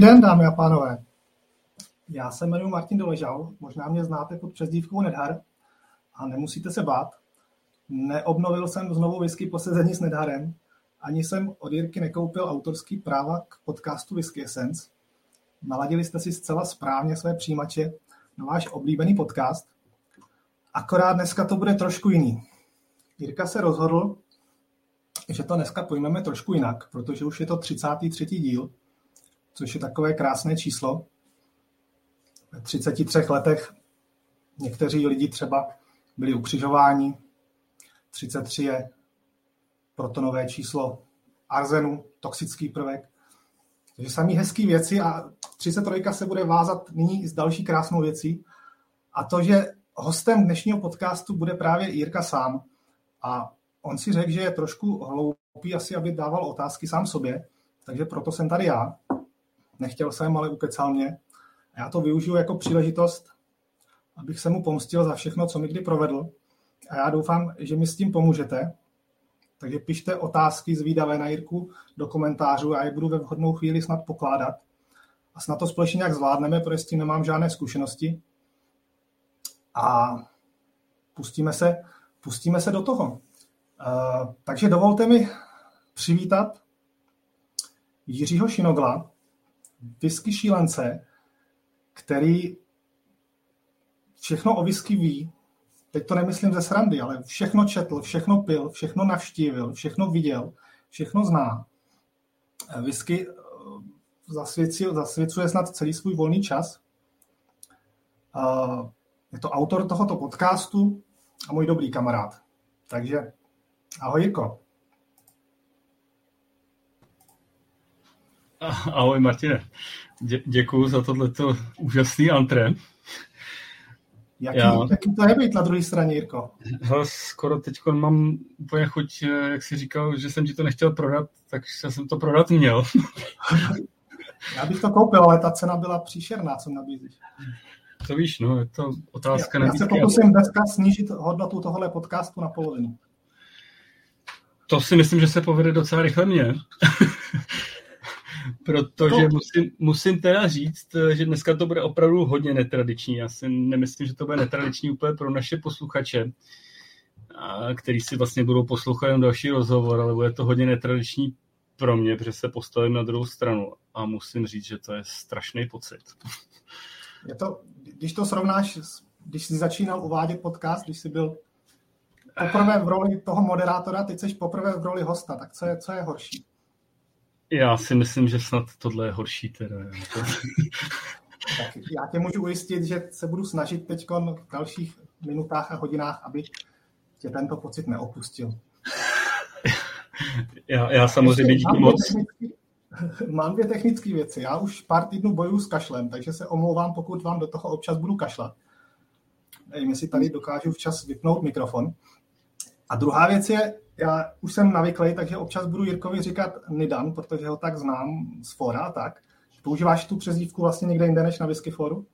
Den, dámy a pánové. Já se jmenuji Martin Doležal, možná mě znáte pod přezdívkou Nedhar a nemusíte se bát. Neobnovil jsem znovu whisky posezení s Nedharem, ani jsem od Jirky nekoupil autorský práva k podcastu Whisky Essence. Naladili jste si zcela správně své přijímače na váš oblíbený podcast. Akorát dneska to bude trošku jiný. Jirka se rozhodl, že to dneska pojmeme trošku jinak, protože už je to 33. díl, což je takové krásné číslo. Ve 33 letech někteří lidi třeba byli ukřižováni. 33 je protonové číslo arzenu, toxický prvek. Takže samý hezký věci a 33 se bude vázat nyní s další krásnou věcí. A to, že hostem dnešního podcastu bude právě Jirka sám. A on si řekl, že je trošku hloupý asi, aby dával otázky sám sobě, takže proto jsem tady já. Nechtěl jsem, ale ukecal mě. A já to využiju jako příležitost, abych se mu pomstil za všechno, co mi kdy provedl. A já doufám, že mi s tím pomůžete. Takže pište otázky zvídavé na Jirku do komentářů a je budu ve vhodnou chvíli snad pokládat. A snad to společně nějak zvládneme, protože s tím nemám žádné zkušenosti. A pustíme se, pustíme se do toho. Uh, takže dovolte mi přivítat Jiřího Šinogla, whisky šílence, který všechno o whisky ví, teď to nemyslím ze srandy, ale všechno četl, všechno pil, všechno navštívil, všechno viděl, všechno zná. Whisky eh, zasvěcuje, snad celý svůj volný čas. Je to autor tohoto podcastu a můj dobrý kamarád. Takže ahoj Jirko. Ahoj Martine, Dě- děkuji za tohleto úžasný antré. Jaký, Já... jaký to je být na druhé straně, Jirko? Hele, skoro teď mám úplně chuť, eh, jak jsi říkal, že jsem ti to nechtěl prodat, tak jsem to prodat měl. Já bych to koupil, ale ta cena byla příšerná, co nabízíš. To víš, no, je to otázka Já, já se pokusím dneska snížit hodnotu tohohle podcastu na polovinu. To si myslím, že se povede docela rychle mně. protože no. musím, musím teda říct, že dneska to bude opravdu hodně netradiční. Já si nemyslím, že to bude netradiční úplně pro naše posluchače, který si vlastně budou poslouchat jen další rozhovor, ale bude to hodně netradiční pro mě, protože se postavím na druhou stranu a musím říct, že to je strašný pocit. Je to, když to srovnáš, když jsi začínal uvádět podcast, když jsi byl poprvé v roli toho moderátora, teď jsi poprvé v roli hosta, tak co je, co je horší? Já si myslím, že snad tohle je horší teda. tak já tě můžu ujistit, že se budu snažit teď v dalších minutách a hodinách, aby tě tento pocit neopustil. Já, já samozřejmě díky moc. Mám dvě technické věci. Já už pár týdnů bojuju s kašlem, takže se omlouvám, pokud vám do toho občas budu kašlat. Nevím, jestli tady dokážu včas vypnout mikrofon. A druhá věc je, já už jsem navyklý, takže občas budu Jirkovi říkat Nidan, protože ho tak znám z fora tak. Používáš tu přezdívku vlastně někde jinde než na Whisky foru?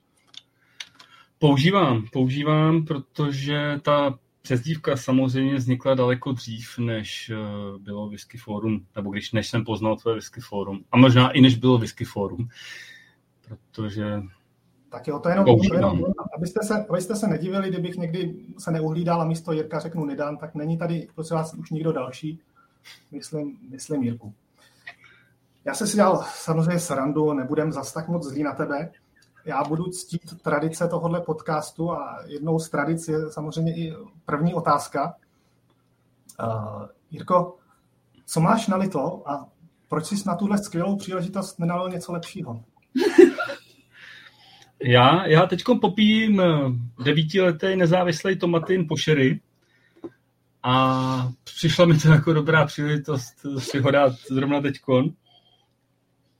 Používám, používám, protože ta přezdívka samozřejmě vznikla daleko dřív, než eh, bylo Whisky Forum, nebo když než jsem poznal tvoje Whisky Forum. A možná i než bylo Whisky Forum, protože tak jo, to jenom, to jenom abyste, se, abyste se nedivili, kdybych někdy se neuhlídal a místo Jirka řeknu Nidan, tak není tady, prosím vás, už nikdo další. Myslím, myslím Jirku. Já se si dal samozřejmě srandu, nebudem zas tak moc zlý na tebe. Já budu ctít tradice tohohle podcastu a jednou z tradic je samozřejmě i první otázka. Uh, Jirko, co máš nalito a proč jsi na tuhle skvělou příležitost nenalil něco lepšího? Já, já teď popijím eh, devítiletý nezávislý tomatin pošery a přišla mi to jako dobrá příležitost si ho dát zrovna teďkon.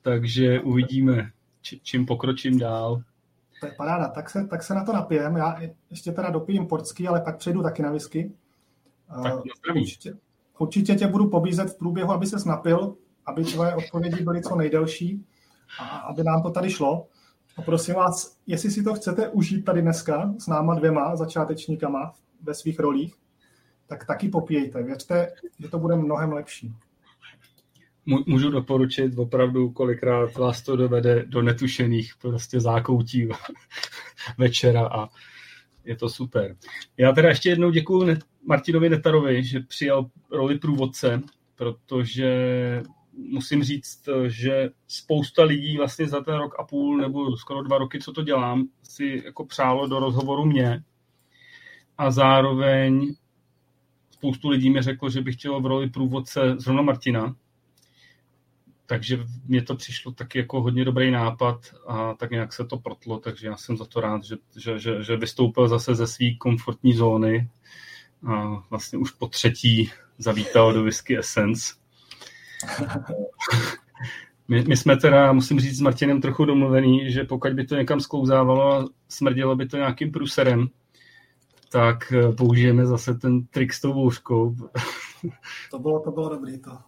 Takže uvidíme, či, čím pokročím dál. To je paráda, tak se, tak se na to napijem. Já ještě teda dopijím portský, ale pak přejdu taky na whisky. Tak uh, určitě, určitě tě budu pobízet v průběhu, aby se napil, aby tvoje odpovědi byly co nejdelší a aby nám to tady šlo. A prosím vás, jestli si to chcete užít tady dneska s náma dvěma začátečníkama ve svých rolích, tak taky popíjejte. Věřte, že to bude mnohem lepší. můžu doporučit opravdu, kolikrát vás to dovede do netušených prostě zákoutí večera a je to super. Já teda ještě jednou děkuji Martinovi Netarovi, že přijal roli průvodce, protože musím říct, že spousta lidí vlastně za ten rok a půl nebo skoro dva roky, co to dělám, si jako přálo do rozhovoru mě a zároveň spoustu lidí mi řeklo, že bych chtěl v roli průvodce zrovna Martina, takže mně to přišlo taky jako hodně dobrý nápad a tak nějak se to protlo, takže já jsem za to rád, že, že, že, že vystoupil zase ze své komfortní zóny a vlastně už po třetí zavítal do Whisky Essence. My, my jsme teda, musím říct, s Martinem trochu domluvený, že pokud by to někam sklouzávalo a smrdělo by to nějakým pruserem, tak eh, použijeme zase ten trik s tou bouřkou. To bylo, to bylo dobrý, to,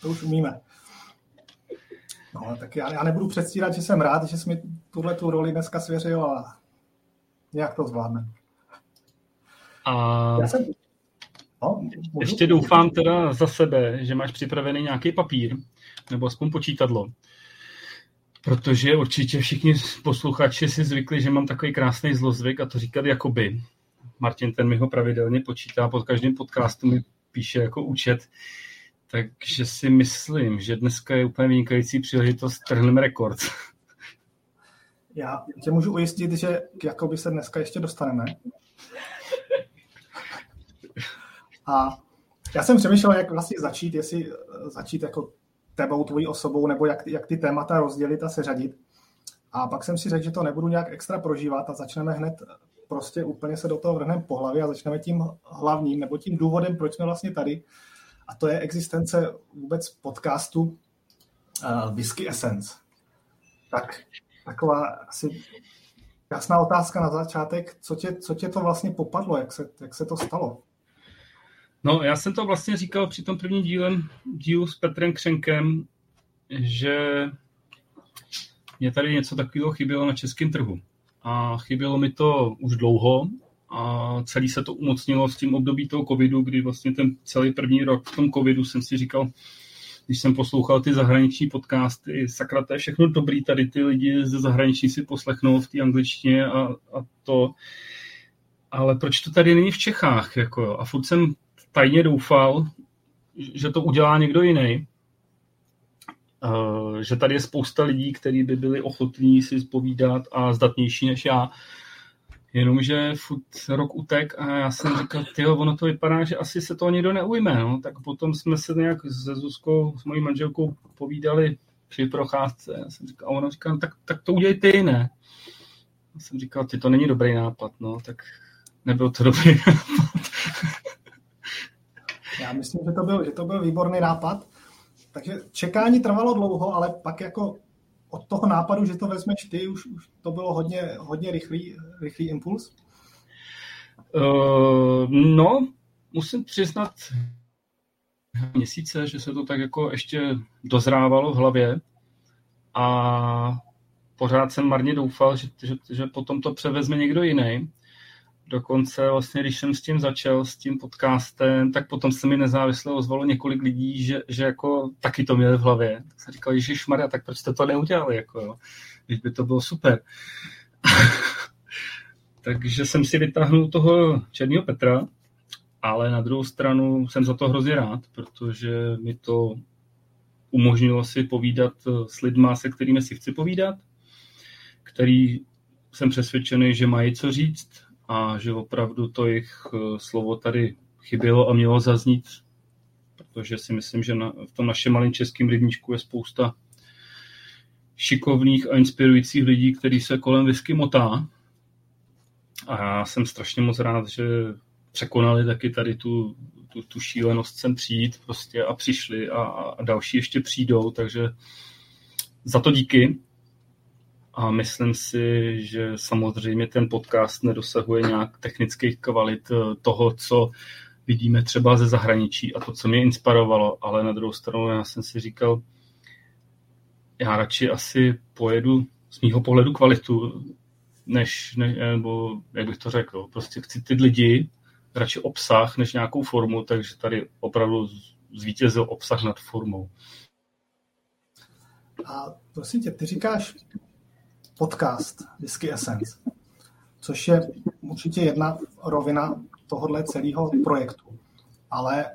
to už umíme. No, tak já, já nebudu předstírat, že jsem rád, že jsi mi tuhle tu roli dneska svěřil a nějak to zvládne. A já jsem... no, ještě doufám teda za sebe, že máš připravený nějaký papír, nebo aspoň počítadlo. Protože určitě všichni posluchači si zvykli, že mám takový krásný zlozvyk a to říkat jakoby. Martin ten mi ho pravidelně počítá, pod každým podcastu mi píše jako účet. Takže si myslím, že dneska je úplně vynikající příležitost, trhneme rekord. Já tě můžu ujistit, že k Jakoby se dneska ještě dostaneme. A já jsem přemýšlel, jak vlastně začít, jestli začít jako tebou, tvojí osobou, nebo jak, jak ty témata rozdělit a seřadit. A pak jsem si řekl, že to nebudu nějak extra prožívat a začneme hned prostě úplně se do toho vrhneme po hlavě a začneme tím hlavním, nebo tím důvodem, proč jsme vlastně tady. A to je existence vůbec podcastu uh, Whisky Essence. Tak taková asi jasná otázka na začátek. Co tě, co tě to vlastně popadlo? Jak se, jak se to stalo? No, já jsem to vlastně říkal při tom prvním dílem, dílu s Petrem Křenkem, že mě tady něco takového chybělo na českém trhu. A chybělo mi to už dlouho a celý se to umocnilo s tím období toho covidu, kdy vlastně ten celý první rok v tom covidu jsem si říkal, když jsem poslouchal ty zahraniční podcasty, sakra, to je všechno dobrý, tady ty lidi ze zahraničí si poslechnou v té angličtině a, a to. Ale proč to tady není v Čechách? Jako, a furt jsem tajně doufal, že to udělá někdo jiný. Uh, že tady je spousta lidí, kteří by byli ochotní si zpovídat a zdatnější než já. Jenomže furt rok utek a já jsem říkal, tyjo, ono to vypadá, že asi se toho nikdo neujme. No. Tak potom jsme se nějak se Zuzkou, s mojí manželkou povídali při procházce. Já jsem říkal, a ona říkala, tak, tak to udělej ty, ne? Já jsem říkal, ty to není dobrý nápad, no, tak nebyl to dobrý nápad. Myslím, že to byl, že to byl výborný nápad. Takže čekání trvalo dlouho, ale pak jako od toho nápadu, že to vezmeš ty, už, už to bylo hodně, hodně rychlý, rychlý impuls? Uh, no, musím přiznat měsíce, že se to tak jako ještě dozrávalo v hlavě a pořád jsem marně doufal, že, že, že potom to převezme někdo jiný. Dokonce vlastně, když jsem s tím začal, s tím podcastem, tak potom se mi nezávisle ozvalo několik lidí, že, že jako taky to měli v hlavě. Tak jsem říkal, Ježíš Maria, tak proč jste to neudělali? Jako, jo? Když by to bylo super. Takže jsem si vytáhnul toho Černého Petra, ale na druhou stranu jsem za to hrozně rád, protože mi to umožnilo si povídat s lidma, se kterými si chci povídat, který jsem přesvědčený, že mají co říct a že opravdu to jejich eh, slovo tady chybělo a mělo zaznít, protože si myslím, že na, v tom našem malém českém rybníčku je spousta šikovných a inspirujících lidí, kteří se kolem whisky motá. A já jsem strašně moc rád, že překonali taky tady tu, tu, tu šílenost sem přijít prostě a přišli a, a další ještě přijdou, takže za to díky a myslím si, že samozřejmě ten podcast nedosahuje nějak technických kvalit eh, toho, co vidíme třeba ze zahraničí a to, co mě inspirovalo, ale na druhou stranu já jsem si říkal, já radši asi pojedu z mýho pohledu kvalitu, než, ne, nebo jak bych to řekl, prostě chci ty lidi, radši obsah, než nějakou formu, takže tady opravdu zvítězil obsah nad formou. A prosím tě, ty říkáš podcast Whisky Essence, což je určitě jedna rovina tohohle celého projektu. Ale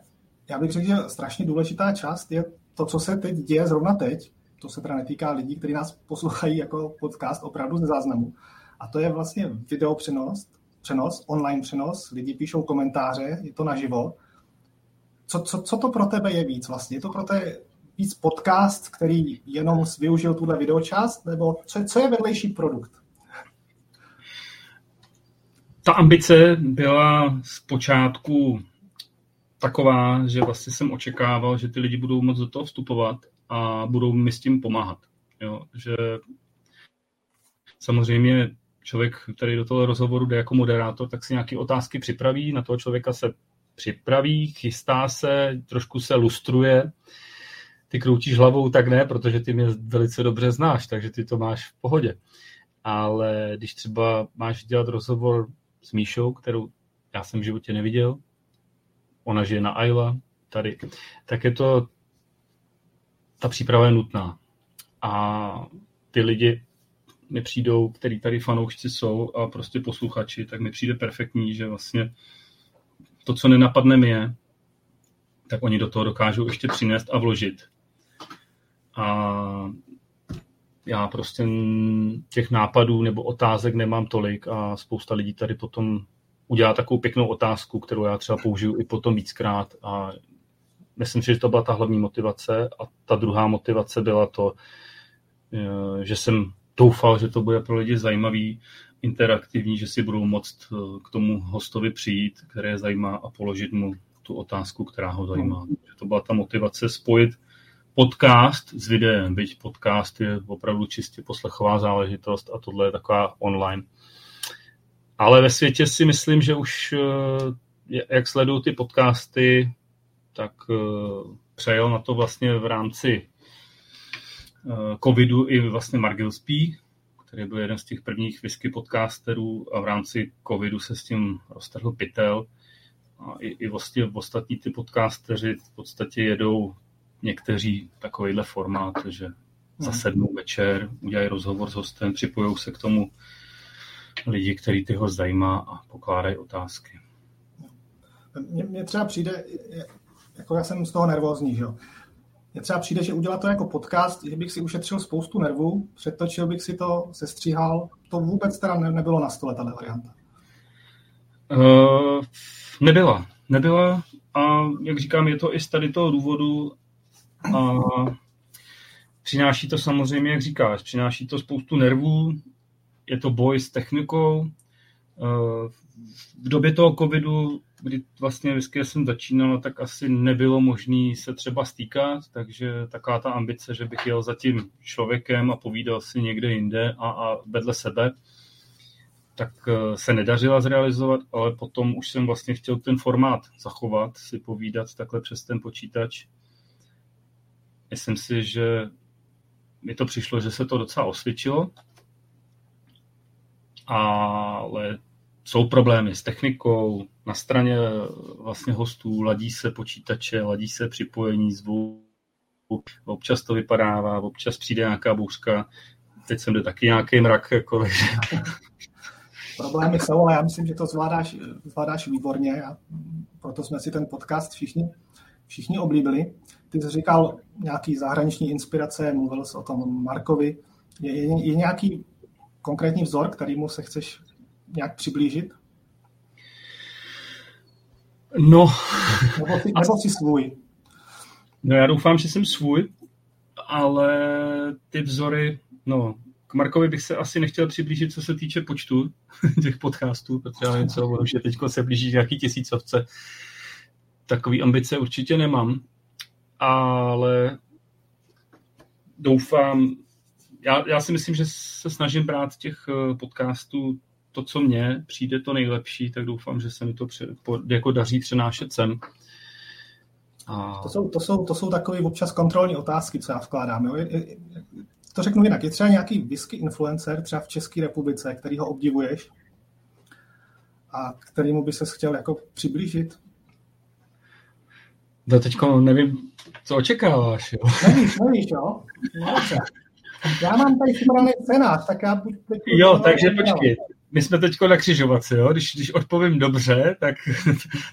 já bych řekl, že strašně důležitá část je to, co se teď děje zrovna teď. To se teda netýká lidí, kteří nás poslouchají jako podcast opravdu ze záznamu. A to je vlastně video přenos, přenos, online přenos, lidi píšou komentáře, je to naživo. Co, co, co to pro tebe je víc vlastně? Je to pro tebe víc podcast, který jenom využil tuhle videočást, nebo co, co je vedlejší produkt? Ta ambice byla z počátku taková, že vlastně jsem očekával, že ty lidi budou moc do toho vstupovat a budou mi s tím pomáhat. Jo? Že samozřejmě člověk, který do toho rozhovoru jde jako moderátor, tak si nějaké otázky připraví, na toho člověka se připraví, chystá se, trošku se lustruje. Ty kroutíš hlavou, tak ne, protože ty mě velice dobře znáš, takže ty to máš v pohodě. Ale když třeba máš dělat rozhovor s Míšou, kterou já jsem v životě neviděl, ona žije na Ayla, tady, tak je to, ta příprava je nutná. A ty lidi mi přijdou, který tady fanoušci jsou a prostě posluchači, tak mi přijde perfektní, že vlastně to, co nenapadne mě, tak oni do toho dokážou ještě přinést a vložit. A já prostě těch nápadů nebo otázek nemám tolik a spousta lidí tady potom udělá takovou pěknou otázku, kterou já třeba použiju i potom víckrát a myslím si, že to byla ta hlavní motivace a ta druhá motivace byla to, eh, že jsem doufal, že to bude pro lidi zajímavý, interaktivní, že si budou moct eh, k tomu hostovi přijít, které zajímá a položit mu tu otázku, která ho zajímá. Hmm. To byla ta motivace spojit podcast s videem, byť podcast je opravdu čistě poslechová záležitost a tohle je taková online. Ale ve světě si myslím, že už eh, jak sledují ty podcasty, tak eh, přejel na to vlastně v rámci Eh, covidu i vlastně Mark Gillespie, který byl jeden z těch prvních whisky podcasterů a v rámci covidu se s tím roztrhl pytel. A i, i vlastně ostatní ty podcasteři v podstatě jedou někteří takovýhle formát, že zasednou večer, udělají rozhovor s hostem, připojují se k tomu lidi, který ty ho zajímá a pokládají otázky. Mně třeba přijde, jako já jsem z toho nervózní, že jo mně třeba přijde, že udělat to jako podcast, že bych si ušetřil spoustu nervů, přetočil bych si to, sestříhal. To vůbec teda ne, nebylo na stole, tahle varianta. Uh, nebyla. Nebyla a jak říkám, je to i z tady toho důvodu a přináší to samozřejmě, jak říkáš, přináší to spoustu nervů, je to boj s technikou. V době toho covidu kdy vlastně vždycky jsem začínal, tak asi nebylo možné se třeba stýkat, takže taková ta ambice, že bych jel za tím člověkem a povídal si někde jinde a, a vedle sebe, tak eh, se nedařila zrealizovat, ale potom už jsem vlastně chtěl ten formát zachovat, si povídat takhle přes ten počítač. Myslím si, že mi to přišlo, že se to docela osvědčilo, ale jsou problémy s technikou, na straně vlastně hostů ladí se počítače, ladí se připojení zvuku, občas to vypadává, občas přijde nějaká bouřka, teď jsem jde taky nějaký mrak, jako, Problémy jsou, ale já myslím, že to zvládáš, zvládáš výborně a proto jsme si ten podcast všichni, všichni oblíbili. Ty jsi říkal nějaký zahraniční inspirace, mluvil jsi o tom Markovi. Je, je, je nějaký konkrétní vzor, kterýmu se chceš nějak přiblížit? No. Nebo jsi, nebo jsi svůj? No já doufám, že jsem svůj, ale ty vzory, no, k Markovi bych se asi nechtěl přiblížit, co se týče počtu těch podcastů, protože já něco, už je teď se blíží nějaký tisícovce. Takový ambice určitě nemám, ale doufám, já, já si myslím, že se snažím brát těch eh, podcastů to, co mně přijde to nejlepší, tak doufám, že se mi to pře, po, jako daří přenášet sem. A... To, jsou, to, jsou, to jsou takové občas kontrolní otázky, co já vkládám. Jo? To řeknu jinak. Je třeba nějaký whisky influencer, třeba v České republice, který ho obdivuješ a kterýmu by se chtěl jako přiblížit? No teďko nevím, co očekáváš, jo? Nevíš, nevíš, jo? No, já mám tady připravený scénář, tak já buď teď... Jo, takže počkej. My jsme teď na křižovatce, jo? Když, když odpovím dobře, tak,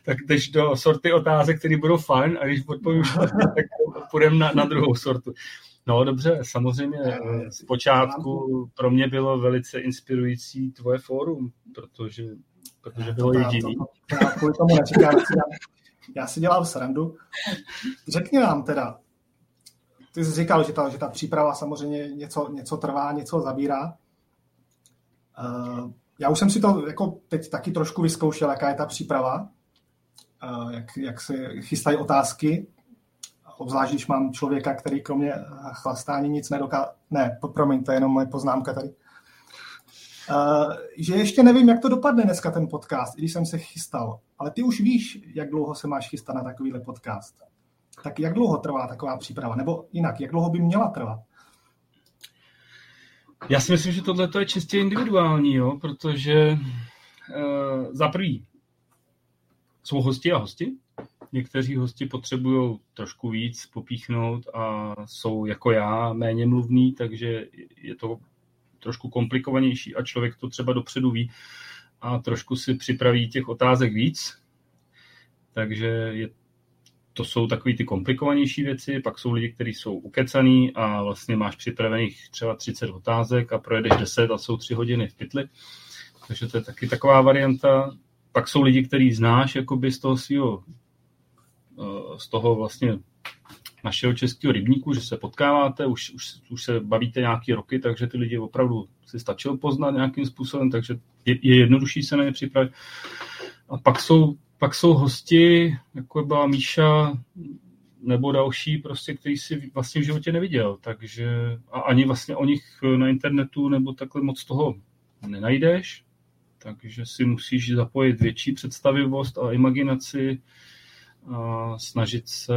tak jdeš do sorty otázek, které budou fajn, a když odpovím špatně, tak půjdeme na, na druhou sortu. No dobře, samozřejmě zpočátku pro mě bylo velice inspirující tvoje fórum, protože, protože bylo jediný. Kvůli tomu neříkám, já si dělám srandu. Řekni nám teda, ty jsi říkal, že ta, že ta příprava samozřejmě něco, něco trvá, něco zabírá. Uh, já už jsem si to jako teď taky trošku vyzkoušel, jaká je ta příprava, uh, jak, jak se chystají otázky, obzvlášť když mám člověka, který kromě chlastání nic nedoká... Ne, promiň, to je jenom moje poznámka tady. Uh, že ještě nevím, jak to dopadne dneska ten podcast, i když jsem se chystal. Ale ty už víš, jak dlouho se máš chystat na takovýhle podcast. Tak jak dlouho trvá taková příprava? Nebo jinak, jak dlouho by měla trvat? Já si myslím, že tohle je čistě individuální, jo? protože uh, za prvý jsou hosti a hosti. Někteří hosti potřebují trošku víc popíchnout a jsou jako já méně mluvný, takže je to trošku komplikovanější a člověk to třeba dopředu ví a trošku si připraví těch otázek víc. Takže je, to jsou takové ty komplikovanější věci, pak jsou lidi, kteří jsou ukecaný a vlastně máš připravených třeba 30 otázek a projedeš 10 a jsou 3 hodiny v pytli. Takže to je taky taková varianta. Pak jsou lidi, který znáš jakoby z toho svého eh, z toho vlastně našeho českého rybníku, že se potkáváte, už, už, už se bavíte nějaký roky, takže ty lidi opravdu si stačilo poznat nějakým způsobem, takže je, je jednodušší se na ně připravit. A pak jsou, pak jsou hosti, jako byla Míša, nebo další, prostě, který si vlastně v životě neviděl. Takže a ani vlastně o nich na internetu nebo takhle moc toho nenajdeš. Takže si musíš zapojit větší představivost a imaginaci a snažit se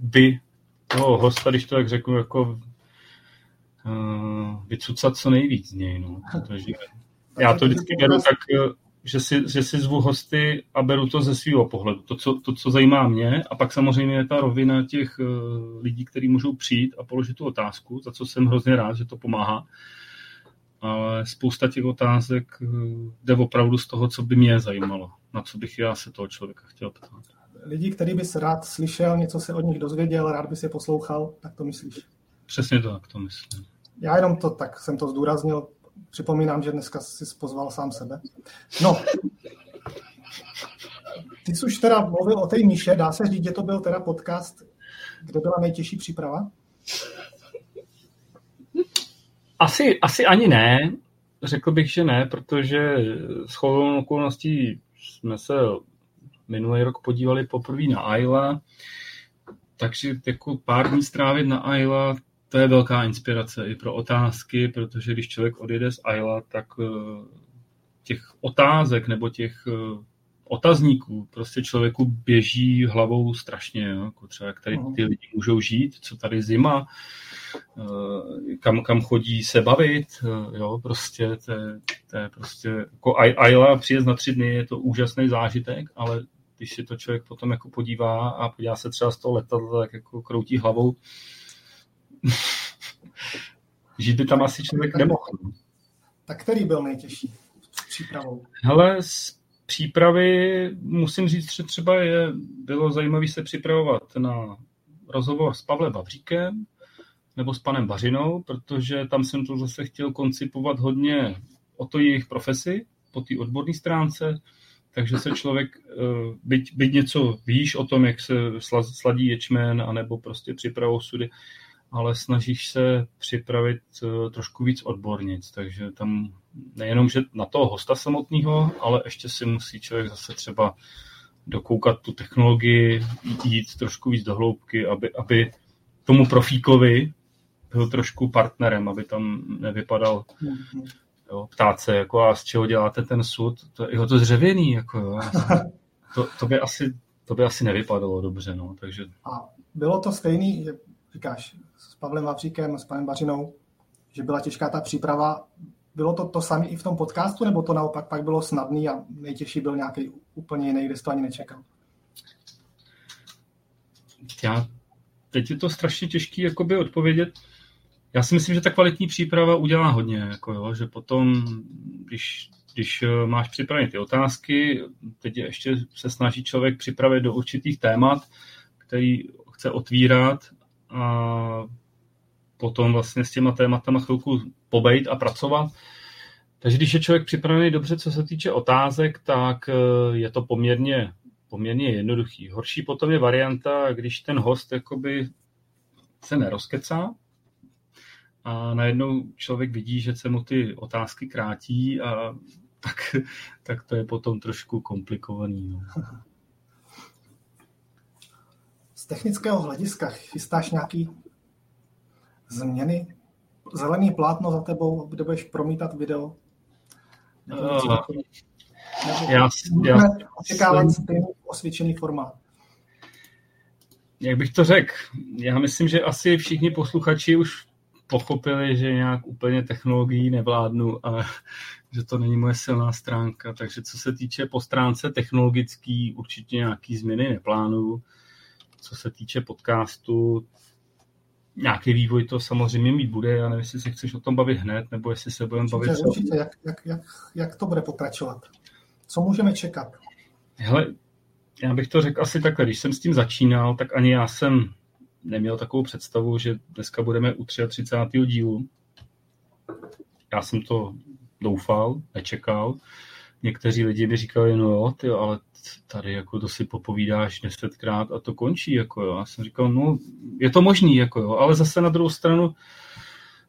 by toho hosta, když to tak řeknu, jako uh, vycucat co nejvíc z něj. No. Protože já to vždycky beru tak, že si, že si zvu hosty a beru to ze svého pohledu, to co, to, co zajímá mě. A pak samozřejmě je ta rovina těch uh, lidí, kteří můžou přijít a položit tu otázku, za co jsem hrozně rád, že to pomáhá. Ale spousta těch otázek uh, jde opravdu z toho, co by mě zajímalo, na co bych já se toho člověka chtěl ptát lidi, který bys rád slyšel, něco se od nich dozvěděl, rád bys je poslouchal, tak to myslíš? Přesně tak to myslím. Já jenom to tak jsem to zdůraznil. Připomínám, že dneska jsi pozval sám sebe. No, ty jsi už teda mluvil o té Míše, dá se říct, že to byl teda podcast, kde byla nejtěžší příprava? Asi, asi ani ne. Řekl bych, že ne, protože s okolností jsme se minulý rok podívali poprvé na Ayla, takže jako pár dní strávit na Ayla, to je velká inspirace i pro otázky, protože když člověk odjede z Ayla, tak eh, těch otázek nebo těch eh, otazníků prostě člověku běží hlavou strašně, jo? jako třeba jak tady ty lidi můžou žít, co tady zima, eh, kam, kam chodí se bavit, jo, prostě to je, to je prostě, jako Ayla přijet na tři dny je to úžasný zážitek, ale když si to člověk potom jako podívá a podívá se třeba z toho letadla, tak jako kroutí hlavou. Žít by tam asi člověk nemohl. Tak který byl nejtěžší s přípravou? Hele, z přípravy musím říct, že třeba je, bylo zajímavé se připravovat na rozhovor s Pavlem Bavříkem nebo s panem Bařinou, protože tam jsem to zase chtěl koncipovat hodně o to jejich profesi, po té odborné stránce, takže se člověk, eh, byť, byť něco víš o tom, jak se sladí ječmen, anebo prostě připravou sudy, ale snažíš se připravit eh, trošku víc odbornic, takže tam nejenom, že na toho hosta samotného, ale ještě si musí člověk zase třeba dokoukat tu technologii, jít trošku víc do hloubky, aby, aby tomu profíkovi byl trošku partnerem, aby tam nevypadal mm-hmm jo, ptát se, jako a z čeho děláte ten sud, to, jo, to dřevěný, jako jo, to, to, by asi, to by asi nevypadalo dobře, no, takže... A bylo to stejný, že říkáš, s Pavlem Vavříkem, s panem Bařinou, že byla těžká ta příprava, bylo to to samé i v tom podcastu, nebo to naopak pak bylo snadný a nejtěžší byl nějaký úplně jiný, kde to ani nečekal? já, teď je to strašně těžké jakoby odpovědět. Já si myslím, že ta kvalitní příprava udělá hodně, jako jo, že potom, když, když eh, máš připravené ty otázky, teď ještě se snaží člověk připravit do určitých témat, který chce otvírat a potom vlastně s těma tématama chvilku pobejt a pracovat. Takže když je člověk připravený dobře, co se týče otázek, tak eh, je to poměrně, poměrně jednoduchý. Horší potom je varianta, když ten host jakoby se nerozkecá a najednou člověk vidí, že se mu ty otázky krátí a tak, tak to je potom trošku komplikovaný. No. Z technického hlediska chystáš nějaký změny? Zelený plátno za tebou, kde budeš promítat video? Uh, já, já očekávat stejný osvědčený formát. Jak bych to řekl? Já myslím, že asi všichni posluchači už pochopili, že nějak úplně technologií nevládnu a že to není moje silná stránka. Takže co se týče po stránce technologický, určitě nějaký změny neplánuju. Co se týče podcastu, nějaký vývoj to samozřejmě mít bude. Já nevím, jestli se chceš o tom bavit hned, nebo jestli se budeme bavit... Určitě, určitě. Jak, jak, jak, jak to bude pokračovat? Co můžeme čekat? Hele, já bych to řekl asi takhle. Když jsem s tím začínal, tak ani já jsem neměl takovou představu, že dneska budeme u 33. dílu. Já jsem to doufal, nečekal. Někteří lidi mi říkali, no jo, ty, ale tady jako to si popovídáš desetkrát a to končí, jako jo. Já jsem říkal, no, je to možný, jako jo, ale zase na druhou stranu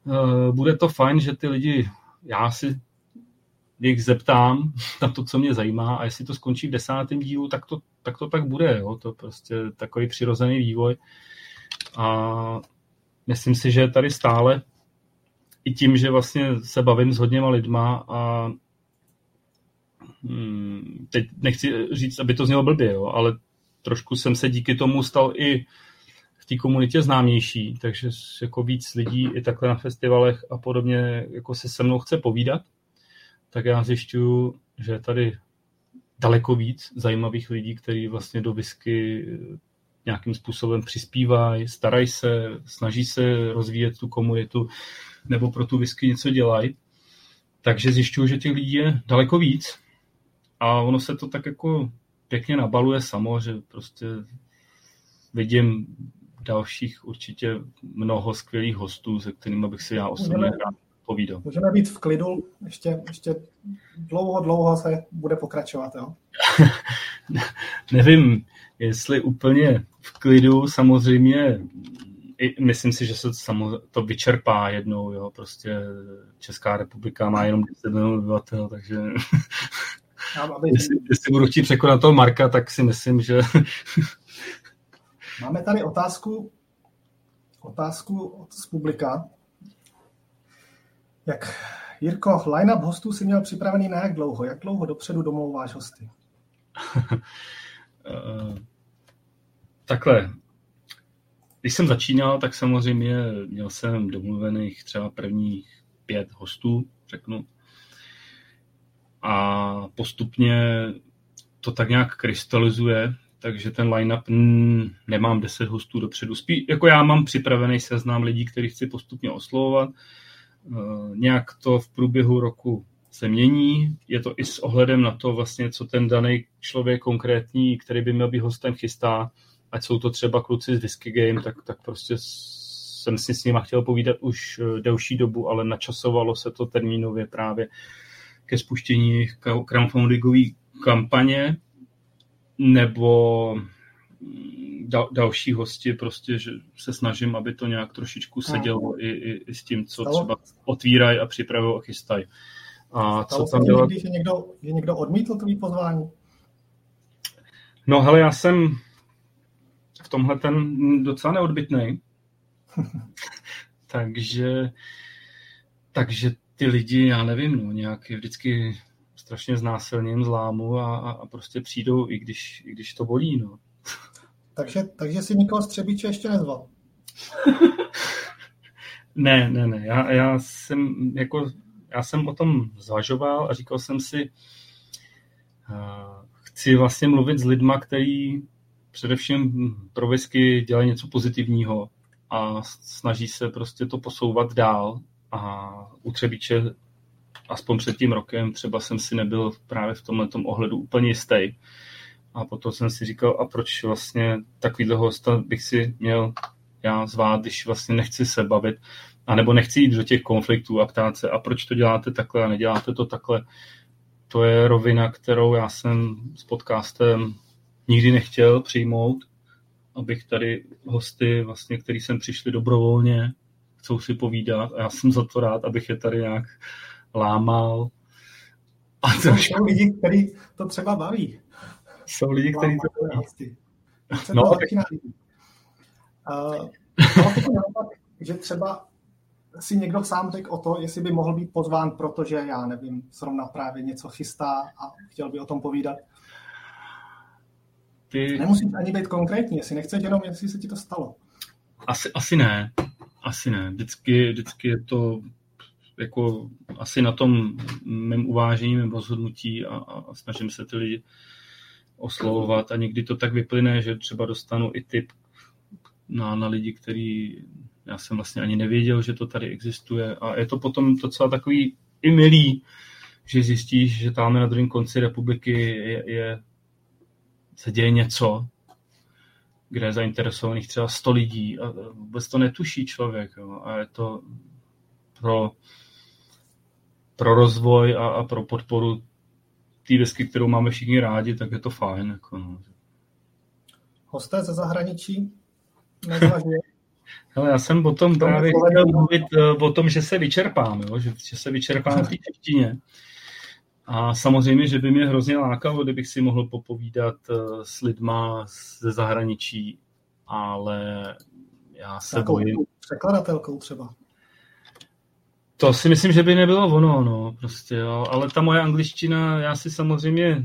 uh, bude to fajn, že ty lidi, já si jich zeptám na to, co mě zajímá a jestli to skončí v desátém dílu, tak to tak, to tak bude, jo. To prostě takový přirozený vývoj. A myslím si, že tady stále i tím, že vlastně se bavím s hodněma lidma a hmm, teď nechci říct, aby to znělo blbě, jo, ale trošku jsem se díky tomu stal i v té komunitě známější, takže jako víc lidí i takhle na festivalech a podobně jako se se mnou chce povídat, tak já zjišťuju, že je tady daleko víc zajímavých lidí, kteří vlastně do whisky nějakým způsobem přispívají, starají se, snaží se rozvíjet tu komunitu nebo pro tu whisky něco dělají. Takže zjišťuju, že těch lidí je daleko víc a ono se to tak jako pěkně nabaluje samo, že prostě vidím dalších určitě mnoho skvělých hostů, se kterými bych si já osobně rád povídal. Můžeme být v klidu, ještě, ještě dlouho, dlouho se bude pokračovat, jo? Nevím, jestli úplně v klidu, samozřejmě myslím si, že se to, to vyčerpá jednou, jo, prostě Česká republika má jenom 10 milionů obyvatel, takže jestli, jestli budu chtít překonat toho Marka, tak si myslím, že... Máme tady otázku, otázku od z publika. Jak, Jirko, line-up hostů si měl připravený na jak dlouho? Jak dlouho dopředu domlouváš hosty? Takhle, když jsem začínal, tak samozřejmě měl jsem domluvených třeba prvních pět hostů, řeknu. A postupně to tak nějak krystalizuje, takže ten line-up nemám deset hostů dopředu. Spí, jako já mám připravený seznam lidí, který chci postupně oslovovat. Eh, nějak to v průběhu roku se mění. Je to i s ohledem na to, vlastně, co ten daný člověk konkrétní, který by měl být hostem, chystá. Ať jsou to třeba kluci z Whisky Game, tak, tak prostě jsem si s nima chtěl povídat už eh, delší dobu, ale načasovalo se to termínově právě ke spuštění crowdfundingové kampaně nebo mm, dal, další hosti, prostě, že se snažím, aby to nějak trošičku sedělo i, i, i s tím, co třeba otvírají a připravují a chystají. A Stalo co tam dělat? Že někdo, že někdo odmítl tvý pozvání? No hele, já jsem tomhle ten docela neodbitný. takže, takže ty lidi, já nevím, no, nějak vždycky strašně znásilním zlámu a, a, a prostě přijdou, i když, i když to bolí. No. takže, takže si nikoho z Třebíče ještě nezval? ne, ne, ne. Já, já jsem jako já jsem o tom zvažoval a říkal jsem si, uh, chci vlastně mluvit s lidma, který především pro whisky dělají něco pozitivního a snaží se prostě to posouvat dál a u Třebíče aspoň před tím rokem třeba jsem si nebyl právě v tomhle ohledu úplně jistý. A potom jsem si říkal, a proč vlastně takovýhle hosta bych si měl já zvát, když vlastně nechci se bavit, anebo nechci jít do těch konfliktů a ptát se, a proč to děláte takhle a neděláte to takhle. To je rovina, kterou já jsem s podcastem nikdy nechtěl přijmout, abych tady hosty, vlastně, který jsem přišli dobrovolně, chcou si povídat a já jsem za to rád, abych je tady nějak lámal. A to jsou lidi, kteří to třeba baví. Jsou lidi, kteří to baví. No, tak... Uh, že třeba si někdo sám řekl o to, jestli by mohl být pozván, protože já nevím, zrovna právě něco chystá a chtěl by o tom povídat. Ty... Nemusíš ani být konkrétní, jestli nechceš jenom, jestli se ti to stalo. Asi, asi ne. Asi ne. Vždycky, vždycky je to jako asi na tom mém uvážení, mém rozhodnutí a, a snažím se ty lidi oslovovat a někdy to tak vyplyne, že třeba dostanu i tip na, na lidi, který já jsem vlastně ani nevěděl, že to tady existuje a je to potom docela takový i milý, že zjistíš, že tam na druhém konci republiky je, je se děje něco, kde je zainteresovaných třeba 100 lidí a vůbec to netuší člověk. Jo. A je to pro, pro rozvoj a, a pro podporu té desky, kterou máme všichni rádi, tak je to fajn. Jako no. Hosté ze zahraničí Ale já jsem potom právě chtěl mluvit eh, o tom, že se vyčerpám, jo? Že, že se vyčerpám v té češtině. A samozřejmě, že by mě hrozně lákalo, kdybych si mohl popovídat eh, s lidma ze zahraničí, ale já se Jakou bojím. Překladatelkou třeba. To si myslím, že by nebylo ono, no, prostě, jo. ale ta moje angličtina, já si samozřejmě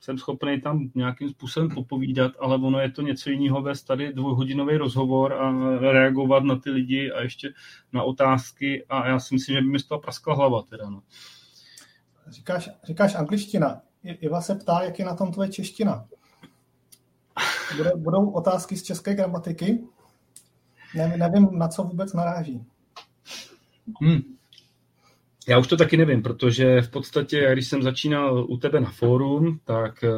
jsem schopný tam nějakým způsobem popovídat, ale ono je to něco jiného vést tady dvouhodinový rozhovor a reagovat na ty lidi a ještě na otázky a já si myslím, že by mi z toho praskla hlava teda, no. Říkáš, říkáš angličtina. Iva se ptá, jak je na tom tvoje čeština. Bude, budou otázky z české gramatiky? Ne, nevím, na co vůbec naráží. Hmm. Já už to taky nevím, protože v podstatě, když jsem začínal u tebe na fórum, tak eh,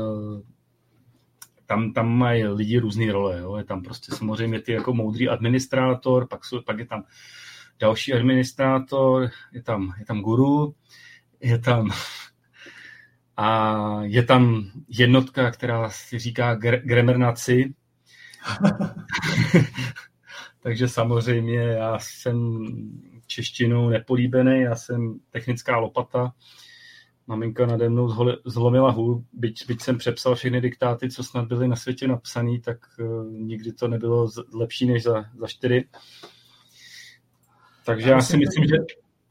tam, tam mají lidi různé role. Jo. Je tam prostě samozřejmě ty jako moudrý administrátor, pak, jsou, pak je tam další administrátor, je tam, je tam guru, je tam a je tam jednotka, která si říká Gremernaci. Takže samozřejmě já jsem češtinou nepolíbený, já jsem technická lopata. Maminka nade mnou zlomila hůl, byť, byť jsem přepsal všechny diktáty, co snad byly na světě napsané, tak uh, nikdy to nebylo lepší než za, za čtyři. Takže já, já si myslím, že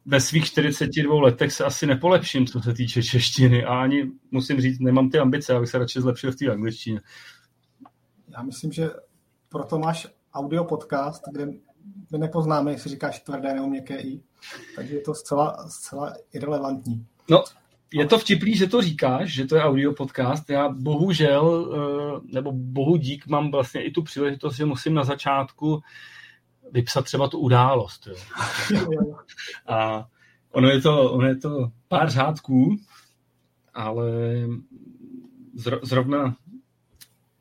ve svých 42 letech se asi nepolepším, co se týče češtiny a ani musím říct, nemám ty ambice, abych se radši zlepšil v té angličtině. Já myslím, že proto máš audio podcast, kde my nepoznáme, jestli říkáš tvrdé nebo měkké i, takže je to zcela, zcela irrelevantní. No, je to vtipný, že to říkáš, že to je audio podcast. Já bohužel, eh, nebo bohu dík, mám vlastně i tu příležitost, že musím na začátku vypsat třeba tu událost. Jo. A ono je, to, ono je to pár řádků, ale zrovna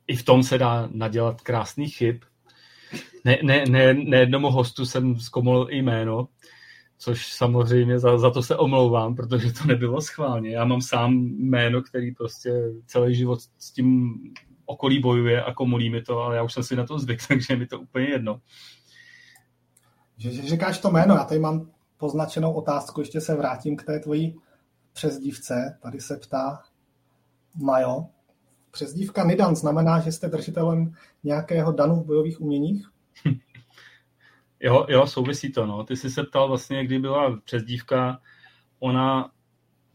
i v tom se dá nadělat krásný chyb. Ne, ne, ne, ne jednomu hostu jsem zkomolil jméno, což samozřejmě za, za to se omlouvám, protože to nebylo schválně. Já mám sám jméno, který prostě celý život s tím okolí bojuje a komolí mi to, ale já už jsem si na to zvyk, takže mi to úplně jedno. Že, že říkáš to jméno, já tady mám poznačenou otázku, ještě se vrátím k té tvojí přezdívce. Tady se ptá Majo. Přezdívka Nidan znamená, že jste držitelem nějakého danu v bojových uměních? Jo, jo, souvisí to. No. Ty jsi se ptal vlastně, kdy byla přezdívka. Ona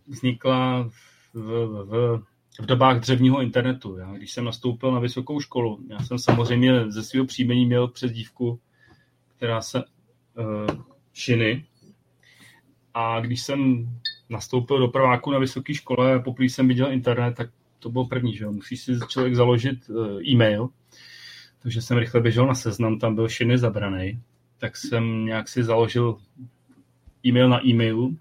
vznikla v, v, v dobách dřevního internetu. Já, když jsem nastoupil na vysokou školu, já jsem samozřejmě ze svého příjmení měl přezdívku, která se uh, šiny. A když jsem nastoupil do prváku na vysoké škole poprvé jsem viděl internet, tak to bylo první, že jo? Musí si člověk založit uh, e-mail, takže jsem rychle běžel na seznam, tam byl šiny zabraný, tak jsem nějak si založil e-mail na e-mailu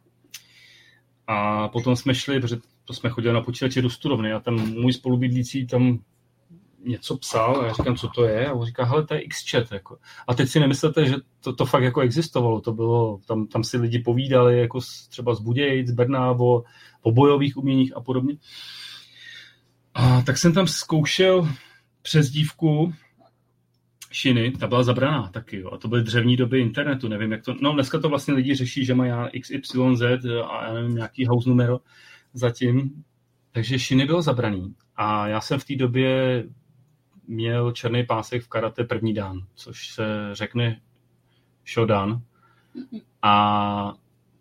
a potom jsme šli, protože to jsme chodili na počítači do studovny a tam můj spolubydlící tam něco psal a já říkám, co to je? A on říká, hele, to je Xchat. Jako. A teď si nemyslete, že to, to fakt jako existovalo. To bylo, tam, tam si lidi povídali jako třeba z Budějic, z Brna, o, o bojových uměních a podobně. A tak jsem tam zkoušel přes dívku šiny, ta byla zabraná taky, jo. A to byly dřevní doby internetu, nevím, jak to... No, dneska to vlastně lidi řeší, že mají XYZ a já nevím, nějaký house numero zatím. Takže šiny byl zabraný. A já jsem v té době měl černý pásek v karate první dan, což se řekne shodan. A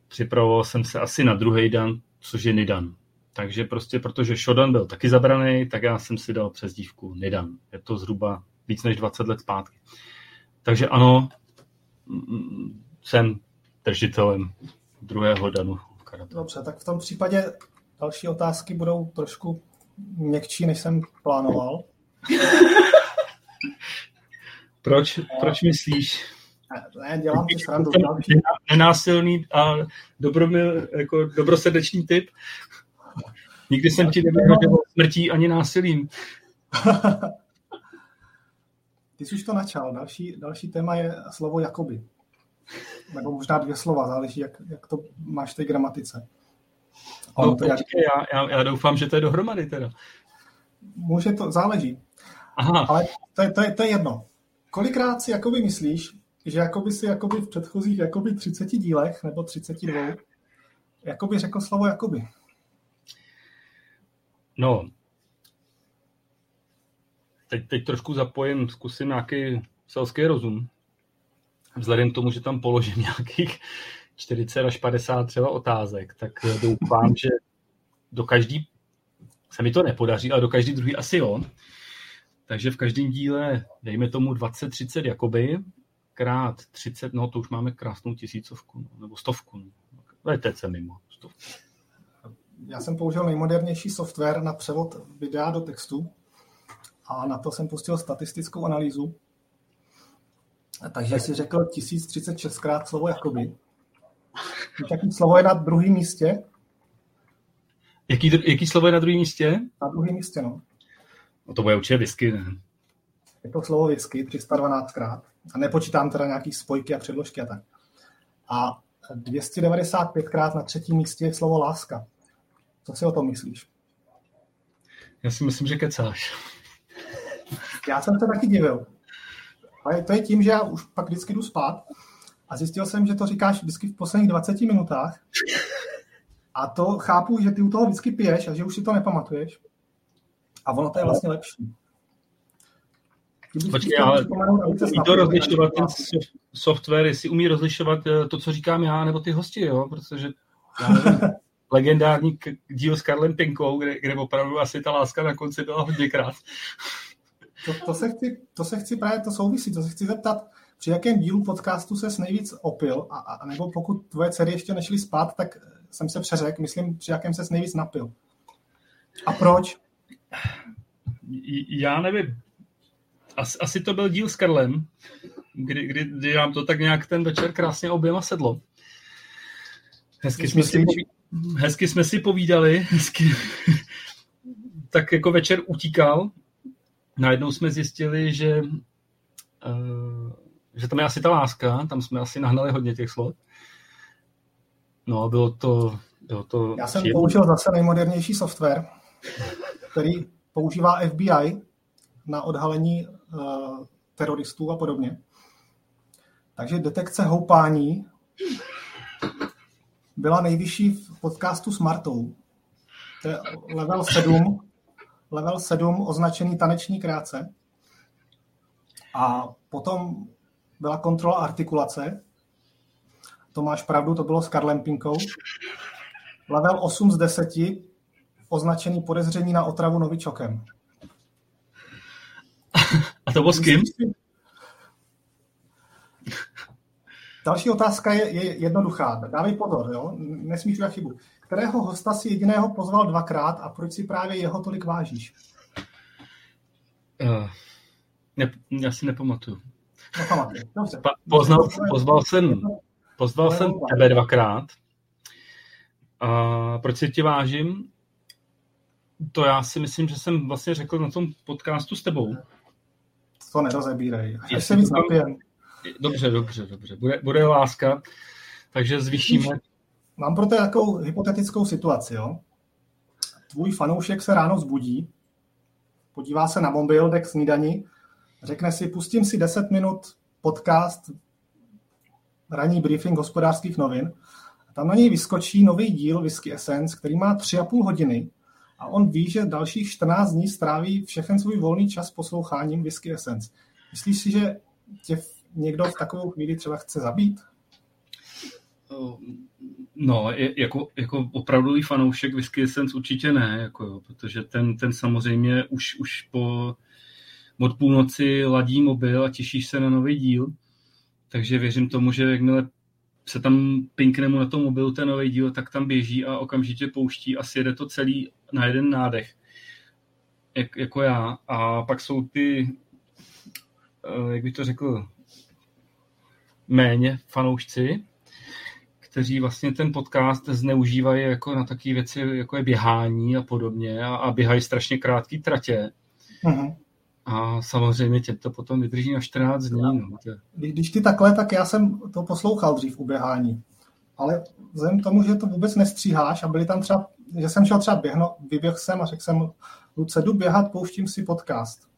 připravoval jsem se asi na druhý dan, což je nidan. Takže prostě, protože shodan byl taky zabraný, tak já jsem si dal přes dívku nidan. Je to zhruba víc než 20 let zpátky. Takže ano, jsem držitelem druhého danu v karate. Dobře, tak v tom případě další otázky budou trošku měkčí, než jsem plánoval. proč, proč myslíš? Ne, dělám si srandu. Nenásilný a dobromil, jako dobrosrdečný typ. Nikdy jsem ti nevyhodil smrtí ani násilím. Ty jsi už to načal. Další, další téma je slovo jakoby. Nebo možná dvě slova, záleží, jak, jak to máš v té gramatice. No, to, jak... já, já, já doufám, že to je dohromady teda. Může to, záleží. Aha. Ale to je, to, je, to je jedno. Kolikrát si jakoby myslíš, že jakoby si jakoby v předchozích jakoby 30 dílech nebo 32 jakoby řekl slovo jakoby? No, teď, teď trošku zapojím, zkusím nějaký selský rozum. Vzhledem k tomu, že tam položím nějakých 40 až 50 třeba otázek, tak doufám, že do každý se mi to nepodaří, ale do každý druhý asi jo. Takže v každém díle, dejme tomu 20-30 jakoby, krát 30, no to už máme krásnou tisícovku, no, nebo stovku. No. VTC mimo. Stovku. Já jsem použil nejmodernější software na převod videa do textu a na to jsem pustil statistickou analýzu. Takže si řekl 1036 krát slovo jakoby. Jaký slovo je na druhém místě? Jaký, jaký slovo je na druhém místě? Na druhém místě, no. No to bude určitě whisky, ne? Je to slovo whisky 312 krát. A nepočítám teda nějaký spojky a předložky a tak. A 295 krát na třetím místě je slovo láska. Co si o tom myslíš? Já si myslím, že kecáš. Já jsem se taky divil. Ale to je tím, že já už pak vždycky jdu spát a zjistil jsem, že to říkáš vždycky v posledních 20 minutách. A to chápu, že ty u toho vždycky piješ a že už si to nepamatuješ. A ono to je vlastně lepší. Počkej, ale umí to rozlišovat ten software, jestli umí rozlišovat eh, to, co říkám já, nebo ty hosti, jo? Protože legendární díl s Karlem Pinkou, kde, kde opravdu asi ta láska na konci byla hodněkrát. To, to, se chci, to se chci právě, to souvisí, to se chci zeptat, při jakém dílu podcastu ses nejvíc opil, a, a nebo pokud tvoje dcery ještě nešly spát, tak jsem se přeřekl, myslím, při jakém ses nejvíc napil. A proč? Já nevím. Asi, asi to byl díl s Karlem, kdy, kdy, kdy nám to tak nějak ten večer krásně oběma sedlo. Hezky jsme, si, hezky jsme si povídali, hezky, tak jako večer utíkal. Najednou jsme zjistili, že, uh, že tam je asi ta láska, tam jsme asi nahnali hodně těch slov. No, bylo to... Bylo to Já jsem použil zase nejmodernější software, který používá FBI na odhalení uh, teroristů a podobně. Takže detekce houpání byla nejvyšší v podcastu s Martou. To je level 7, level 7 označený taneční krátce. A potom byla kontrola artikulace. To máš pravdu, to bylo s Karlem Pinkou. Level 8 z 10 označený podezření na otravu novičokem. A to bylo s kým? Další otázka je, je jednoduchá. Dávej pozor, jo? nesmíš udělat chybu. kterého hosta si jediného pozval dvakrát a proč si právě jeho tolik vážíš? Uh, ne, já si nepamatuju. Nepamatuju, dobře. Pa, poznal, pozval jsem, pozval jsem tebe dvakrát. A proč si tě vážím? To já si myslím, že jsem vlastně řekl na tom podcastu s tebou. To nerozebírej. Až se napijem. Dobře, dobře, dobře. Bude, bude láska, takže zvýšíme. Mám pro to takovou hypotetickou situaci. Jo? Tvůj fanoušek se ráno zbudí, podívá se na mobil, jde k snídani, řekne si, pustím si 10 minut podcast, ranní briefing hospodářských novin, a tam na něj vyskočí nový díl Whisky Essence, který má 3,5 hodiny a on ví, že dalších 14 dní stráví všechen svůj volný čas posloucháním Whisky Essence. Myslíš si, že tě někdo v takovou chvíli třeba chce zabít? No, jako, jako opravdový fanoušek Whisky Essence určitě ne, jako jo, protože ten, ten samozřejmě už, už po od půlnoci ladí mobil a těšíš se na nový díl, takže věřím tomu, že jakmile se tam pinkne mu na tom mobilu ten nový díl, tak tam běží a okamžitě pouští a sjede to celý na jeden nádech, jak, jako já. A pak jsou ty, eh, jak bych to řekl, méně fanoušci, kteří vlastně ten podcast zneužívají jako na takové věci, jako je běhání a podobně a, a běhají strašně krátké tratě. Uh-huh. A samozřejmě tě to potom vydrží na 14 dní. No. Když ty takhle, tak já jsem to poslouchal dřív u běhání. Ale vzhledem k tomu, že to vůbec nestříháš a byli tam třeba, že jsem šel třeba běhno, vyběhl jsem a řekl jsem, Luce, jdu běhat, pouštím si podcast.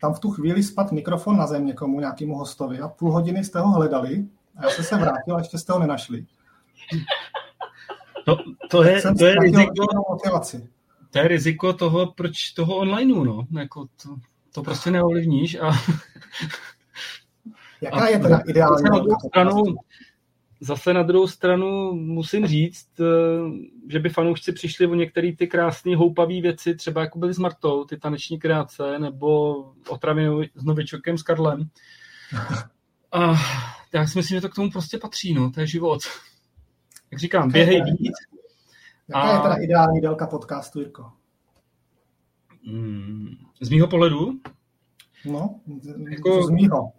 Tam v tu chvíli spad mikrofon na zem někomu, nějakému hostovi a půl hodiny jste ho hledali a já jsem se vrátil a ještě jste ho nenašli. No, to je, to je riziko, motivaci. To je riziko toho, proč toho onlineu, no. Jako to, to prostě neovlivníš a... Jaká a je teda ideální? Na druhou stranu, zase na druhou stranu musím říct, eh, že by fanoušci přišli o některé ty krásné houpavé věci, třeba jako byly s Martou, ty taneční kreace, nebo otravy s Novičokem, s Karlem. A já si myslím, že to k tomu prostě patří, no, to je život. Jak říkám, běhej víc. Jaká a... je teda ideální délka podcastu, Jirko? Hmm, z mýho pohledu? No, jako, z mýho.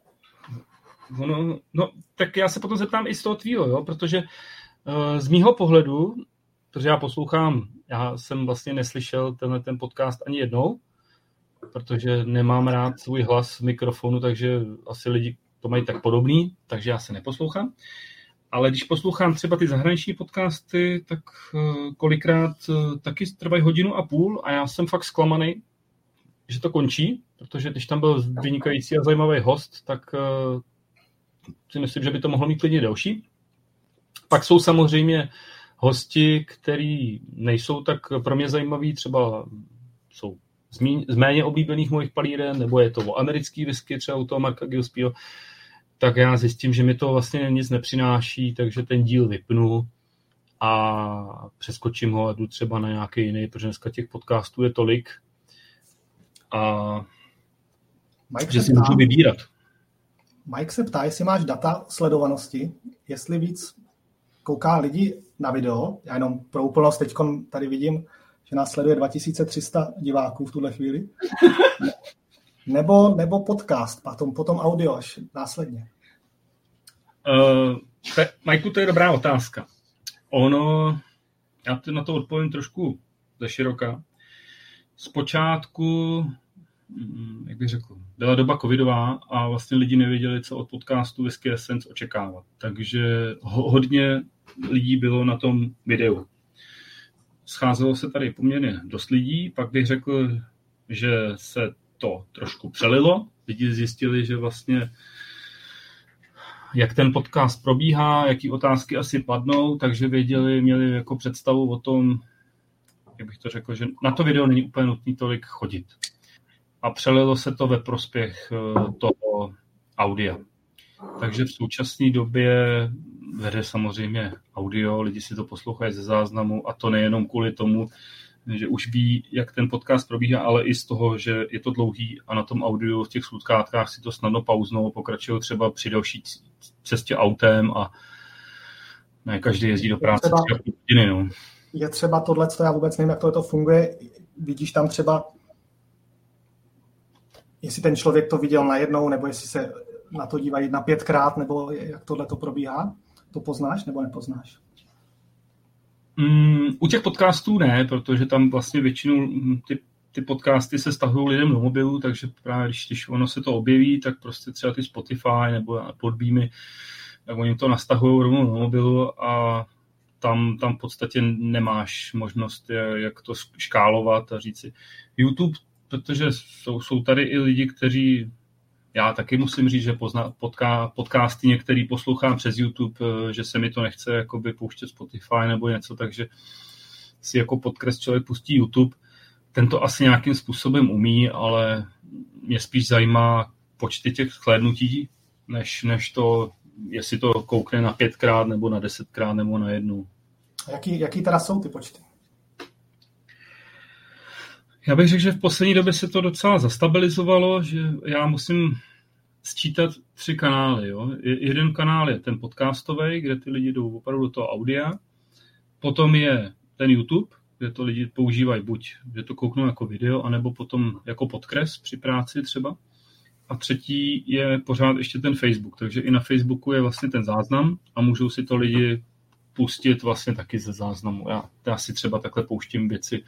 Ono, no, tak já se potom zeptám i z toho tvýho, jo, protože uh, z mýho pohledu, protože já poslouchám, já jsem vlastně neslyšel tenhle ten podcast ani jednou, protože nemám rád svůj hlas v mikrofonu, takže asi lidi to mají tak podobný, takže já se neposlouchám. Ale když poslouchám třeba ty zahraniční podcasty, tak uh, kolikrát uh, taky trvají hodinu a půl a já jsem fakt zklamaný, že to končí, protože když tam byl vynikající a zajímavý host, tak uh, si myslím, že by to mohlo mít klidně delší. Pak jsou samozřejmě hosti, kteří nejsou tak pro mě zajímaví, třeba jsou z méně oblíbených mojich palíren, nebo je to o americký whisky, třeba u toho Marka Gillespieho, tak já zjistím, že mi to vlastně nic nepřináší, takže ten díl vypnu a přeskočím ho a jdu třeba na nějaký jiný, protože dneska těch podcastů je tolik a Mike že si můžu vybírat. Mike se ptá, jestli máš data sledovanosti, jestli víc kouká lidi na video, já jenom pro úplnost teď tady vidím, že nás sleduje 2300 diváků v tuhle chvíli, nebo, nebo podcast, potom, potom audio až následně. Uh, te, Majku, to je dobrá otázka. Ono, já na to odpovím trošku ze široka. Zpočátku Mm, jak bych řekl, byla doba covidová a vlastně lidi nevěděli, co od podcastu Whisky Essence očekávat. Takže hodně lidí bylo na tom videu. Scházelo se tady poměrně dost lidí, pak bych řekl, že se to trošku přelilo. Lidi zjistili, že vlastně jak ten podcast probíhá, jaký otázky asi padnou, takže věděli, měli jako představu o tom, jak bych to řekl, že na to video není úplně nutný tolik chodit a přelilo se to ve prospěch eh, toho audia. Takže v současné době vede samozřejmě audio, lidi si to poslouchají ze záznamu a to nejenom kvůli tomu, že už ví, jak ten podcast probíhá, ale i z toho, že je to dlouhý a na tom audiu v těch sluchátkách si to snadno pauznou, pokračují třeba při další cestě autem a ne každý jezdí do práce třeba, tři hodiny. No. je třeba tohle, co já vůbec nevím, jak tohle to funguje. Vidíš tam třeba, jestli ten člověk to viděl najednou, nebo jestli se na to dívají na pětkrát, nebo jak tohle to probíhá? To poznáš nebo nepoznáš? Mm, u těch podcastů ne, protože tam vlastně většinou ty, ty podcasty se stahují lidem do mobilu, takže právě když, když ono se to objeví, tak prostě třeba ty Spotify nebo podbímy, tak oni to nastahují rovnou do mobilu a tam, tam v podstatě nemáš možnost, jak to škálovat a říci. YouTube, protože jsou, jsou tady i lidi, kteří já taky musím říct, že pozna, podka, podcasty některý poslouchám přes YouTube, eh, že se mi to nechce jakoby pouštět Spotify nebo něco, takže si jako podkres člověk pustí YouTube. Ten to asi nějakým způsobem umí, ale mě spíš zajímá počty těch shlédnutí, než, než to, jestli to koukne na pětkrát nebo na desetkrát nebo na jednu. Jaký, jaký teda jsou ty počty? Já bych řekl, že v poslední době se to docela zastabilizovalo, že já musím sčítat tři kanály. Jo. Jeden kanál je ten podcastový, kde ty lidi jdou opravdu do toho audia. Potom je ten YouTube, kde to lidi používají buď, že to kouknou jako video, anebo potom jako podkres při práci třeba. A třetí je pořád ještě ten Facebook, takže i na Facebooku je vlastně ten záznam a můžou si to lidi pustit vlastně taky ze záznamu. Já, já si třeba takhle pouštím věci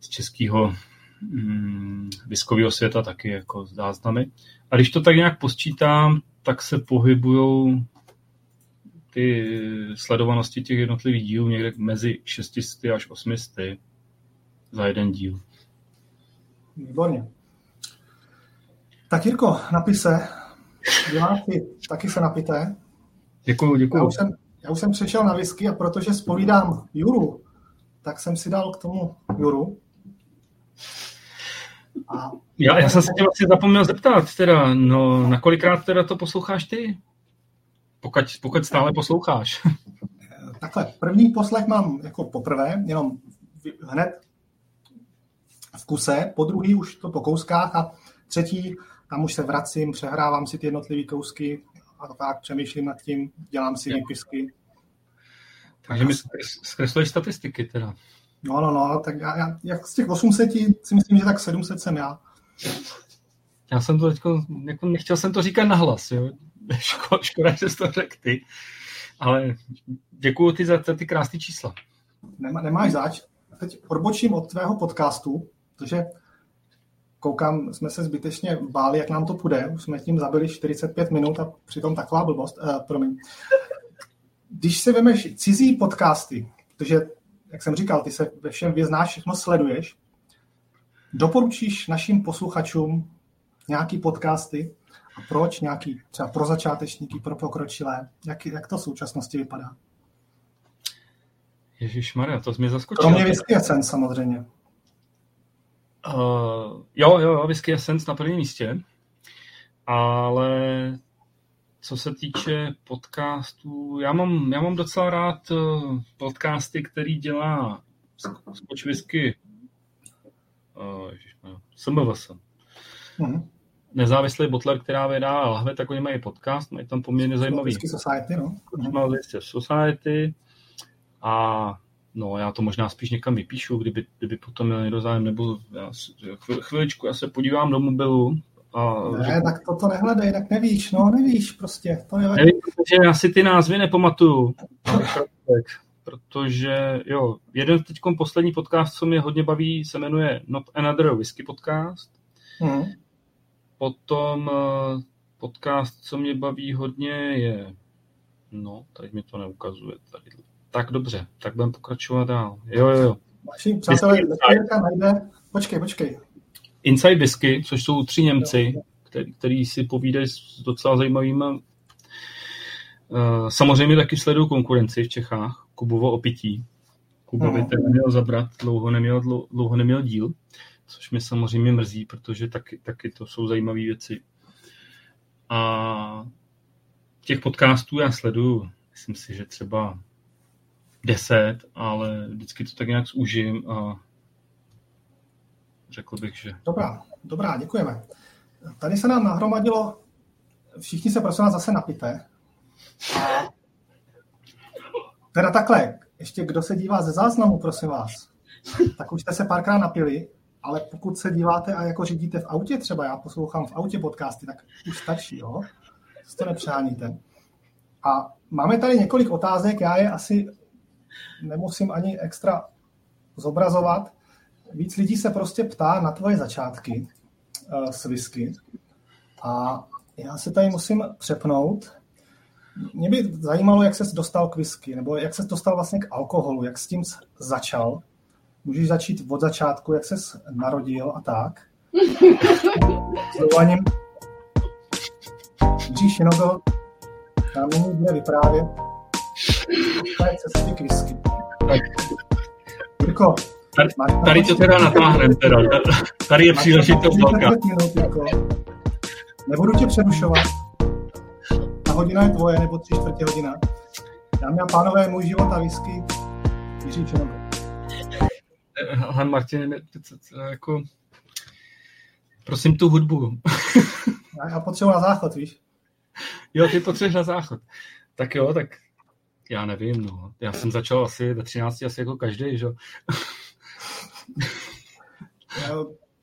z českého mm, viskového světa taky jako s záznamy. A když to tak nějak posčítám, tak se pohybují ty sledovanosti těch jednotlivých dílů někde mezi 600 až 800 za jeden díl. Výborně. Tak Jirko, napise. Diváci, taky se napité. Děkuju, děkuju. Já už, jsem, já už jsem přešel na whisky a protože spovídám Juru, tak jsem si dal k tomu Juru. A já, já jsem se tě vlastně zapomněl zeptat, teda, no, na kolikrát teda to posloucháš ty? Pokud, pokud stále posloucháš. Takhle, první poslech mám jako poprvé, jenom hned v kuse, po druhý už to po kouskách a třetí, tam už se vracím, přehrávám si ty jednotlivé kousky a tak přemýšlím nad tím, dělám si výpisky. Takže mi zkresluješ statistiky teda. No, no, no, tak já, já, jak z těch 800 si myslím, že tak 700 jsem já. Já jsem to teď, jako nechtěl jsem to říkat nahlas, jo. Škoda, škoda že jsi to řekl ty. Ale děkuji ty za, za ty krásné čísla. Nemá, nemáš zač. Teď odbočím od tvého podcastu, protože koukám, jsme se zbytečně báli, jak nám to půjde. Už jsme tím zabili 45 minut a přitom taková blbost. Uh, promiň. Když si vemeš cizí podcasty, protože jak jsem říkal, ty se ve všem vyznáš, všechno sleduješ. Doporučíš našim posluchačům nějaký podcasty a proč nějaký třeba pro začátečníky, pro pokročilé? Jak, jak to v současnosti vypadá? Ježíš Maria, to jsi mě zaskočil. Kromě Whisky Essence samozřejmě. Uh, jo, jo, Whisky Essence na prvním místě, ale co se týče podcastů, já mám, já mám docela rád eh, podcasty, který dělá Scotch Whisky uh, SMVS. Mm-hmm. Nezávislý botler, která vydá lahve, tak oni mají podcast, mají tam poměrně zajímavý. Whisky Society, no. Mm-hmm. Society a No, já to možná spíš někam vypíšu, kdyby, kdyby potom měl někdo zájem, nebo já, chviličku, já se podívám do mobilu, a ne, řeknu, tak toto nehledej, tak nevíš, no nevíš prostě. To je nevím, protože já si ty názvy nepamatuju. protože jo, jeden teď poslední podcast, co mě hodně baví, se jmenuje Not Another Whisky Podcast. Hmm. Potom eh, podcast, co mě baví hodně, je no, tady mi to neukazuje. Tady. Tak dobře, tak budeme pokračovat dál. Jo, jo, jo. Vaši přátelé, najde... Počkej, počkej. Inside Whisky, což jsou tři Němci, který, který si povídají s docela zajímavými. Uh, samozřejmě taky sledují konkurenci v Čechách, Kubovo opití. Kubovi ten neměl zabrat, dlouho neměl, dlouho neměl díl, což mě samozřejmě mrzí, protože taky, taky to jsou zajímavé věci. A těch podcastů já sleduju, myslím si, že třeba deset, ale vždycky to tak nějak zúžím a řekl bych, že... Dobrá, dobrá, děkujeme. Tady se nám nahromadilo, všichni se prosím vás zase napité. Teda takhle, ještě kdo se dívá ze záznamu, prosím vás, tak už jste se párkrát napili, ale pokud se díváte a jako řídíte v autě třeba, já poslouchám v autě podcasty, tak už stačí, jo? To nepřáníte. A máme tady několik otázek, já je asi nemusím ani extra zobrazovat. Víc lidí se prostě ptá na tvoje začátky uh, s whisky. A já se tady musím přepnout. Mě by zajímalo, jak ses dostal k whisky, nebo jak ses dostal vlastně k alkoholu, jak s tím začal. Můžeš začít od začátku, jak ses narodil a tak. S dovolením Jiří Šinogl nám nyní bude vyprávět tvé cesty k whisky. Jirko, tady, tady to teda natáhneme, teda. Tady je příležitost velká. Jako. Nebudu tě přerušovat. Ta hodina je tvoje, nebo tři čtvrtě hodina. Dámy a pánové, můj život a whisky. Jiří Černoch. Han Martin, jako... Prosím tu hudbu. já potřebuji na záchod, víš? Jo, ty potřebuješ na záchod. Tak jo, tak já nevím, no. Já jsem začal asi ve 13, asi jako každý, že?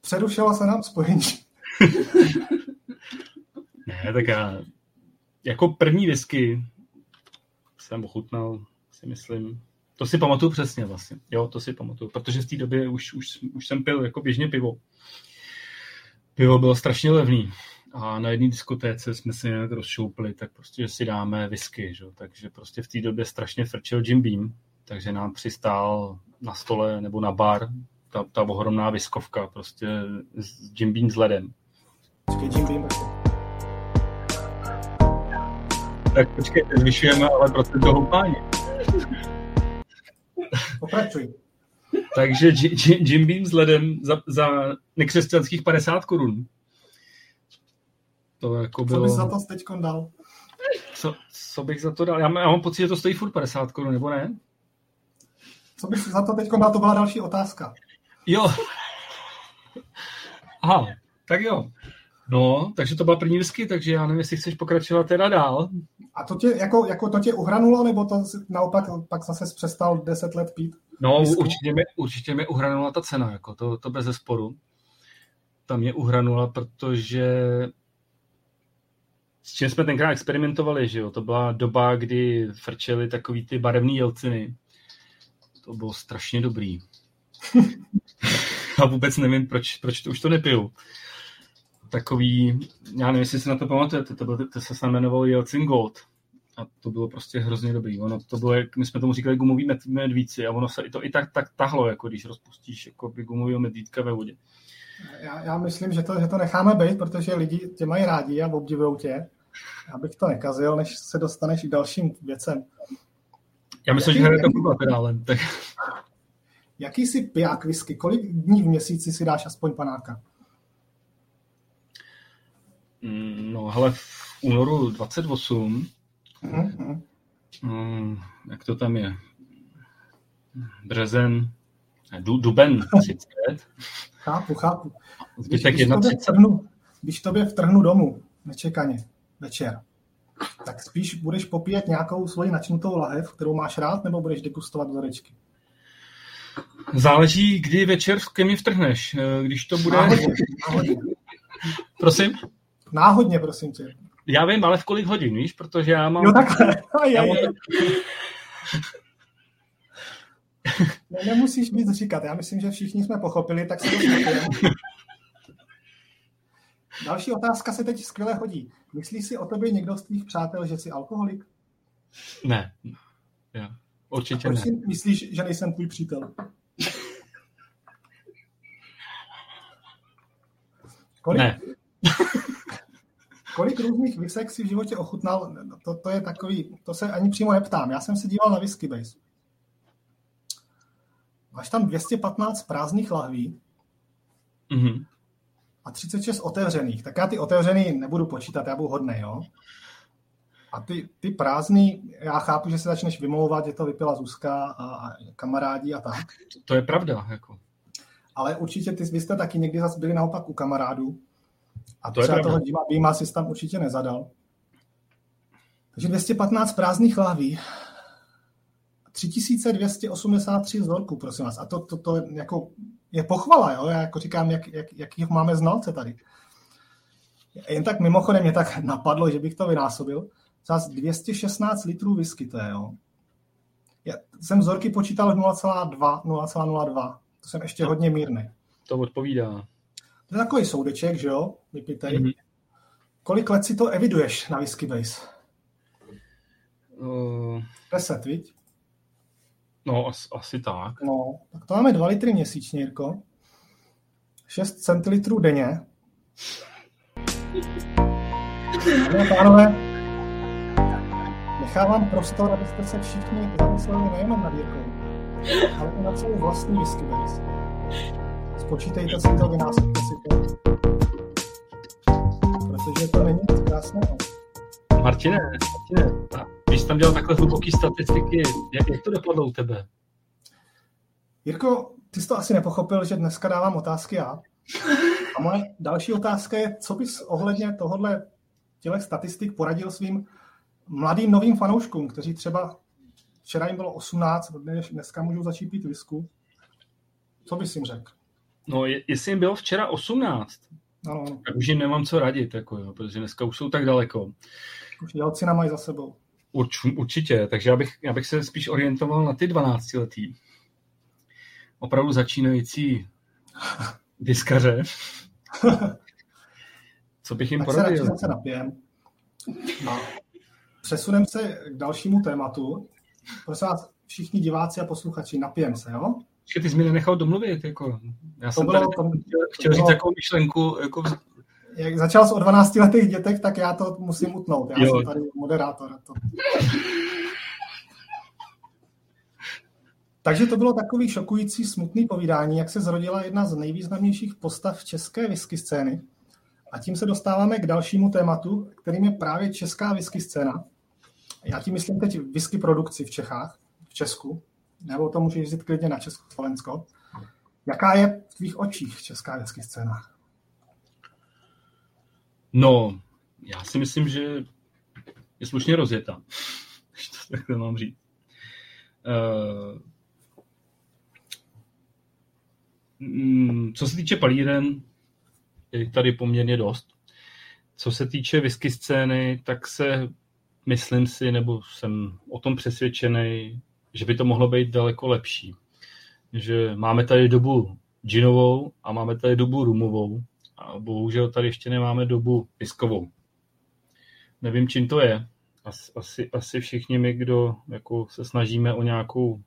Přerušila se nám spojení. ne, tak já jako první whisky jsem ochutnal, si myslím, to si pamatuju přesně vlastně. Jo, to si pamatuju, protože v té době už, už, už jsem pil jako běžně pivo. Pivo bylo strašně levný a na jedné diskotéce jsme si nějak rozšoupli, tak prostě, že si dáme whisky, že? takže prostě v té době strašně frčil Jim Beam, takže nám přistál na stole nebo na bar ta, ta ohromná viskovka prostě s Jim Beam s ledem. Tak počkej, zvyšujeme ale procent toho houpání. Pokračuj. Takže Jim Beam s ledem za, za nekřesťanských 50 korun. To jako bylo... Co bys za to teď dal? Co, co bych za to dal? Já, já mám pocit, že to stojí furt 50 korun, nebo ne? Co bych za to teď dal? To byla další otázka. Jo. Aha, tak jo. No, takže to byla první whisky, takže já nevím, jestli chceš pokračovat teda dál. A to tě, jako, jako to tě uhranulo, nebo to naopak pak zase přestal 10 let pít? No, určitě mě, určitě mě uhranula ta cena, jako to, to bez zesporu. Ta mě uhranula, protože s čím jsme tenkrát experimentovali, že jo? To byla doba, kdy frčeli takový ty barevný jelciny. To bylo strašně dobrý. A vůbec nevím, proč, proč to už to nepiju. Takový, já nevím, jestli si na to pamatujete, to, bylo, to se jmenovalo Jelcin Gold. A to bylo prostě hrozně dobrý. Ono to bylo, jak my jsme tomu říkali, gumový medvíci a ono se i to i tak, tak tahlo, jako když rozpustíš jako by gumový medvídka ve vodě. Já, já myslím, že to, že to necháme být, protože lidi tě mají rádi a obdivují tě. Abych to nekazil, než se dostaneš k dalším věcem. Já myslím, Jaký, že hrajete fotbal pedálem. Tak... Jaký jsi piják whisky? Kolik dní v měsíci si dáš aspoň panáka? Mm, no, hele, v únoru 28. Mm-hmm. Mm, jak to tam je? Březen, du, duben 30. Chápu, chápu. Když, když, tobě vtrhnu, když tobě vtrhnu domů, nečekaně, večer, tak spíš budeš popíjet nějakou svoji načnutou lahev, kterou máš rád, nebo budeš degustovat vzorečky? Záleží, kdy večer ke mně vtrhneš. Když to bude... Náhodně, náhodně. Prosím? Náhodně, prosím tě. Já vím, ale v kolik hodin, víš, protože já mám... Jo, takhle. Já mám... Ne, nemusíš nic říkat, já myslím, že všichni jsme pochopili, tak se to Další otázka se teď skvěle hodí. Myslíš si o tobě někdo z tvých přátel, že jsi alkoholik? Ne. Já. Určitě proč ne. myslíš, že nejsem tvůj přítel? Kolik, ne. kolik různých visek si v životě ochutnal? To, to je takový, to se ani přímo neptám. Já jsem se díval na Whisky Base. Máš tam 215 prázdných lahví. Mm-hmm a 36 otevřených. Tak já ty otevřený nebudu počítat, já budu hodný, jo? A ty, ty prázdný, já chápu, že se začneš vymlouvat, že to vypila Zuzka a, a kamarádi a tak. To je pravda, jako. Ale určitě ty, vy jste taky někdy zase byli naopak u kamarádů. A to třeba je toho Dima Býma si tam určitě nezadal. Takže 215 prázdných láví. 3283 vzorků, prosím vás. A to, to, to jako je pochvala, jo? Já jako říkám, jak, jak, jakých máme znalce tady. Jen tak mimochodem mě tak napadlo, že bych to vynásobil. Zás 216 litrů whisky to je, jo. Já jsem vzorky počítal 0,2, 0,02. To jsem ještě hodně mírný. To odpovídá. To je takový soudeček, že jo, vypitej. Mm-hmm. Kolik let si to eviduješ na Whisky Base? Uh... Deset, viď? No, as, asi tak. No, tak to máme 2 litry měsíčně, Jirko. 6 centilitrů denně. Dámy pánové, nechávám prostor, abyste se všichni zamysleli nejenom nad Jirkou, ale i na celou vlastní whisky. Spočítejte si to, vynásobte si to. Protože to není nic krásného. Martine, Martine, když jsi tam dělal takhle hluboký statistiky, jak, jak to dopadlo u tebe? Jirko, ty jsi to asi nepochopil, že dneska dávám otázky já. A moje další otázka je, co bys ohledně tohohle těle statistik poradil svým mladým novým fanouškům, kteří třeba včera jim bylo 18, dneska můžou začít pít visku. Co bys jim řekl? No, jestli jim bylo včera 18, ano, tak už jim nemám co radit, jako jo, protože dneska už jsou tak daleko. Už dělci mají za sebou. Urč, určitě, takže já bych, já bych se spíš orientoval na ty 12 letý. Opravdu začínající diskaře. Co bych jim tak poradil? Se napijem. A přesunem se k dalšímu tématu. Prosím vás, všichni diváci a posluchači, napijem se, jo? Počkej, ty jsi mi nenechal domluvit, jako. Já to jsem bylo, tady to, chtěl, chtěl říct takovou myšlenku, jako jak začal jsi o 12 letých dětech, tak já to musím utnout. Já jo. jsem tady moderátor. To... Takže to bylo takový šokující, smutný povídání, jak se zrodila jedna z nejvýznamnějších postav české whisky scény. A tím se dostáváme k dalšímu tématu, kterým je právě česká whisky scéna. Já tím myslím teď whisky produkci v Čechách, v Česku, nebo to můžeš říct klidně na Česko-Slovensko. Jaká je v tvých očích česká whisky scéna? No, já si myslím, že je slušně rozjeta. To takhle mám říct. Uh, co se týče palíren, je tady poměrně dost. Co se týče whisky scény, tak se myslím si, nebo jsem o tom přesvědčený, že by to mohlo být daleko lepší. Že máme tady dobu ginovou a máme tady dobu rumovou a bohužel tady ještě nemáme dobu diskovou. Nevím, čím to je. Asi, asi, asi všichni my, kdo jako se snažíme o nějakou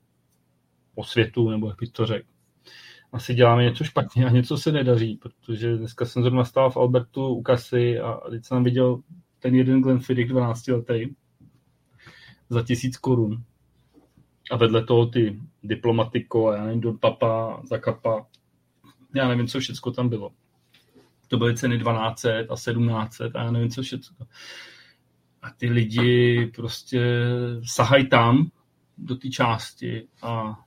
osvětu, nebo jak bych to řekl, asi děláme něco špatně a něco se nedaří, protože dneska jsem zrovna stál v Albertu u kasy a teď jsem viděl ten jeden Glenfiddich 12 letý za tisíc korun. A vedle toho ty diplomatiko a já nevím, Don Papa, Zakapa, já nevím, co všechno tam bylo to byly ceny 1200 a 1700 a já nevím, co všechno. A ty lidi prostě sahají tam do té části a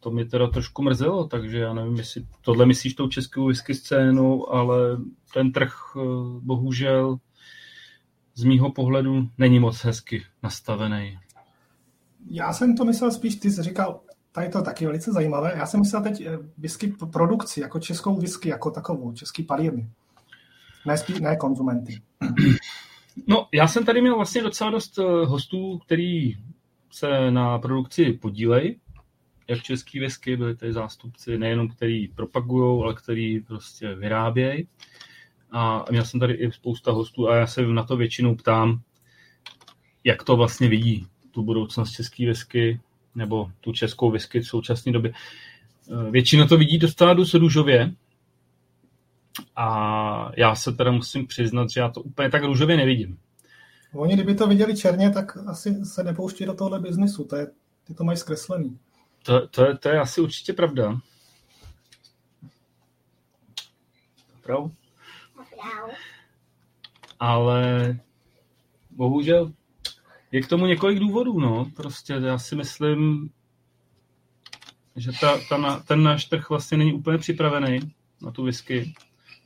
to mě teda trošku mrzelo, takže já nevím, jestli tohle myslíš tou českou whisky scénu, ale ten trh eh, bohužel z mýho pohledu není moc hezky nastavený. Já jsem to myslel spíš, ty jsi říkal, tady to taky velice zajímavé. Já jsem myslel teď eh, whisky produkci, jako českou whisky, jako takovou, český palírny. Ne, spíš, ne konzumenty. No, já jsem tady měl vlastně docela dost eh, hostů, který se na produkci podílejí, jak český whisky, byli tady zástupci nejenom, který propagují, ale který prostě vyrábějí. A měl jsem tady i spousta hostů a já se na to většinou ptám, jak to vlastně vidí, tu budoucnost české whisky, nebo tu českou whisky v současné době. Eh, většina to vidí dostala do růžově, a já se teda musím přiznat, že já to úplně tak růžově nevidím. Oni, kdyby to viděli černě, tak asi se nepouští do tohle biznisu. To je, ty to mají zkreslený. To, to, je, to je asi určitě pravda. Prav? Ale bohužel je k tomu několik důvodů, no. Prostě já si myslím, že ta, ta, ten náš trh vlastně není úplně připravený na tu whisky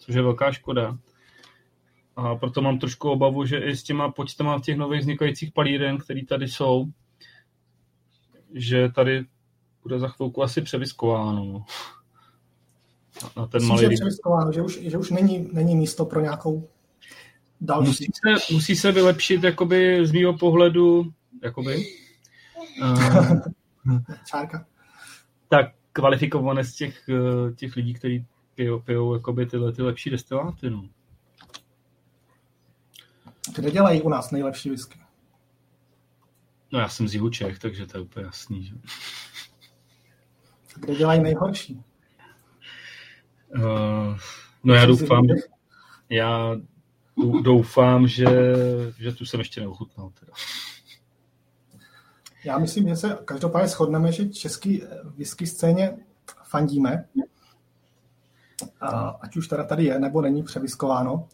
což je velká škoda. A proto mám trošku obavu, že i s těma počtama těch nových vznikajících palíren, které tady jsou, že tady bude za chvilku asi převiskováno. Na, ten Myslím, malý... Že, že už, že už není, není místo pro nějakou další. Musí se, musí se vylepšit jakoby z mého pohledu jakoby, uh, Čárka. Tak kvalifikované z těch, eh, těch lidí, kteří pijou, pijou jakoby tyhle ty lepší destiláty. No. Kde dělají u nás nejlepší whisky? No já jsem z jihu Čech, takže to je úplně jasný. Že? Kde dělají nejhorší? Uh, no já doufám, já doufám, že, že tu jsem ještě neochutnal. Teda. Já myslím, že se každopádně shodneme, že český whisky scéně fandíme, a ať už teda tady je, nebo není převiskováno.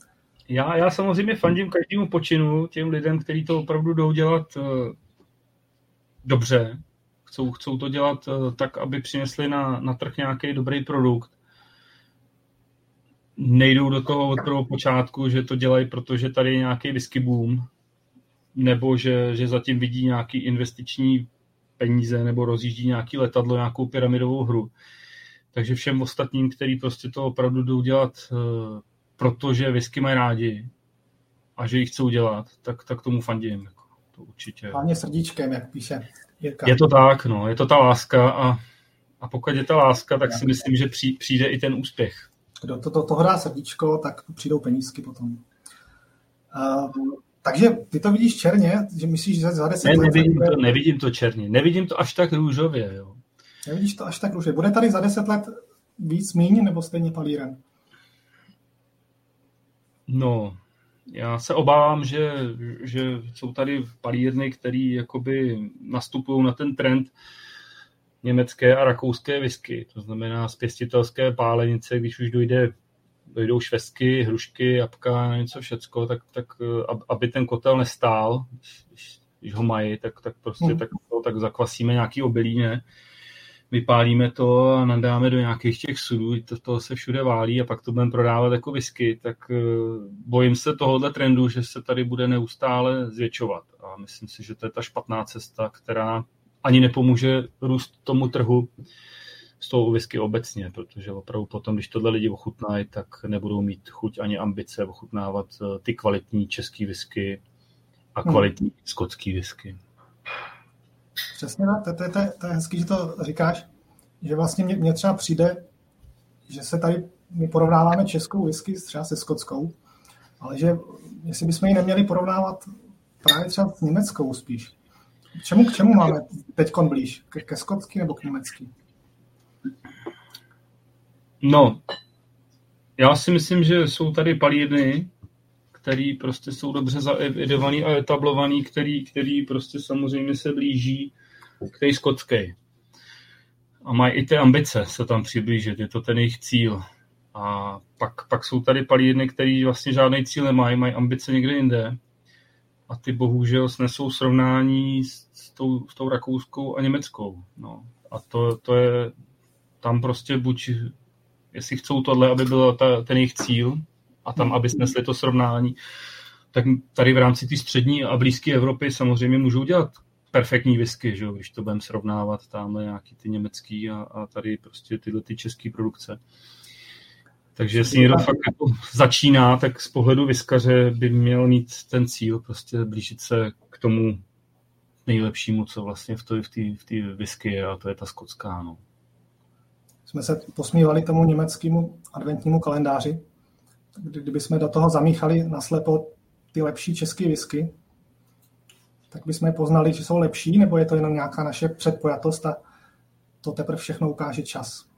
Já, já samozřejmě fandím každému počinu, těm lidem, kteří to opravdu jdou dělat uh, dobře, chcou, chcou to dělat uh, tak, aby přinesli na, na trh nějaký dobrý produkt. Nejdou do toho od prvého počátku, že to dělají, protože tady je nějaký whisky boom, nebo že, že zatím vidí nějaký investiční peníze, nebo rozjíždí nějaký letadlo, nějakou pyramidovou hru. Takže všem ostatním, kteří prostě to opravdu jdou dělat, uh, protože whisky mají rádi a že ji chcou dělat, tak, tak tomu fandím. Jako, to určitě. Hlavně srdíčkem, jak píše Jirka. Je to tak, no, je to ta láska a, a pokud je ta láska, tak si myslím, že při, přijde i ten úspěch. Kdo to, to, to hrá srdíčko, tak přijdou penízky potom. Uh, takže ty to vidíš černě, že myslíš, že za deset ne, nevidím let... To, nevidím to černě, nevidím to až tak růžově. Jo. Nevidíš to až tak růžově. Bude tady za deset let víc míň nebo stejně palíren? No, já se obávám, že, že jsou tady palírny, které jakoby nastupují na ten trend německé a rakouské whisky. To znamená z pěstitelské pálenice, když už dojde dojdou švestky, hrušky, jabka, něco všecko, tak, tak aby ten kotel nestál, když, když ho mají, tak, tak prostě hmm. tak, tak zakvasíme nějaký obilíně, vypálíme to a nadáme do nějakých těch sudů, to, to se všude válí a pak to budeme prodávat jako whisky, tak eh, bojím se tohohle trendu, že se tady bude neustále zvětšovat a myslím si, že to je ta špatná cesta, která ani nepomůže růst tomu trhu s tou whisky obecně, protože opravdu potom, když tohle lidi ochutnají, tak nebudou mít chuť ani ambice ochutnávat eh, ty kvalitní český whisky a hmm. kvalitní hmm. skotský whisky. Přesně, to, to, to, to je hezký, že to říkáš, že vlastně mně, mně třeba přijde, že se tady, my porovnáváme českou whisky třeba se skotskou, ale že jestli bychom ji neměli porovnávat právě třeba s německou spíš. K čemu, k čemu máme teď blíž? Ke, ke skotský nebo k německý? No, já si myslím, že jsou tady palírny, který prostě jsou dobře zaevidovaný a etablovaný, který, který prostě samozřejmě se blíží k té skotské. A mají i ty ambice se tam přiblížit, je to ten jejich cíl. A pak, pak jsou tady palírny, který vlastně žádný cíl nemají, mají ambice někde jinde. A ty bohužel snesou srovnání s, s, tou, s tou rakouskou a německou. No. A to, to je tam prostě buď, jestli chcou tohle, aby byl ta, ten jejich cíl, a tam, aby snesli to srovnání, tak tady v rámci té střední a blízké Evropy samozřejmě můžou dělat perfektní whisky, že když to budeme srovnávat tamhle nějaký ty německý a, a tady prostě tyhle ty české produkce. Takže jestli někdo fakt jako začíná, tak z pohledu viskaře by měl mít ten cíl prostě blížit se k tomu nejlepšímu, co vlastně v té v v tý whisky je, a to je ta skotská. No. Jsme se posmívali tomu německému adventnímu kalendáři, kdyby jsme do toho zamíchali naslepo ty lepší české whisky, tak bychom poznali, že jsou lepší, nebo je to jenom nějaká naše předpojatost a to teprve všechno ukáže čas.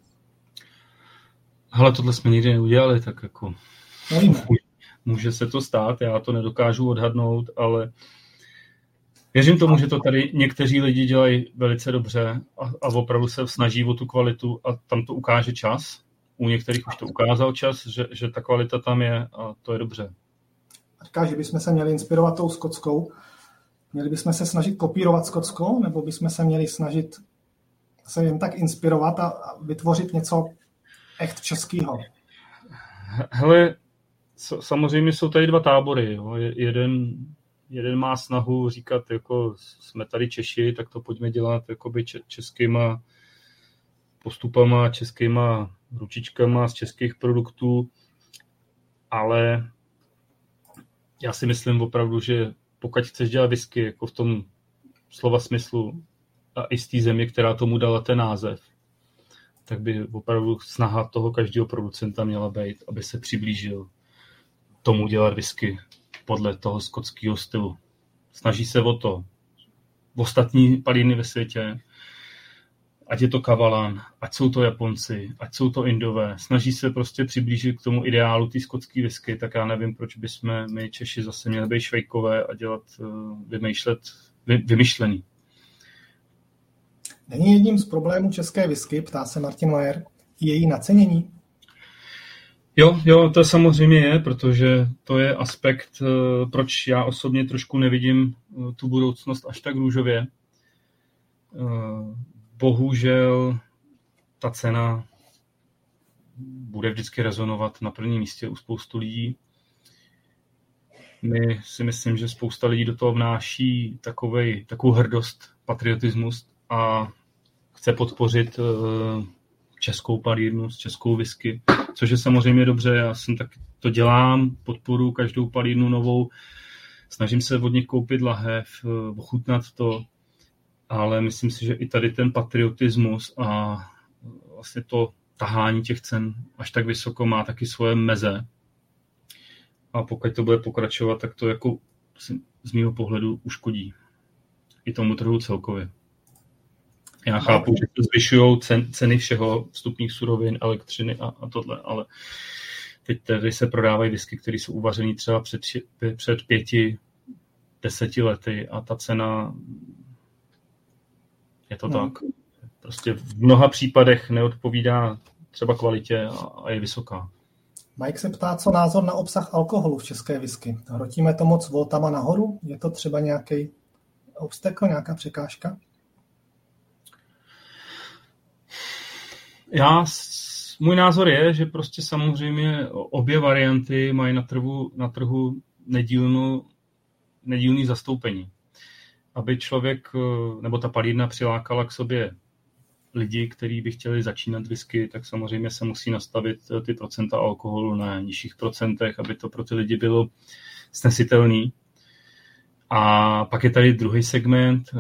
Ale tohle jsme nikdy neudělali, tak jako... Nevíme. Může se to stát, já to nedokážu odhadnout, ale věřím tomu, že to tady někteří lidi dělají velice dobře a, a opravdu se snaží o tu kvalitu a tam to ukáže čas u některých už to ukázal čas, že, že ta kvalita tam je a to je dobře. Říká, že bychom se měli inspirovat tou skotskou. Měli bychom se snažit kopírovat skotskou, nebo bychom se měli snažit se jen tak inspirovat a, vytvořit něco echt českého? Hele, samozřejmě jsou tady dva tábory. Jo. Jeden jeden má snahu říkat, jako jsme tady Češi, tak to pojďme dělat jakoby českýma postupama, českýma ručičkama z českých produktů, ale já si myslím opravdu, že pokud chceš dělat whisky jako v tom slova smyslu a i z té země, která tomu dala ten název, tak by opravdu snaha toho každého producenta měla být, aby se přiblížil tomu dělat whisky podle toho skotského stylu. Snaží se o to. V ostatní paliny ve světě, ať je to Kavalan, ať jsou to Japonci, ať jsou to Indové, snaží se prostě přiblížit k tomu ideálu té skotské whisky, tak já nevím, proč bychom my Češi zase měli být švejkové a dělat, eh, vymýšlet vy, vymyšlený. Není jedním z problémů české whisky, ptá se Martin Mayer, její nacenění? Jo, jo, to samozřejmě je, protože to je aspekt, eh, proč já osobně trošku nevidím eh, tu budoucnost až tak růžově. Eh, bohužel ta cena bude vždycky rezonovat na prvním místě u spoustu lidí. My si myslím, že spousta lidí do toho vnáší takovej, takovou hrdost, patriotismus a chce podpořit českou palírnu s českou whisky, což je samozřejmě dobře, já jsem tak to dělám, podporu každou palírnu novou, snažím se od nich koupit lahev, eh, ochutnat to, ale myslím si, že i tady ten patriotismus a vlastně to tahání těch cen až tak vysoko má taky svoje meze. A pokud to bude pokračovat, tak to jako z mého pohledu uškodí i tomu trhu celkově. Já chápu, že to zvyšují cen, ceny všeho, vstupních surovin, elektřiny a, a tohle, ale teď tady se prodávají disky, které jsou uvařené třeba před, před pěti, deseti lety a ta cena je to no. tak. Prostě v mnoha případech neodpovídá třeba kvalitě a, a je vysoká. Mike se ptá, co názor na obsah alkoholu v české whisky. Hrotíme to moc voltama nahoru? Je to třeba nějaký obstekl, nějaká překážka? Já, můj názor je, že prostě samozřejmě obě varianty mají na trhu, na trhu nedílnu, nedílný zastoupení. Aby člověk eh, nebo ta palírna přilákala k sobě lidi, kteří by chtěli začínat whisky, tak samozřejmě se musí nastavit eh, ty procenta alkoholu na nižších procentech, aby to pro ty lidi bylo snesitelný. A pak je tady druhý segment, eh,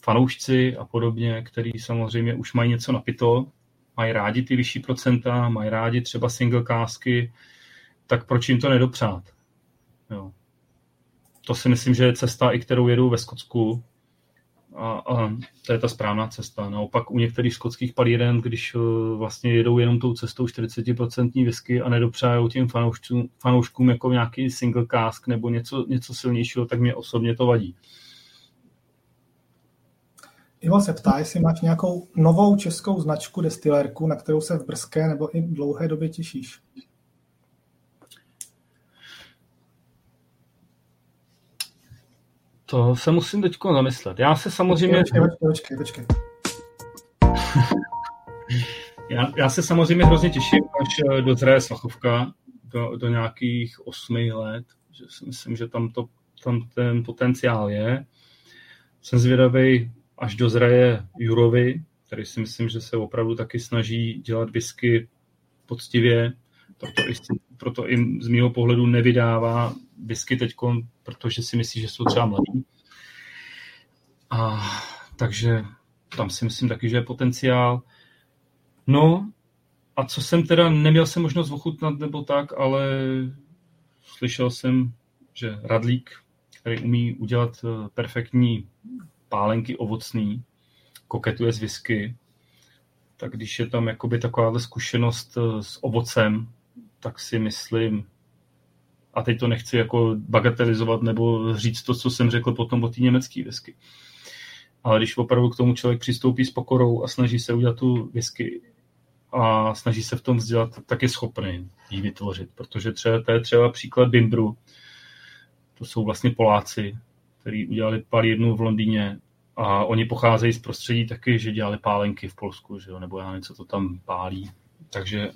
fanoušci a podobně, který samozřejmě už mají něco napito, mají rádi ty vyšší procenta, mají rádi třeba single kásky, tak proč jim to nedopřát? Jo. To si myslím, že je cesta, i kterou jedou ve Skotsku. A, a to je ta správná cesta. Naopak u některých skotských palíren, když uh, vlastně jedou jenom tou cestou 40% whisky a nedopřájou těm fanouškům, fanouškům jako nějaký single cask nebo něco, něco silnějšího, tak mě osobně to vadí. Ivo se ptá, jestli máš nějakou novou českou značku destilérku, na kterou se v brzké nebo i dlouhé době těšíš. To se musím teď zamyslet. Já se samozřejmě... Počkej, počkej, počkej. počkej. já, já se samozřejmě hrozně těším, až eh, dozraje Svachovka do, do nějakých osmi let. Že si myslím, že tam, to, tam ten potenciál je. Jsem zvědavý, až dozraje Jurovi, který si myslím, že se opravdu taky snaží dělat whisky poctivě, proto i, proto i z mého pohledu nevydává whisky teď, protože si myslí, že jsou třeba mladí. A, takže tam si myslím taky, že je potenciál. No a co jsem teda, neměl jsem možnost ochutnat nebo tak, ale slyšel jsem, že Radlík, který umí udělat eh, perfektní pálenky ovocný, koketuje s whisky, tak když je tam jakoby takováhle zkušenost eh, s ovocem, tak si myslím, a teď to nechci jako bagatelizovat nebo říct to, co jsem řekl potom o té německé whisky. Ale když opravdu k tomu člověk přistoupí s pokorou a snaží se udělat tu whisky a snaží se v tom vzdělat, tak je schopný ji vytvořit. Protože třeba, to je třeba příklad Bimbru. To jsou vlastně Poláci, který udělali pár jednu v Londýně a oni pocházejí z prostředí taky, že dělali pálenky v Polsku, že jo, nebo já něco to tam pálí. Takže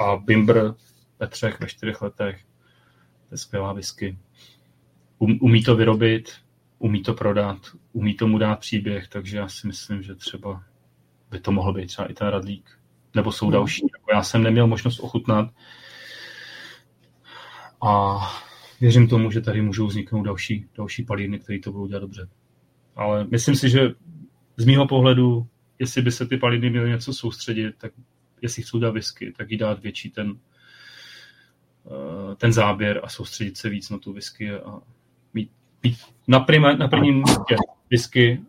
a Bimber ve třech, ve čtyřech letech, to je skvělá whisky. um, umí to vyrobit, umí to prodat, umí tomu dát příběh, takže já si myslím, že třeba by to mohl být třeba i ten Radlík. Nebo jsou hmm. další. Já jsem neměl možnost ochutnat a věřím tomu, že tady můžou vzniknout další, další palírny, které to budou dělat dobře. Ale myslím si, že z mýho pohledu, jestli by se ty palírny měly něco soustředit, tak jestli chcou dát whisky, tak jí dát větší ten, eh, ten záběr a soustředit se víc na tu whisky a mít, mít na, prima, na prvním místě whisky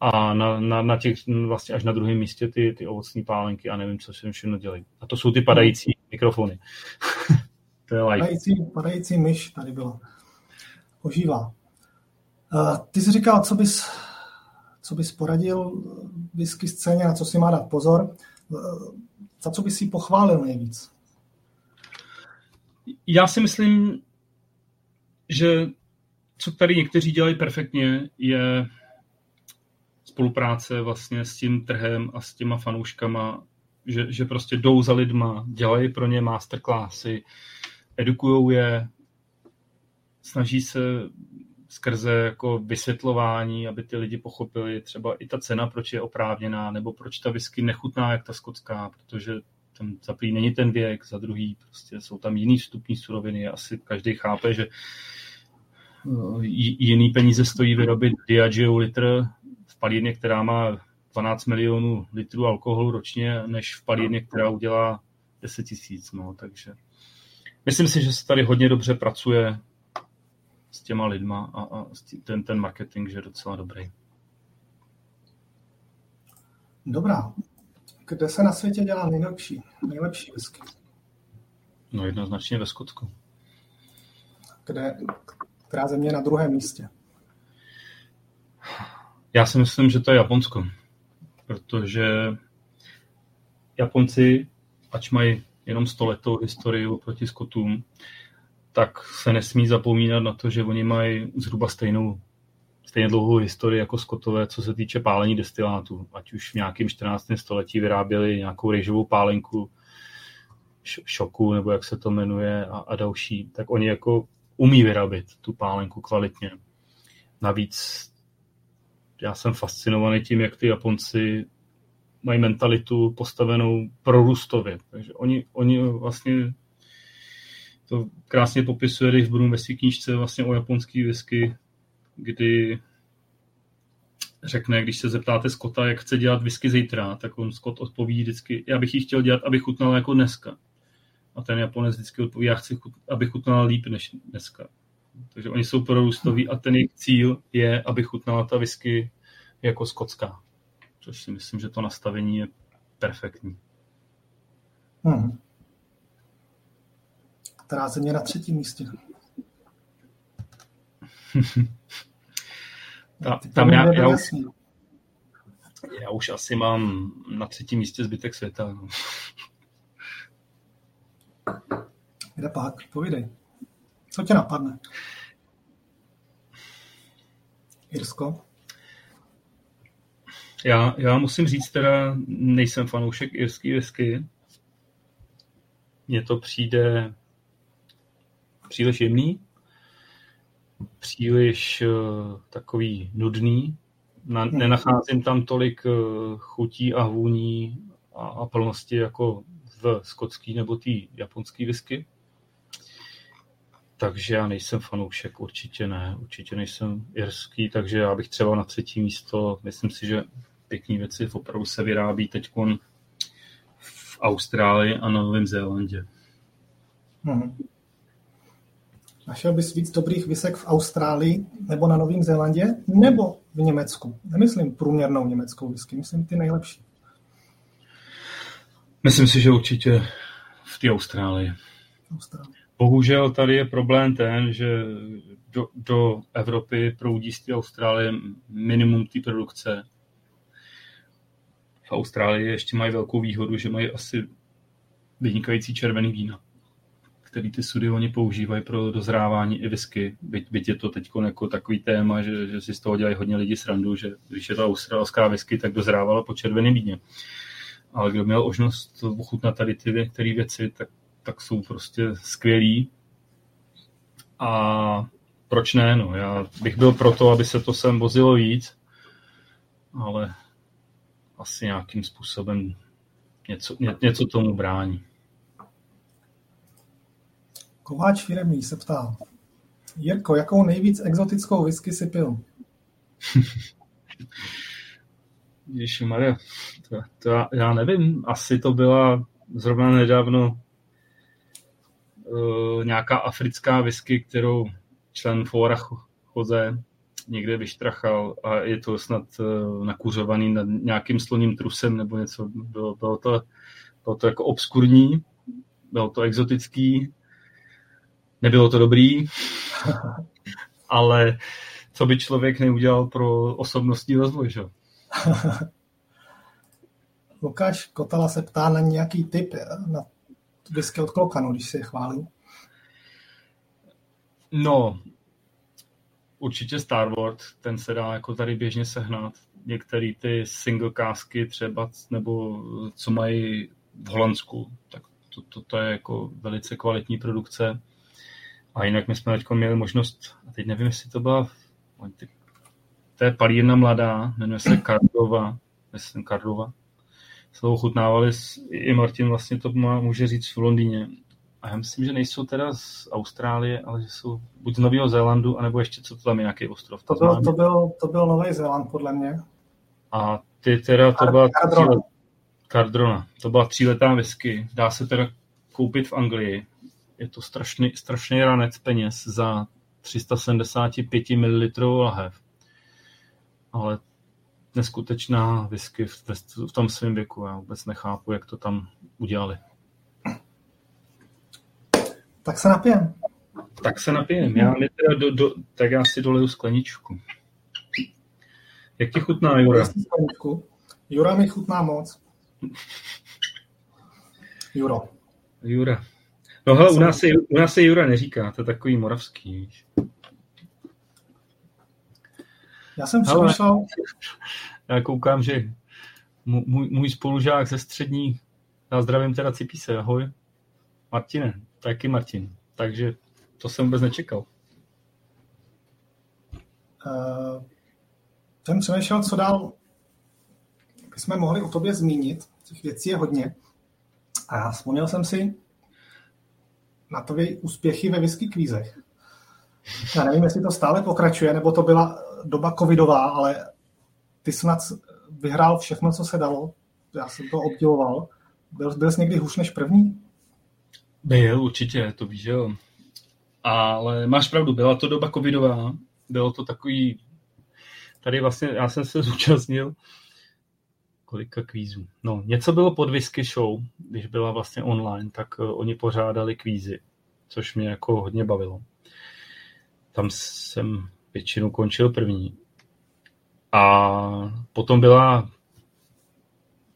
a na, na, na těch, vlastně až na druhém místě ty, ty ovocní pálenky a nevím, co se všechno dělají. A to jsou ty padající mikrofony. to je like. Padající, padající myš tady byla. Ožívá. Uh, ty jsi říkal, co bys, co bys poradil whisky scéně, na co si má dát pozor. Uh, za co bys si pochválil nejvíc? Já si myslím, že co tady někteří dělají perfektně, je spolupráce vlastně s tím trhem a s těma fanouškama, že, že prostě jdou za lidma, dělají pro ně masterclassy, edukují je, snaží se skrze jako vysvětlování, aby ty lidi pochopili třeba i ta cena, proč je oprávněná, nebo proč ta whisky nechutná jak ta skotská, protože tam za prvý není ten věk, za druhý prostě jsou tam jiný vstupní suroviny. Asi každý chápe, že eh, jiný peníze stojí vyrobit Diageo litr v palírně, která má 12 milionů litrů alkoholu ročně, než v palírně, která udělá 10 tisíc. No, takže myslím si, že se tady hodně dobře pracuje s těma lidma a, a ten, ten marketing, že je docela dobrý. Dobrá. Kde se na světě dělá nejlepší, nejlepší whisky? No jednoznačně ve Skotsku. Kde, která země je na druhém místě? Já si myslím, že to je Japonsko. Protože Japonci, ač mají jenom stoletou historii oproti Skotům, tak se nesmí zapomínat na to, že oni mají zhruba stejnou, stejně dlouhou historii jako Skotové, co se týče pálení destilátů. Ať už v nějakém 14. století vyráběli nějakou rejžovou pálenku, šoku, nebo jak se to jmenuje, a, a další, tak oni jako umí vyrobit tu pálenku kvalitně. Navíc já jsem fascinovaný tím, jak ty Japonci mají mentalitu postavenou prorůstově. Takže oni, oni vlastně to krásně popisuje Dave Broom ve knížce vlastně o japonský whisky, kdy řekne, když se zeptáte Scotta, jak chce dělat whisky zítra, tak on Scott odpoví vždycky, já bych ji chtěl dělat, aby chutnala jako dneska. A ten Japonec vždycky odpoví, já chci, aby chutnala líp než dneska. Takže oni jsou prorůstoví a ten jejich cíl je, aby chutnala ta whisky jako skotská. Což si myslím, že to nastavení je perfektní. Hmm která země na třetím místě. Ta, tam já, já, už, já už asi mám na třetím místě zbytek světa. No. Kde pak? Povídej. Co tě napadne? Irsko? Já, já musím říct teda, nejsem fanoušek irský whisky. Mně to přijde příliš jemný, příliš uh, takový nudný. Na, hmm. nenacházím tam tolik uh, chutí a vůní a, a plnosti jako v skotský nebo tý japonský whisky. Takže já nejsem fanoušek, určitě ne, určitě nejsem irský, takže já bych třeba na třetí místo, myslím si, že pěkné věci opravdu se vyrábí teď v Austrálii a na Novém Zélandě. Hmm. Našel bys víc dobrých visek v Austrálii nebo na Novém Zélandě nebo v Německu? Nemyslím průměrnou německou whisky, myslím ty nejlepší. Myslím si, že určitě v té Austrálii. Austrálii. Bohužel tady je problém ten, že do, do Evropy proudí z té Austrálie minimum té produkce. V Austrálii ještě mají velkou výhodu, že mají asi vynikající červený vína který ty sudy oni používají pro dozrávání i whisky. Byť, byť je to teď jako takový téma, že, že si z toho dělají hodně lidi srandu, že když je to australská whisky, tak dozrávala po červeném víně. Ale kdo měl možnost ochutnat tady ty některé věci, tak, tak jsou prostě skvělí. A proč ne, no. Já bych byl proto, aby se to sem vozilo víc, ale asi nějakým způsobem něco, ně, něco tomu brání. Kováč Firemný se ptá, Jirko, jakou nejvíc exotickou whisky si pil? Maria, to, to já, já nevím, asi to byla zrovna nedávno uh, nějaká africká whisky, kterou člen fóra Jose někde vyštrachal a je to snad uh, nakuřovaný nad nějakým sloním trusem nebo něco. Bylo, bylo, to, bylo to jako obskurní, bylo to exotický, nebylo to dobrý, ale co by člověk neudělal pro osobnostní rozvoj, že? Lukáš Kotala se ptá na nějaký tip na whisky od Klokanu, když si je chválil. No, určitě Starboard, ten se dá jako tady běžně sehnat. Některé ty single kásky třeba, nebo co mají v Holandsku, tak to, to, to je jako velice kvalitní produkce. A jinak my jsme teď měli možnost, a teď nevím, jestli to byla, to je palírna mladá, jmenuje se Kardova, myslím Kardova. Se ochutnávali, i Martin vlastně to má, může říct v Londýně. A já myslím, že nejsou teda z Austrálie, ale že jsou buď z Nového Zélandu, anebo ještě co to tam je, nějaký ostrov. To byl, to byl, to byl Nový Zéland, podle mě. A ty teda, to byla Cardrona. Cardrona. To byla tříletá whisky. Dá se teda koupit v Anglii je to strašný, strašný ranec peněz za 375 ml lahev. Ale neskutečná whisky v, v tom svém věku. Já vůbec nechápu, jak to tam udělali. Tak se napijem. Tak se napijem. Já mi teda do, do, tak já si doleju skleničku. Jak ti chutná, Jura? Jura mi chutná moc. Juro. Jura. No hele, u nás, se, u nás se Jura neříká, to je takový moravský, víš. Já jsem přemýšlel... Já koukám, že můj, můj spolužák ze střední, já zdravím teda Cipise, ahoj. Martine, taky Martin. Takže to jsem vůbec nečekal. Uh, jsem přemýšlel, co dál bychom mohli o tobě zmínit. Těch věcí je hodně. A vzpomněl jsem si, na tvé úspěchy ve whisky kvízech. Já nevím, jestli to stále pokračuje, nebo to byla doba covidová, ale ty snad vyhrál všechno, co se dalo. Já jsem to obdivoval. Byl, byl jsi někdy hůř než první? Byl, určitě, to víš, jo. Ale máš pravdu, byla to doba covidová, bylo to takový, tady vlastně, já jsem se zúčastnil kolika kvízů. No, něco bylo pod Whisky Show, když byla vlastně online, tak uh, oni pořádali kvízy, což mě jako hodně bavilo. Tam jsem většinou končil první. A potom byla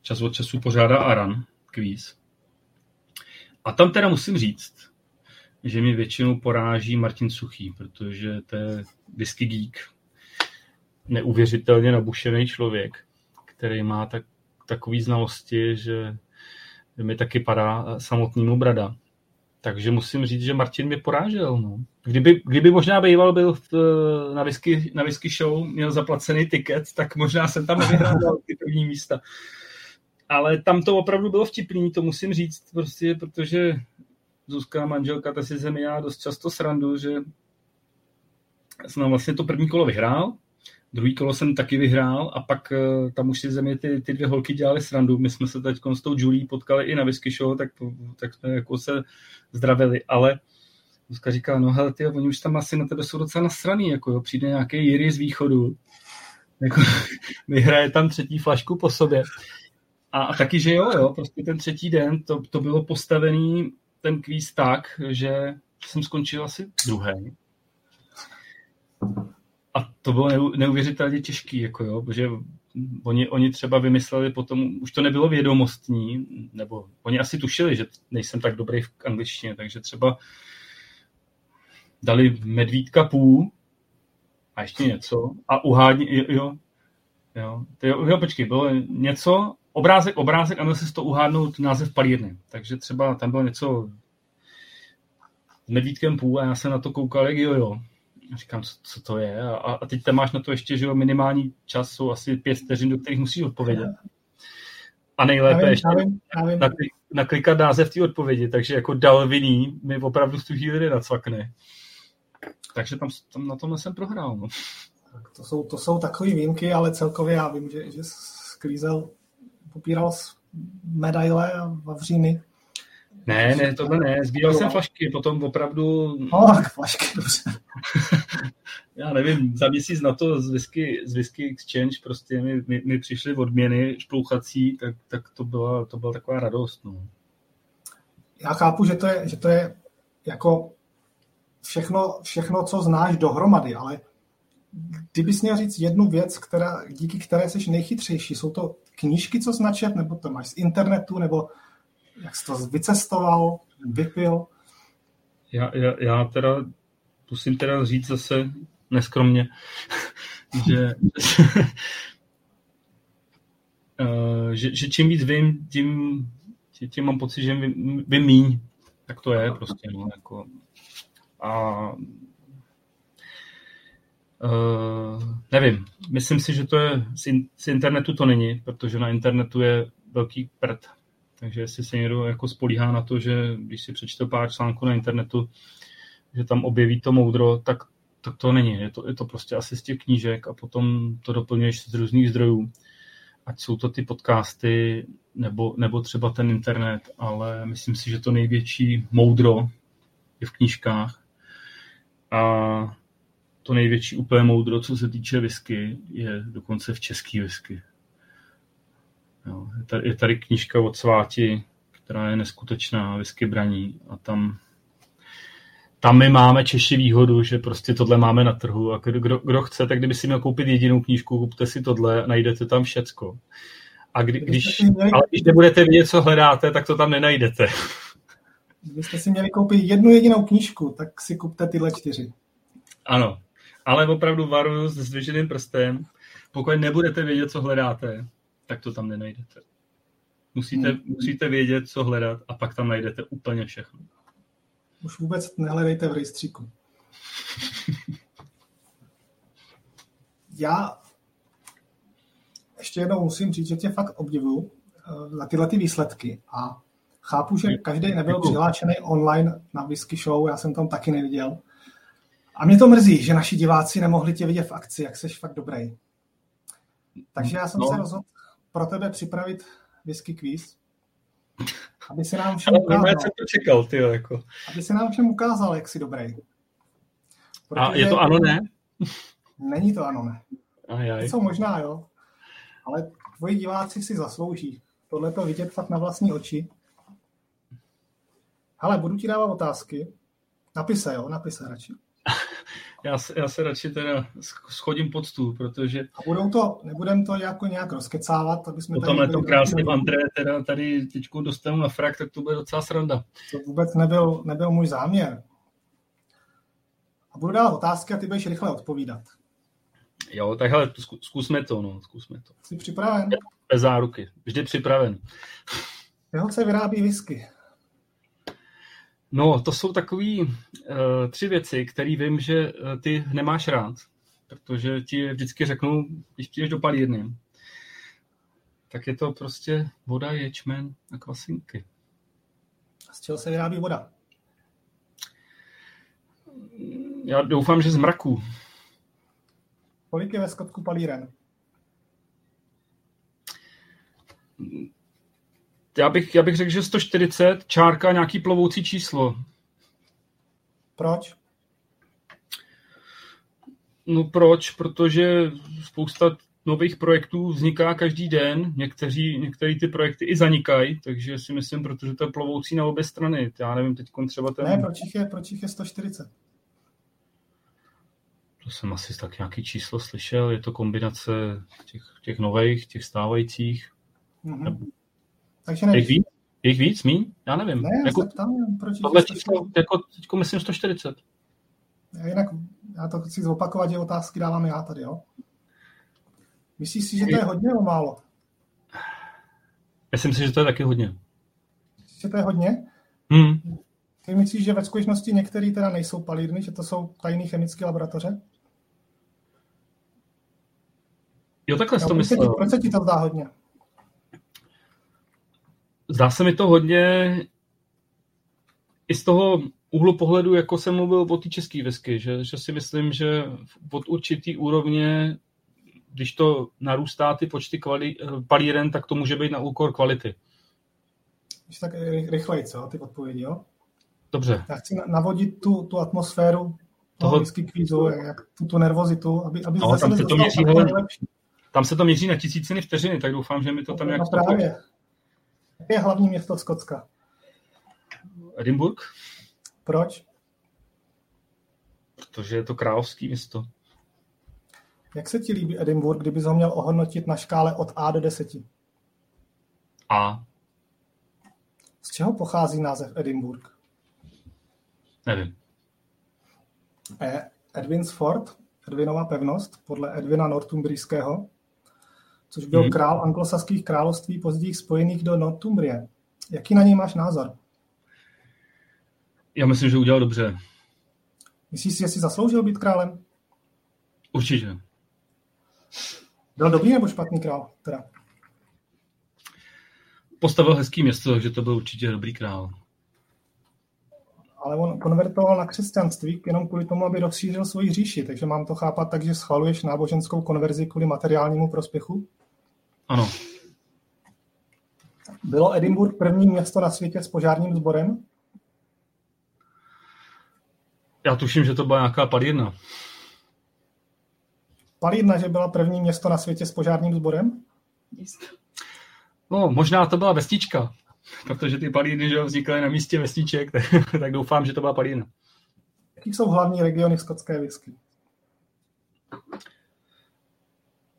čas od času pořádá Aran kvíz. A tam teda musím říct, že mi většinou poráží Martin Suchý, protože to je whisky geek, neuvěřitelně nabušený člověk který má tak, takový znalosti, že mi taky padá samotnému brada. Takže musím říct, že Martin mě porážel. No. Kdyby, kdyby možná býval byl v, na, whisky, na whisky show, měl zaplacený tiket, tak možná jsem tam nevyhrál ty první místa. Ale tam to opravdu bylo vtipný, to musím říct, prostě, protože Zuzka, manželka, ta si ze mě já dost často srandu, že jsem vlastně to první kolo vyhrál, Druhý kolo jsem taky vyhrál a pak uh, tam už si země ty, ty dvě holky dělali srandu. My jsme se teď s tou Julie potkali i na whisky show, tak, tak jsme jako se zdravili, ale Zuzka říká, no hele, ty, oni už tam asi na tebe jsou docela nasraný, jako jo, přijde nějaký Jiry z východu, jako, vyhraje tam třetí flašku po sobě. A, taky, že jo, jo, prostě ten třetí den to, to bylo postavený ten kvíz tak, že jsem skončil asi druhý. A to bylo neuvěřitelně těžký, jako jo, protože oni, oni třeba vymysleli potom, už to nebylo vědomostní, nebo oni asi tušili, že nejsem tak dobrý v angličtině, takže třeba dali medvídka půl a ještě něco a uhádni, jo, jo, jo, jo, jo počkej, bylo něco, obrázek, obrázek a měl se to uhádnout název palírny, takže třeba tam bylo něco s medvídkem půl a já jsem na to koukal, jak jo, jo, říkám, co, co to je. A, a teď tam máš na to ještě, že jo, minimální čas jsou asi pět vteřin, do kterých musíš odpovědět. A nejlépe Já vím, ještě já vím, já vím. nakli- naklikat název té odpovědi, takže jako dal viní mi opravdu v tu chvíli nacvakne. Takže tam, tam na tomhle jsem prohrál. No. Tak to jsou, to jsou takové výjimky, ale celkově já vím, že, že sklízel, popíral medaile a vavříny. Ne, ne, tohle ne. Sbíral jsem flašky, potom opravdu, No, tak flašky, dobře. já nevím, za měsíc na to z Whisky, z Whisky Exchange prostě mi, mi, mi přišly odměny šplouchací, tak, tak to, byla, to byla taková radost. No. Já chápu, že to je, že to je jako všechno, všechno, co znáš dohromady, ale kdybys měl říct jednu věc, která, díky které jsi nejchytřejší, jsou to knížky, co značet, nebo to máš z internetu, nebo jak jsi to vycestoval, vypil? Já, já, já teda musím teda říct zase neskromně, že, eh, že, že čím víc vím, tím, tím mám pocit, že vím, vím míň. Tak to je prostě. No, jako. A uh, nevím, myslím si, že to je z, in, z internetu to není, protože na internetu je velký prd. Takže jestli se někdo jako spolíhá na to, že když si přečte pár článků na internetu, že tam objeví to moudro, tak, tak to není. Je to, je to prostě asi z těch knížek a potom to doplňuješ z různých zdrojů. Ať jsou to ty podcasty nebo, nebo třeba ten internet, ale myslím si, že to největší moudro je v knížkách. A to největší úplně moudro, co se týče whisky, je dokonce v český whisky. Jo, je, tady, je tady knížka od Sváti, která je neskutečná, whisky braní a tam tam my máme Češi výhodu, že prostě tohle máme na trhu a kdo, kdo chce, tak kdyby si měl koupit jedinou knížku, kupte si tohle najdete tam všecko. A kdy, když, ale když nebudete vědět, co hledáte, tak to tam nenajdete. Kdybyste si měli koupit jednu jedinou knížku, tak si kupte tyhle čtyři. Ano, ale opravdu varuju s zdviženým prstem, pokud nebudete vědět, co hledáte, tak to tam nenajdete. Musíte, hmm. musíte vědět, co hledat a pak tam najdete úplně všechno. Už vůbec nehledejte v rejstříku. Já ještě jednou musím říct, že tě fakt obdivuju za tyhle ty výsledky a chápu, že každý nebyl přihlášený online na Whisky Show, já jsem tam taky neviděl. A mě to mrzí, že naši diváci nemohli tě vidět v akci, jak jsi fakt dobrý. Takže já jsem no. se rozhodl pro tebe připravit whisky quiz, aby se nám všem ukázal. Ale jsem to čekal, ty jako. Aby se nám všem ukázal, jak jsi dobrý. Protože A je to ano, ne? Není to ano, ne. Ajaj. Co možná, jo. Ale tvoji diváci si zaslouží tohle to vidět fakt na vlastní oči. Ale budu ti dávat otázky. Napise, jo, napise radši. Já, se, já se radši teda schodím pod stůl, protože... A budou to, nebudem to jako nějak rozkecávat, aby jsme... Po tomhle to krásně André teda tady teď dostanu na frak, tak to bude docela sranda. To vůbec nebyl, nebyl můj záměr. A budu dávat otázky a ty budeš rychle odpovídat. Jo, tak hele, zkusme to, no, zkusme to. Jsi připraven? Bez záruky, vždy připraven. Jeho se vyrábí whisky. No, to jsou takové uh, tři věci, které vím, že uh, ty nemáš rád, protože ti vždycky řeknu, když přijdeš do palírny, tak je to prostě voda, ječmen a kvasinky. A z čeho se vyrábí voda? Já doufám, že z mraku. Kolik je ve skotku palíren? Já bych, já bych řekl, že 140, čárka, nějaký plovoucí číslo. Proč? No proč? Protože spousta nových projektů vzniká každý den, někteří, některé ty projekty i zanikají, takže si myslím, protože to je plovoucí na obě strany. Já nevím, teď třeba ten... Ne, proč jich je, proč jich je 140? To jsem asi tak nějaký číslo slyšel, je to kombinace těch, těch nových, těch stávajících. Mm-hmm. Takže nevíš. Jich víc? Jich víc, míň? Já nevím. Ne, já jako, ptám, proč tohle číslo, jako teďko myslím 140. Já jinak, já to chci zopakovat, že otázky dávám já tady, jo? Myslíš si, že to je hodně nebo málo? Myslím si, že to je taky hodně. Že to je hodně? Hmm. Ty myslíš, že ve skutečnosti některé teda nejsou palírny, že to jsou tajné chemické laboratoře? Jo, takhle jsi to myslel. proč se ti to zdá hodně? Zdá se mi to hodně i z toho úhlu pohledu, jako jsem mluvil o té české whisky, že, že si myslím, že od určitý úrovně, když to narůstá ty počty kvali, palíren, tak to může být na úkor kvality. Když tak ry- rychleji, co, ty odpovědi, jo? Dobře. Já chci na- navodit tu, tu atmosféru toho whisky kvízu, jak, tu, tu nervozitu, aby, aby No, tam se to měří. Tam se to měří na tisíciny vteřiny, tak doufám, že mi to tam nějak no právě. Jaké je hlavní město Skotska? Edinburgh, Proč? protože je to královský město. Jak se ti líbí Edinburgh, kdybys ho měl ohodnotit na škále od A do 10? A Z čeho pochází název Edinburgh? nevím. E. Edwin's Fort, Edwinova pevnost, podle Edwina Northumbrijského, což byl Mhm. král anglosaských království později spojených do Northumbrie. Jaký na něj máš názor? Já myslím, že udělal dobře. Myslíš si, že si zasloužil být králem? Určitě. Byl dobrý nebo špatný král? Teda. Postavil hezký město, takže to byl určitě dobrý král. Ale on konvertoval na křesťanství jenom kvůli tomu, aby rozšířil svoji říši. Takže mám to chápat tak, že schvaluješ náboženskou konverzi kvůli materiálnímu prospěchu? Ano, Bylo Edinburgh první město na světě s požárním sborem? já tuším, že to byla nějaká padírna. Palírna, že byla první město na světě s požárním sborem? No, možná to byla vestička, protože ty palírny že vznikaly na místě vestiček, tak, tak doufám, že to byla palírna. Jaký jsou hlavní regiony skotské whisky?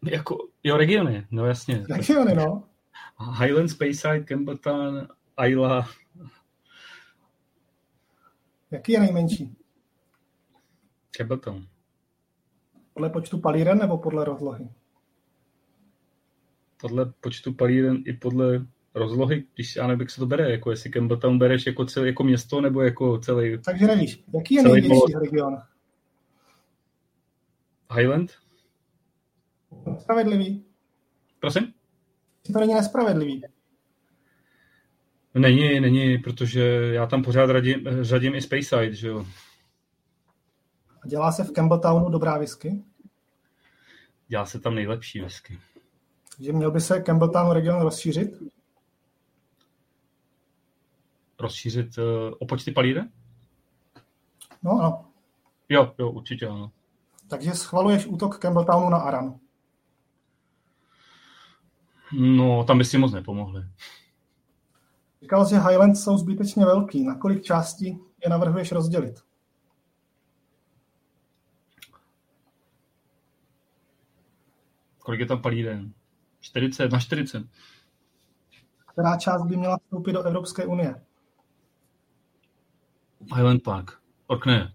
Jako, jo, regiony, no jasně. Regiony, no. Highlands, Speyside, Campbelltown, Isla, Jaký je nejmenší? Campbelltown. Podle počtu palíren nebo podle rozlohy? Podle počtu palíren i podle rozlohy, když já nevím, jak se to bere, jako jestli Campbelltown bereš jako, celé, jako město nebo jako celý Takže nevíš, jaký je největší region? Highland? Spravedlivý. Prosím? To není nespravedlivý. Není, není, protože já tam pořád radím, řadím i Speyside, že jo. A dělá se v Campbelltownu dobrá whisky? Dělá se tam nejlepší whisky. Takže měl by se Campbelltown region rozšířit? Rozšířit uh, o počty palíren? No ano. Jo, jo, určitě ano. Takže schvaluješ útok Campbelltownu na Aran. No, tam by si moc nepomohli. Říkal, že Highlands jsou zbytečně velký. Na kolik částí je navrhuješ rozdělit? Kolik je tam palíren? 40 na 40. Která část by měla vstoupit do Evropské unie? Highland Park. Orkney.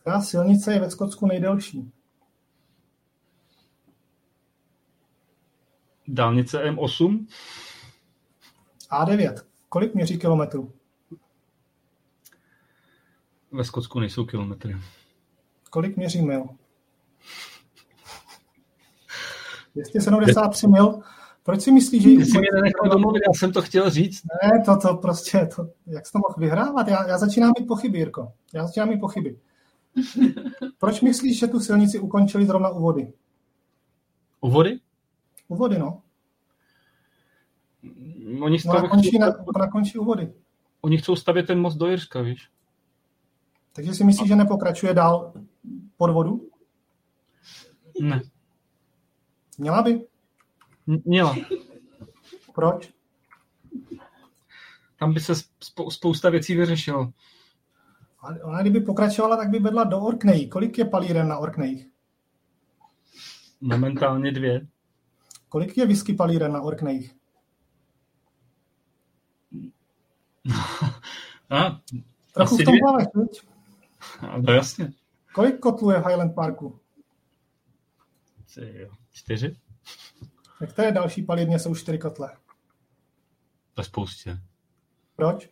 Která silnice je ve Skotsku nejdelší? Dálnice M8. A9. Kolik měří kilometrů? Ve Skotsku nejsou kilometry. Kolik měří mil? 273 mil. Proč si myslíš, že... Ty jsi mě nenechal domluvit, já jsem to chtěl říct. Ne, to, to prostě, to, jak jsi to mohl vyhrávat? Já, já začínám mít pochyby, Jirko. Já začínám mít pochyby. Proč myslíš, že tu silnici ukončili zrovna u vody? U vody? U vody, no. Oni, Ona stav, končí, na, končí u vody. oni chcou stavět ten most do Jirska, víš? Takže si myslíš, že nepokračuje dál pod vodu? Ne. Měla by? Měla. Proč? Tam by se spou- spousta věcí vyřešilo. Ale Ona kdyby pokračovala, tak by vedla do Orkney. Kolik je palíren na Orkneyích? Momentálně dvě. Kolik je whisky palíren na Orkneyích? A, Trochu v tom plaveš, viď? no jasně. Kolik kotlů je v Highland Parku? Čtyři? Ve které další palírně jsou čtyři kotle? Ve spoustě. Proč?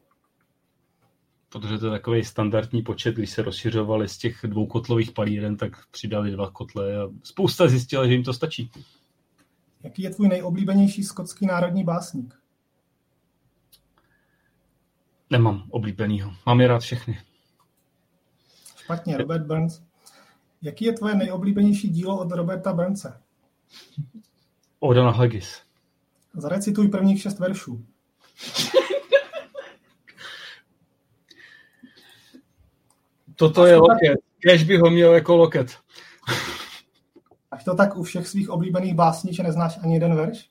protože to je takový standardní počet, když se rozšiřovali z těch dvou kotlových palíren, tak přidali dva kotle a spousta zjistila, že jim to stačí. Jaký je tvůj nejoblíbenější skotský národní básník? Nemám oblíbenýho. Mám je rád všechny. Špatně, Robert Burns. Jaký je tvoje nejoblíbenější dílo od Roberta Burnse? Oda Haggis. Zarecituj prvních šest veršů. Toto je loket. Kež by ho měl jako loket. Až to tak u všech svých oblíbených básní, že neznáš ani jeden verš?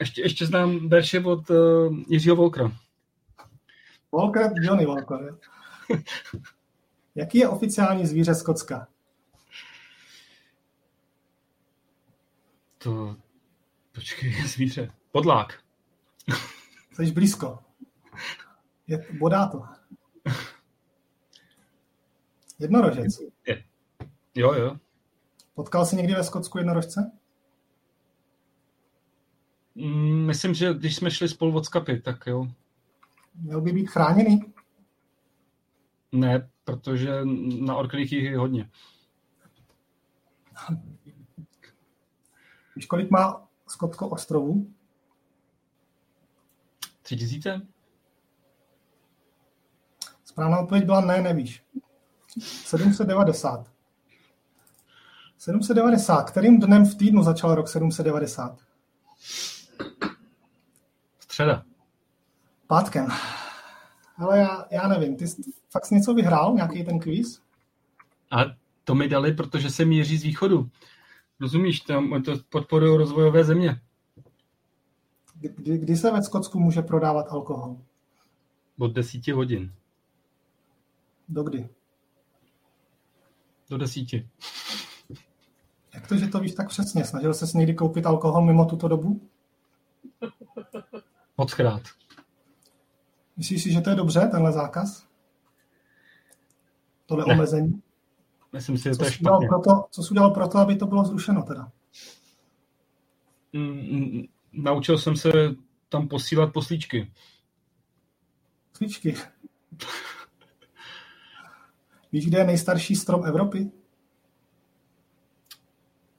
Ještě, ještě znám verše od uh, Jiřího Volkra. Volker, Johnny Volker. Jaký je oficiální zvíře Skotska? To, počkej, zvíře. Podlák. Jsi blízko. Je, bodá to. Jednorožec. Je. Jo, jo. Potkal jsi někdy ve Skotsku jednorožce? Mm, myslím, že když jsme šli spolu od skapy, tak jo. Měl by být chráněný? Ne, protože na Orkneyích je hodně. Víš, kolik má Skotsko ostrovů? Tři tisíce? Správná odpověď byla ne, nevíš. 790. 790. Kterým dnem v týdnu začal rok 790? Středa. Pátkem. Ale já, já nevím, ty jsi fakt něco vyhrál, nějaký ten kvíz? A to mi dali, protože se míří z východu. Rozumíš, tam to podporují rozvojové země. Kdy, kdy se ve Skotsku může prodávat alkohol? Od desíti hodin. Do kdy? Do desíti. Jak to, že to víš tak přesně? Snažil se někdy koupit alkohol mimo tuto dobu? Moc krát. Myslíš si, že to je dobře, tenhle zákaz? Tohle Ne. omezení? Myslím si, že Co to je jsi, udělal špatně. proto, co jsi udělal proto, aby to bylo zrušeno teda? Mm, mm, Naučil jsem se tam posílat poslíčky. Svíčky. Víš, kde je nejstarší strom Evropy?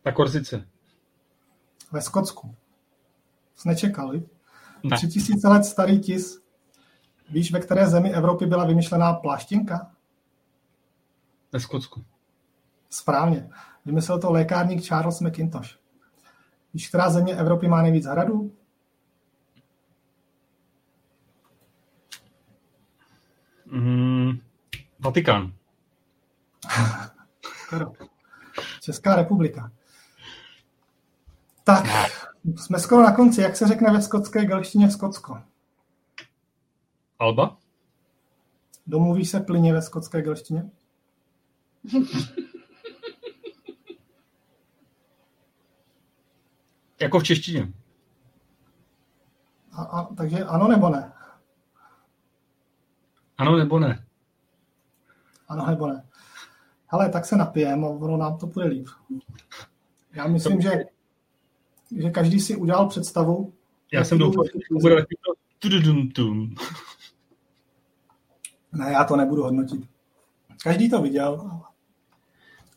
Na Korzice. Ve Skotsku. Jsi nečekal, viď? Ne. Tři tisíce let starý tis. Víš, ve které zemi Evropy byla vymyšlená pláštěnka? Ve Skotsku. Správně. Vymyslel to lékárník Charles McIntosh. Víš, která země Evropy má nejvíc hradů? Mm, Vatikán. Česká republika. Tak, jsme skoro na konci. Jak se řekne ve skotské galštině Skotsko? Alba? Domluvíš se plyně ve skotské galštině? Jako v češtině. A, a, takže ano nebo ne? Ano nebo ne? Ano nebo ne? Hele, tak se napijem a ono nám to půjde líp. Já myslím, že, že každý si udělal představu. Já jsem doufal, že to bude. Ne, já to nebudu hodnotit. Každý to viděl.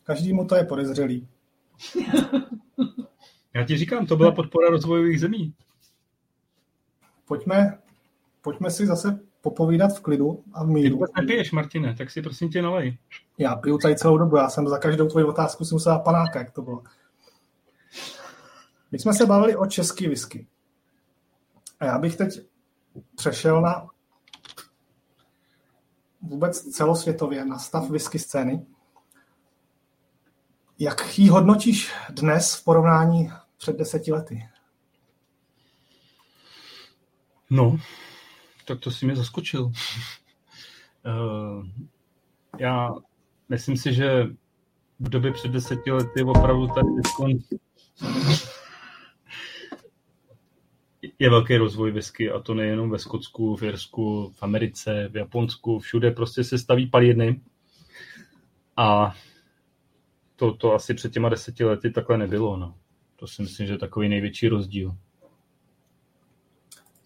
Každý mu to je podezřelý. Já ti říkám, to byla podpora rozvojových zemí. Pojďme, pojďme si zase popovídat v klidu a v Ty míru. vůbec nepiješ, Martine, tak si prosím tě nalej. Já piju tady celou dobu, já jsem za každou tvoji otázku si musel dát panáka, jak to bylo. My jsme se bavili o český whisky. A já bych teď přešel na vůbec celosvětově na stav whisky scény. Jak ji hodnotíš dnes v porovnání před deseti lety? No, tak to si mě zaskočil. Uh, já myslím si, že v době před deseti lety opravdu tady Viskon je velký rozvoj whisky a to nejenom ve Skotsku, v Jirsku, v Americe, v Japonsku, všude prostě se staví palírny a to, to asi před těma deseti lety takhle nebylo. No. To si myslím, že je takový největší rozdíl.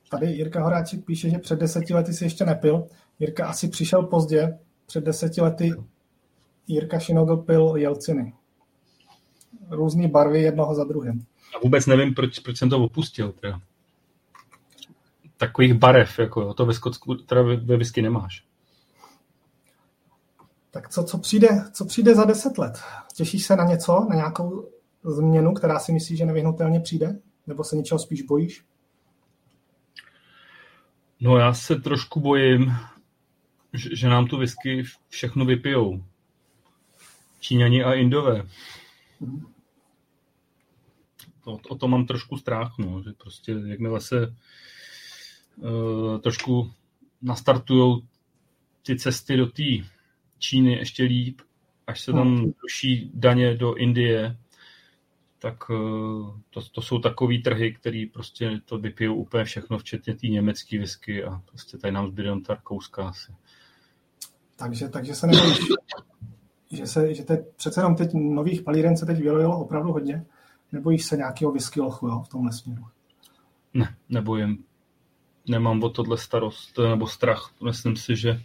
Tady Jirka Horáček píše, že před deseti lety si ještě nepil. Jirka asi přišel pozdě. Před deseti lety Jirka Šinogl pil Jelciny. Různé barvy jednoho za druhým. A vůbec nevím, proč, proč jsem to opustil. Teda. Takových barev, jako to ve Skotsku, teda ve, whisky nemáš. Tak co, co, přijde, co přijde za deset let? Těšíš se na něco, na nějakou změnu, která si myslíš, že nevyhnutelně přijde? Nebo se něčeho spíš bojíš? No já se trošku bojím, že, že nám tu whisky všechno vypijou. Číňani a Indové. To, o to mám trošku strach, no, že prostě jakmile se trošku nastartují ty cesty do té Číny ještě líp, až se tam no. duší daně do Indie, tak eh, to, to jsou takový trhy, který prostě to vypijou úplně všechno, včetně té německé whisky a prostě tady nám zbyde ta rakouska asi. Takže, takže se nebojíš, že, se, že teď, přece jenom teď nových palíren se teď vyrojilo opravdu hodně, nebojíš se nějakého whisky lochu jo, v tomhle směru? Ne, nebojím. Nemám o tohle starost nebo strach. Myslím si, že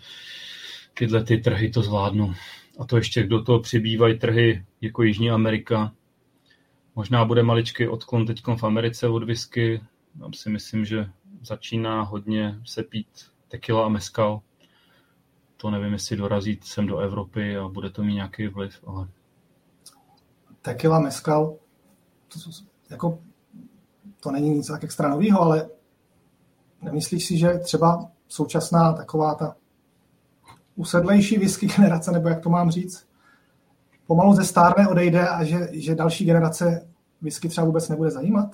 tyhle ty trhy to zvládnou. A to ještě do toho přibývají trhy jako Jižní Amerika. Možná bude maličký odklon teď v Americe od whisky. Tam si myslím, že začíná hodně se pít tequila a mezcal. To nevím, jestli dorazí sem do Evropy a bude to mít nějaký vliv, ale... Tequila, mezcal, to, jako, to není nic tak extra novýho, ale nemyslíš si, že třeba současná taková ta usedlejší whisky generace, nebo jak to mám říct, pomalu ze stárné odejde a že, že další generace whisky třeba vůbec nebude zajímat?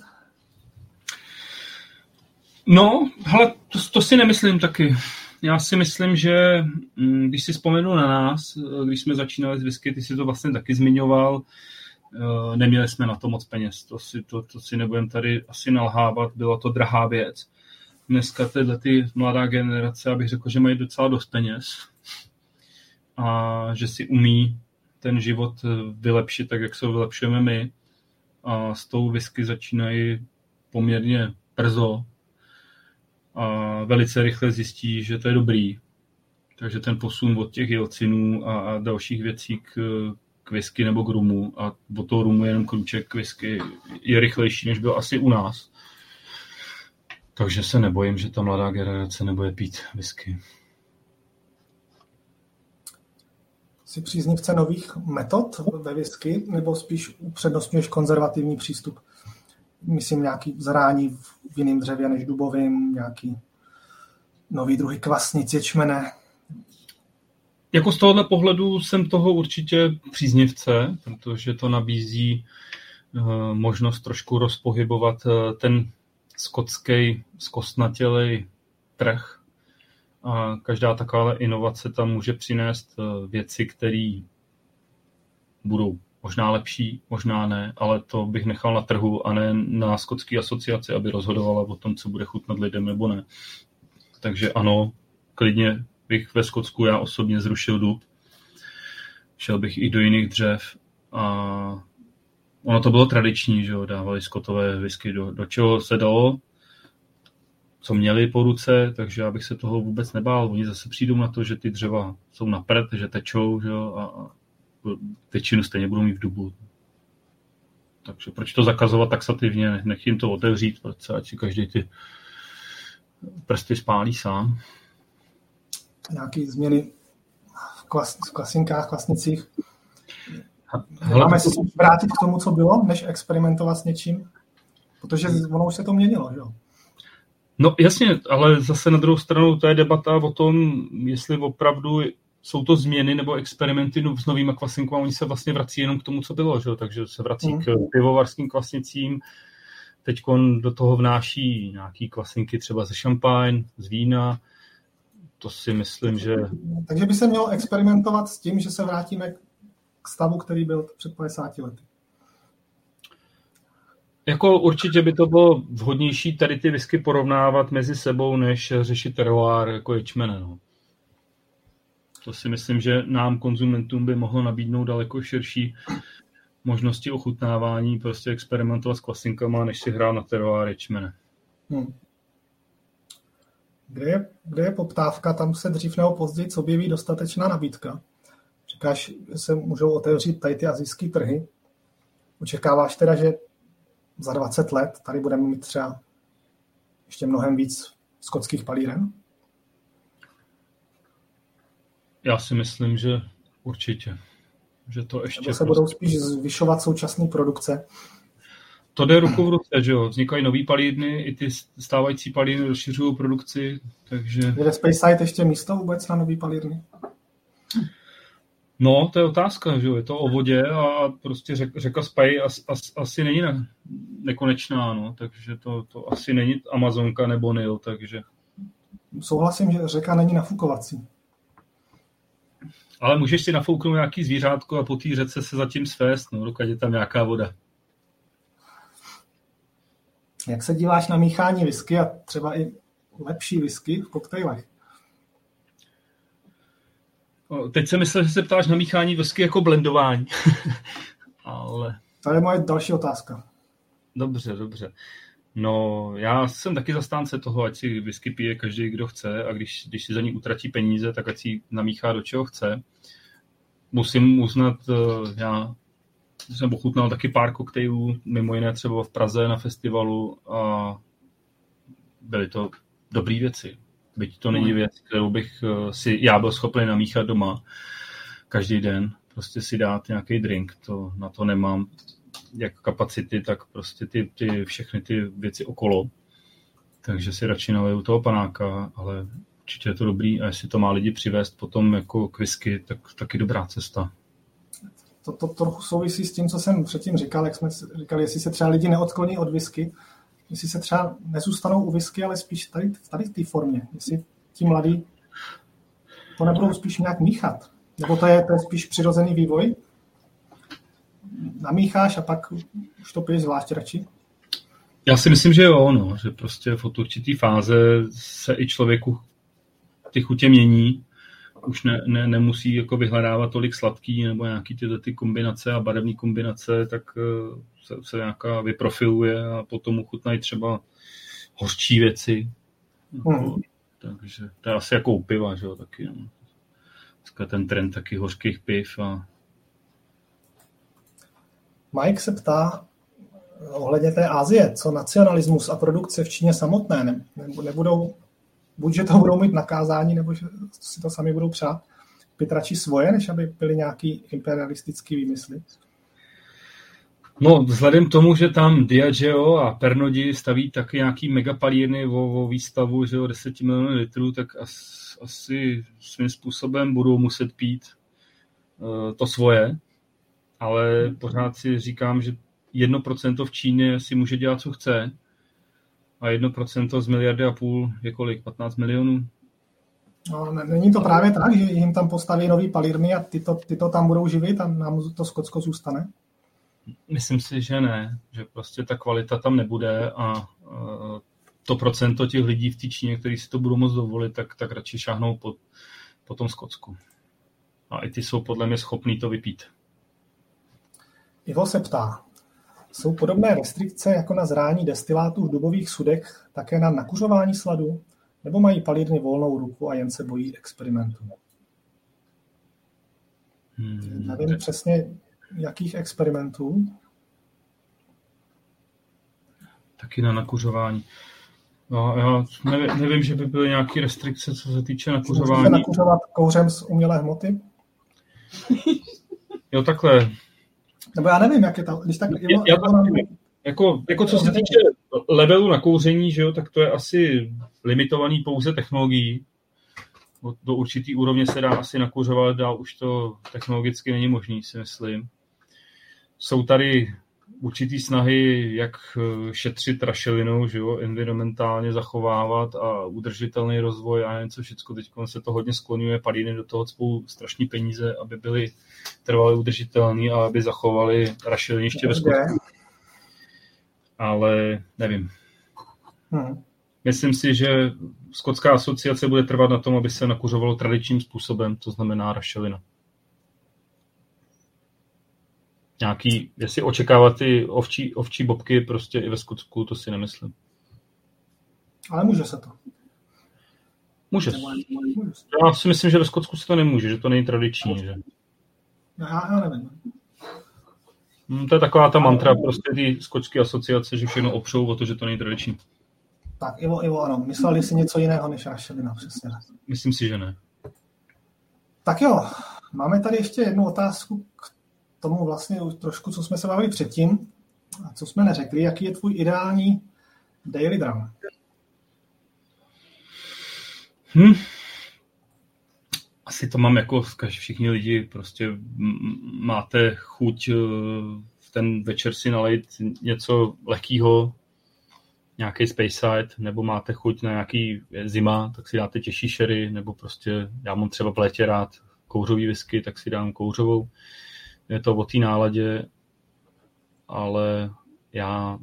No, hele, to, to si nemyslím taky. Já si myslím, že mm, když si vzpomenu na nás, když jsme začínali s whisky, ty si to vlastně taky zmiňoval, eh, neměli jsme na to moc peněz, to si, to, to si nebudem tady asi nalhávat, byla to drahá věc. Dneska tyhle ty mladá generace, abych řekl, že mají docela dost peněz, a že si umí ten život vylepšit tak, jak se ho vylepšujeme my. A s tou whisky začínají poměrně brzo a velice rychle zjistí, že to je dobrý. Takže ten posun od těch jelcinů a, a dalších věcí k, k whisky nebo k rumu a od toho rumu jenom kruček k whisky je rychlejší, než byl asi u nás. Takže se nebojím, že ta mladá generace nebude pít whisky. Jsi příznivce nových metod ve whisky, nebo spíš upřednostňuješ konzervativní přístup? Myslím nějaký zrání v jiném dřevě než dubovým, nějaký nový druhy kvasnic, ječmene? Jako z tohohle pohledu jsem toho určitě příznivce, protože to nabízí uh, možnost trošku rozpohybovat uh, ten skotský zkostnatělej trh a každá taková inovace tam může přinést eh, věci, které budou možná lepší, možná ne, ale to bych nechal na trhu a ne na skotské asociaci, aby rozhodovala o tom, co bude chutnat lidem nebo ne. Takže ano, klidně bych ve Skotsku já osobně zrušil dub. Šel bych i do jiných dřev a ono to bylo tradiční, že jo, dávali skotové whisky do, do čeho se dalo, co měli po ruce, takže já bych se toho vůbec nebál. Oni zase přijdou na to, že ty dřeva jsou na prd, že tečou že jo, a většinu stejně budou mít v dubu. Takže proč to zakazovat taxativně, nech jim to otevřít, proč se, ať si každý ty prsty spálí sám. Nějaké změny v, klas, v klasinkách, klasnicích. Hele, Máme se vrátit k tomu, co bylo, než experimentovat s něčím? Protože ono už se to měnilo, jo? No jasně, ale zase na druhou stranu to je debata o tom, jestli opravdu jsou to změny nebo experimenty no, s novými kvasinkami, oni se vlastně vrací jenom k tomu, co bylo, že? takže se vrací mm. k pivovarským kvasnicím, teď do toho vnáší nějaký kvasinky třeba ze šampaň, z vína, to si myslím, že... Takže by se mělo experimentovat s tím, že se vrátíme k stavu, který byl před 50 lety. Jako určitě by to bylo vhodnější tady ty whisky porovnávat mezi sebou, než řešit terroir jako ječmene. No. To si myslím, že nám konzumentům by mohlo nabídnout daleko širší možnosti ochutnávání, prostě experimentovat s klasinkama, než si hrát na terroir ječmene. Hmm. Kde je, kde je poptávka, tam se dřív nebo později objeví dostatečná nabídka. Říkáš, že se můžou otevřít tady ty azijské trhy. Očekáváš teda, že za 20 let tady budeme mít třeba ještě mnohem víc skotských palíren? Já si myslím, že určitě. Že to ještě Nebo se prostě... budou spíš zvyšovat současné produkce? To jde ruku v ruce, že jo. Vznikají nový palírny, i ty stávající palírny rozšiřují produkci, takže... Je ve Speyside ještě místo vůbec na nový palírny? No, to je otázka, že jo. Je to o vodě a prostě řek, řeka Spy as, as, asi není ne, nekonečná, no. Takže to, to asi není Amazonka nebo Nil, takže... Souhlasím, že řeka není nafukovací. Ale můžeš si nafouknout nějaký zvířátko a po té řece se zatím svést, no, dokud je tam nějaká voda. Jak se díváš na míchání whisky a třeba i lepší whisky v koktejlech? Teď jsem myslel, že se ptáš na míchání whisky jako blendování. Ale... To je moje další otázka. Dobře, dobře. No, já jsem taky zastánce toho, ať si whisky pije každý, kdo chce a když, když si za ní utratí peníze, tak ať si namíchá do čeho chce. Musím uznat, eh, já jsem ochutnal taky pár koktejlů, mimo jiné třeba v Praze na festivalu a byly to dobré věci. Byť to není věc, kterou bych eh, si já byl schopný namíchat doma každý den. Prostě si dát nějaký drink, to na to nemám jak kapacity, tak prostě ty, ty všechny ty věci okolo. Takže si radši naleju toho panáka, ale určitě je to dobrý a jestli to má lidi přivést potom jako k whisky, tak taky dobrá cesta. To, to trochu souvisí s tím, co jsem předtím říkal, jak jsme říkali, jestli se třeba lidi neodkloní od whisky, jestli se třeba nezůstanou u whisky, ale spíš tady, tady v té formě, jestli ti mladí to nebudou spíš nějak míchat. Nebo to je, to je spíš přirozený vývoj? namícháš a pak už to piješ zvlášť radši? Já si myslím, že jo, no, že prostě v určitý fáze se i člověku ty chutě mění, už ne, ne, nemusí jako vyhledávat tolik sladký nebo nějaký tyhle ty kombinace a barevné kombinace, tak eh, se, se nějaká vyprofiluje a potom uchutnají třeba hořčí věci. Hmm. takže to je asi jako u piva, že jo, taky. No. Dneska ten trend taky hořkých piv a Mike se ptá ohledně té Asie, co nacionalismus a produkce v Číně samotné ne, nebudou, buď že to budou mít nakázání, nebo že si to sami budou přát, pít radši svoje, než aby byly nějaký imperialistický výmysly? No, vzhledem k tomu, že tam Diageo a Pernodi staví taky nějaký megapalírny o, o výstavu, že o 10 milionů litrů, tak as, asi svým způsobem budou muset pít uh, to svoje, ale pořád si říkám, že 1% v Číně si může dělat, co chce a 1% z miliardy a půl je kolik? 15 milionů? No, není to právě tak, že jim tam postaví nový palírny a ty to, ty to tam budou živit a nám to Skotsko zůstane? Myslím si, že ne, že prostě ta kvalita tam nebude a to procento těch lidí v té Číně, kteří si to budou moct dovolit, tak, tak radši šáhnou po, po tom Skotsku. A i ty jsou podle mě schopní to vypít. Ivo se ptá, jsou podobné restrikce jako na zrání destilátů v dubových sudech také na nakuřování sladu? Nebo mají palírny volnou ruku a jen se bojí experimentů? Hmm. Nevím přesně, jakých experimentů. Taky na nakuřování. No, já nevím, nevím, že by byly nějaké restrikce, co se týče nakuřování. Můžete nakuřovat kouřem z umělé hmoty? Jo, takhle. Nebo já nevím, jak je to. Když tak, já, já to nevím. Jako, jako co se týče levelu na kouření, že jo, tak to je asi limitovaný pouze technologií. Do určitý úrovně se dá asi nakuřovat, dál už to technologicky není možný, si myslím. Jsou tady určitý snahy, jak eh, šetřit rašelinou, že jo, environmentálně zachovávat a udržitelný rozvoj a něco všechno. Teď se to hodně skloňuje, padíny do toho spolu strašní peníze, aby byly trvale udržitelný a aby zachovali rašeliniště ve Skotsku. Ale nevím. Hmm. Myslím si, že Skotská asociace bude trvat na tom, aby se nakuřovalo tradičním způsobem, to znamená rašelina nějaký, jestli očekávat ty ovčí, ovčí bobky prostě i ve Skotsku, to si nemyslím. Ale může se to. Může. Já si myslím, že ve Skotsku se to nemůže, že to není tradiční. Že? Já, já nevím. Hmm, to je taková ta mantra prostě ty skočské asociace, že všechno opřou o to, že to není tradiční. Tak, Ivo, Ivo, ano. Mysleli si něco jiného než rašelina, přesně. Myslím si, že ne. Tak jo, máme tady ještě jednu otázku k tomu vlastně trošku, co jsme se bavili předtím a co jsme neřekli. Jaký je tvůj ideální daily drum? Hm. Asi to mám jako všichni lidi, prostě máte chuť eh, v ten večer si nalejt něco lehkého, nějaký space side, nebo máte chuť na nějaký zima, tak si dáte těžší sherry, nebo prostě já mám třeba v létě rád kouřový whisky, tak si dám kouřovou. Je to o té náladě, ale já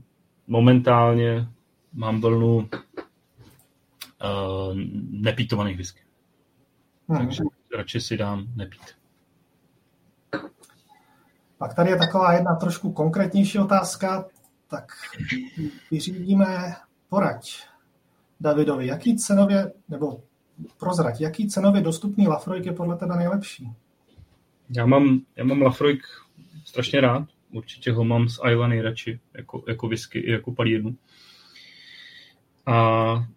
momentálně mám vlnu uh, nepítovaných whisky. Hmm. Takže radši si dám nepít. Pak tady je taková jedna trošku konkrétnější otázka tak vyřídíme porať Davidovi. Jaký cenově, nebo prozrať, jaký cenově dostupný Lafroik je podle tebe nejlepší? Já mám, já mám Lafroik strašně rád. Určitě ho mám z Isla nejradši, jako, jako whisky i jako palírnu. A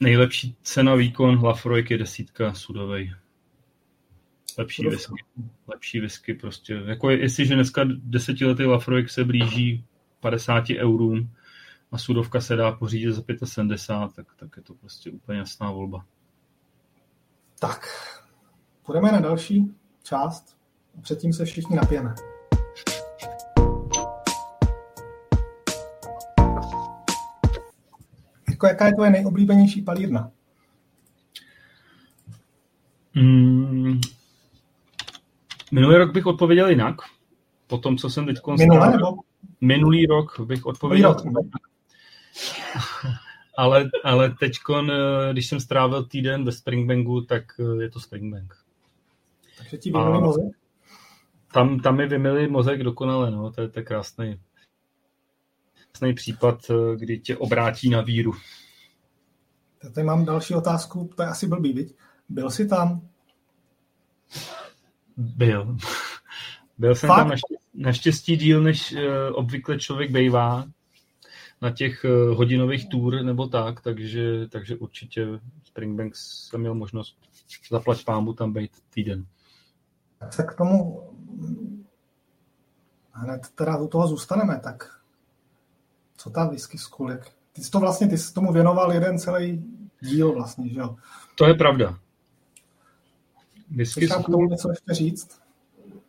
nejlepší cena výkon Lafroik je desítka sudovej. Lepší whisky. Lepší whisky prostě. Jako je, jestliže dneska desetiletý Lafroik se blíží 50 eurům a sudovka se dá pořídit za 75, tak, tak je to prostě úplně jasná volba. Tak, půjdeme na další část. Předtím se všichni napijeme. Jako jaká je tvoje nejoblíbenější palírna? Mm, minulý rok bych odpověděl jinak. Po tom, co jsem teď Minulý nebo? Minulý rok bych odpověděl. ale, ale teď, když jsem strávil týden ve Springbanku, tak je to Springbank. Takže ti mozek? Tam, tam mi vymili mozek dokonale, no, to je, to krásný, krásný případ, eh, kdy tě obrátí na víru. Tady mám další otázku, to je asi blbý, viď? Byl jsi tam? Byl. Byl jsem Fakt? tam naštěstí, naštěstí díl, než uh, obvykle člověk bejvá na těch uh, hodinových tour nebo tak, takže, takže určitě Springbanks jsem měl možnost zaplať pámu tam být týden. Tak se k tomu hned teda u toho zůstaneme, tak co ta whisky school, jak... Ty jsi to vlastně, ty jsi tomu věnoval jeden celý díl vlastně, že jo? To je pravda. Whisky school... k tomu něco ještě říct?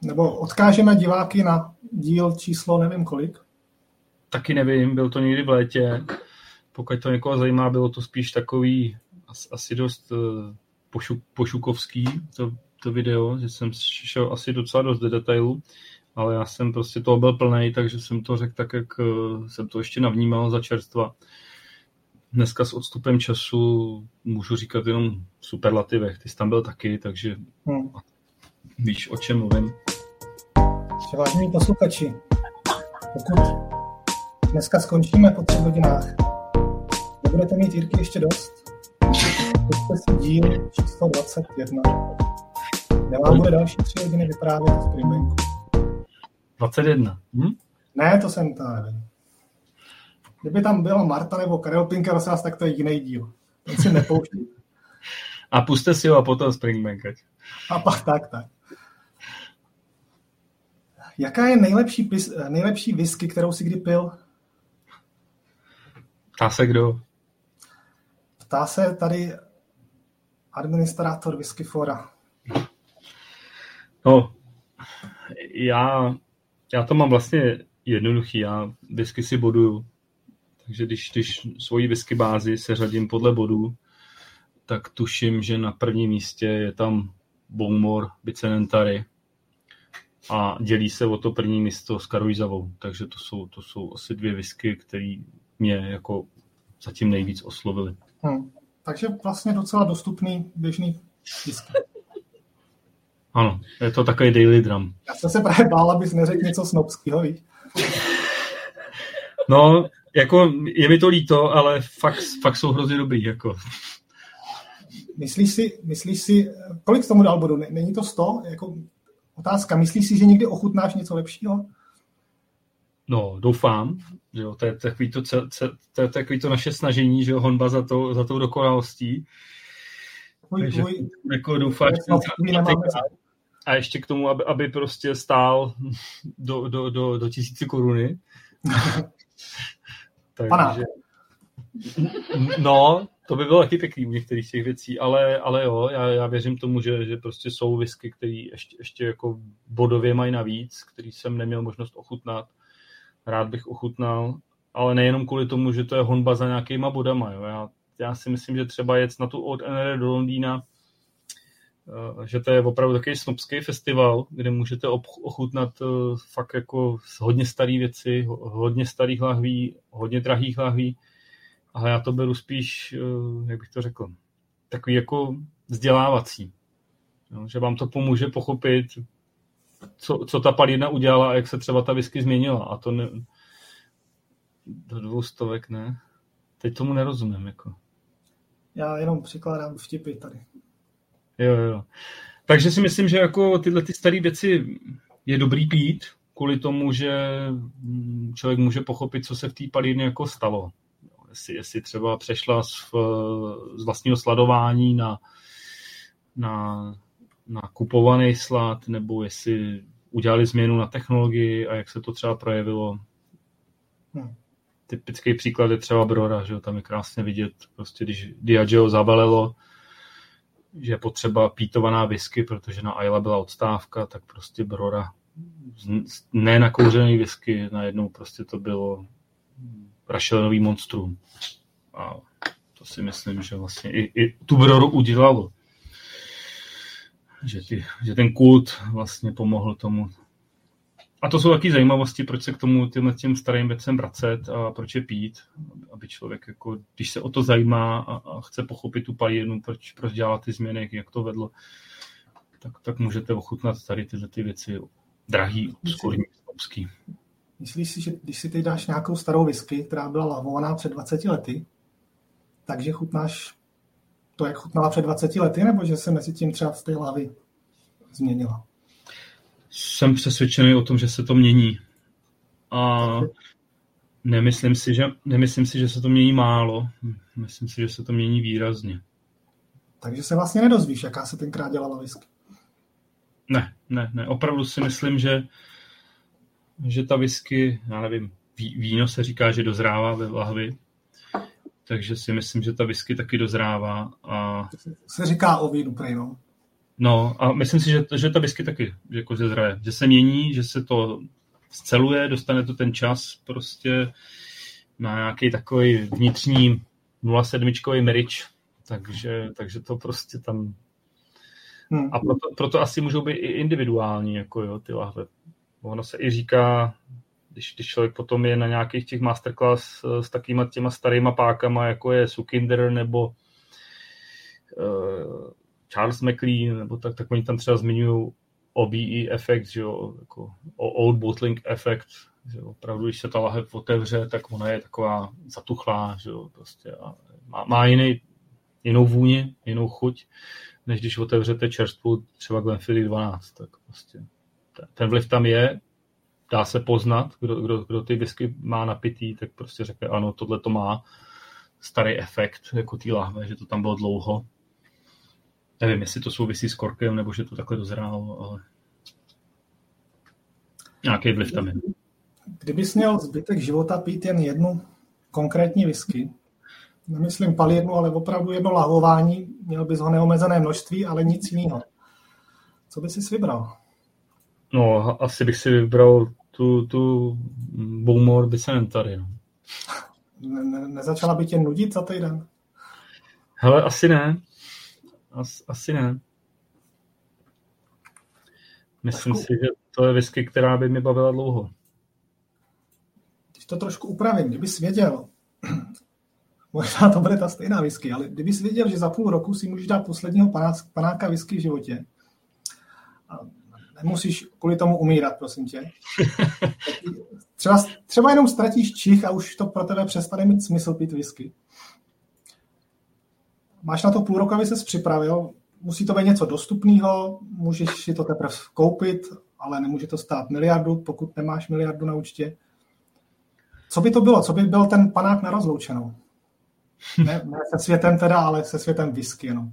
Nebo odkážeme diváky na díl číslo nevím kolik? Taky nevím, byl to někdy v létě. Pokud to někoho zajímá, bylo to spíš takový asi dost eh, pošuk, pošukovský to, to video, že jsem šel asi docela dost do detailu, ale já jsem prostě toho byl plný, takže jsem to řekl tak, jak eh, jsem to ještě navnímal za čerstva. Dneska s odstupem času můžu říkat jenom superlativech. Ty jsi tam byl taky, takže hmm. víš, o čem mluvím. Vážení posluchači, pokud dneska skončíme po třech hodinách, nebudete mít Jirky ještě dost, pusťte si díl číslo 21, kde vám bude další tři hodiny vyprávět z Springbanku. 21? Hm? Ne, to jsem nevím. Kdyby tam byla Marta nebo Karel Pinka, vás, tak to je jiný díl. Ten si nepouští. A puste si ho a potom Springbank. A pak tak, tak. Jaká je nejlepší, nejlepší whisky, kterou si kdy pil? Ptá se kdo? Ptá se tady administrátor Whisky Fora. No, já, já to mám vlastně jednoduchý. Já whisky si boduju. Takže když, když svoji whisky bázi se řadím podle bodů, tak tuším, že na prvním místě je tam Bowmore Bicenentary, a dělí se o to první místo s Karuizavou. Takže to jsou, to jsou asi dvě whisky, které mě jako zatím nejvíc oslovily. Hmm. Takže vlastně docela dostupný běžný whisky. Ano, je to takový daily drum. Já jsem se právě bál, abys neřekl něco snobského, víš? No, jako je mi to líto, ale fakt, fakt jsou hrozně dobrý, jako. myslíš si, myslíš si, kolik z tomu dal bodu? Není to 100? Jako otázka, myslíš si, že někdy ochutnáš něco lepšího? No, doufám, že jo, to je takový to, to, to, je takový to naše snažení, že jo, honba za, to, za tou dokonalostí. Můj, Takže můj, jako doufáš, že a ještě k tomu, aby, aby prostě stál do, do, do, do tisíci koruny. Takže, no, to by bylo taky pěkný u některých těch věcí, ale, ale jo, já, já věřím tomu, že, že prostě jsou whisky, které ještě, ještě jako bodově mají navíc, který jsem neměl možnost ochutnat. Rád bych ochutnal, ale nejenom kvůli tomu, že to je honba za nějakýma bodama. Jo. Já, já si myslím, že třeba jet na tu od NR do Londýna, že to je opravdu takový snobský festival, kde můžete ochutnat eh, fakt jako hodně staré věci, hodně starých lahví, hodně drahých lahví, ale já to beru spíš, eh, jak bych to řekl, takový jako vzdělávací. Jo, že vám to pomůže pochopit, co, co ta palina udělala a jak se třeba ta whisky změnila. A to ne, do dvou stovek ne. Teď tomu nerozumím. Jako. Já jenom přikládám vtipy tady. Jo, jo. Takže si myslím, že jako tyhle ty staré věci je dobrý pít, kvůli tomu, že člověk může pochopit, co se v té palíně jako stalo jestli, jestli třeba přešla z, z vlastního sladování na, na, na kupovaný slad, nebo jestli udělali změnu na technologii a jak se to třeba projevilo. Hmm. Typický příklad je třeba Brora, že tam je krásně vidět, prostě když Diageo zabalilo, že je potřeba pítovaná whisky, protože na Ayla byla odstávka, tak prostě Brora ne na kouřený whisky, najednou prostě to bylo rašelinový monstrum. A to si myslím, že vlastně i, i tu Broru udělalo. Že, ty, že ten kult vlastně pomohl tomu. A to jsou taky zajímavosti, proč se k tomu těm, těm starým věcem vracet a proč je pít, aby člověk, jako, když se o to zajímá a, a chce pochopit tu palinu, proč, proč dělá ty změny, jak to vedlo, tak, tak můžete ochutnat tady tyhle ty věci drahý, obskurní, obský. Myslíš si, že když si teď dáš nějakou starou whisky, která byla lavovaná před 20 lety, takže chutnáš to, jak chutnala před 20 lety, nebo že se mezi tím třeba v té hlavy změnila? Jsem přesvědčený o tom, že se to mění. A nemyslím si, že, nemyslím si, že se to mění málo. Myslím si, že se to mění výrazně. Takže se vlastně nedozvíš, jaká se tenkrát dělala whisky. Ne, ne, ne. Opravdu si myslím, že že ta whisky, já nevím, víno se říká, že dozrává ve lahvi, takže si myslím, že ta whisky taky dozrává. A... Se říká o vínu, prej, no. No a myslím si, že, že ta whisky taky že jako zezraje. Že se mění, že se to sceluje, dostane to ten čas prostě na nějaký takový vnitřní 0,7 merič, takže, takže to prostě tam Hmm. A proto, proto asi můžou být i individuální, jako jo, ty lahve. Ono se i říká, když, když člověk potom je na nějakých těch masterclass eh, s takýma těma starýma pákama, jako je Sukinder nebo uh, Charles McLean, nebo tak, tak oni tam třeba zmiňují OBE efekt, že jo, jako old bottling efekt, že jo, opravdu, když se ta lahev otevře, tak ona je taková zatuchlá, že jo, prostě a má, má jiný, jinou vůni, jinou chuť, než když otevřete čerstvou třeba Glenfiddich 12, tak prostě ten vliv tam je, dá se poznat, kdo, kdo, kdo ty whisky má napitý, tak prostě řekne, ano, tohle to má starý efekt, jako ty lahve, že to tam bylo dlouho. Nevím, jestli to souvisí s korkem, nebo že to takhle dozrálo, ale nějaký vliv tam je. Kdybys měl zbytek života pít jen jednu konkrétní whisky, nemyslím palírnu, ale opravdu jedno lahování, měl bys ho neomezené množství, ale nic jiného. Co bys si vybral? No, asi bych si vybral tu, tu Bowmore Bicentenary. No. Ne, ne, nezačala by tě nudit za týden? Hele, asi ne. As, asi ne. Myslím trošku... si, že to je whisky, která by mi bavila dlouho. Když to trošku upravím, kdybys věděl, možná to bude ta stejná whisky, ale kdybys věděl, že za půl roku si můžeš dát posledního panáka whisky v životě, nemusíš kvůli tomu umírat, prosím tě. Třeba, třeba jenom ztratíš čich a už to pro tebe přestane mít smysl pít whisky. Máš na to půl roku, aby se připravil, musí to být něco dostupného, můžeš si to teprve koupit, ale nemůže to stát miliardu, pokud nemáš miliardu na účtě. Co by to bylo? Co by byl ten panák na rozloučenou? Ne, ne se světem teda, ale se světem whisky jenom.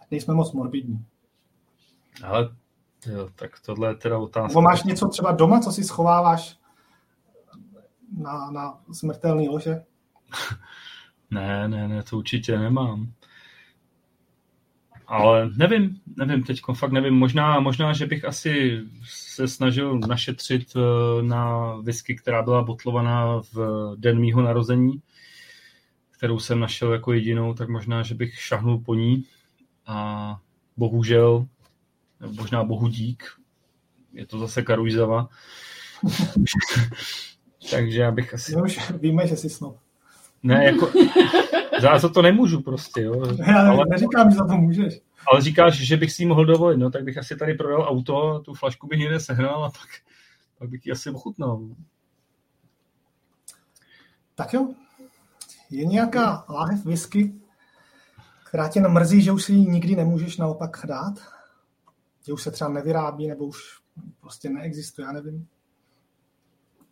Ať nejsme moc morbidní. Ale jo, tak tohle je teda otázka. Nebo máš něco třeba doma, co si schováváš na, na smrtelný lože? ne, ne, ne, to určitě nemám. Ale nevím, nevím, teď fakt nevím. Možná, možná, že bych asi se snažil našetřit eh, na whisky, která byla botlovaná v den mýho narození, kterou jsem našel jako jedinou, tak možná, že bych šahnul po ní. A bohužel, možná bohu dík, je to zase Karuizava. Takže já bych asi... My už víme, že jsi snob. Ne, jako, za to nemůžu prostě, jo. Já ale, neříkám, že za to můžeš. Ale říkáš, že bych si ji mohl dovolit, no, tak bych asi tady prodal auto, tu flašku bych někde sehnal a pak, pak bych ji asi ochutnal. Tak jo. Je nějaká láhev whisky, která tě namrzí, že už si ji nikdy nemůžeš naopak dát? Že už se třeba nevyrábí, nebo už prostě neexistuje, já nevím.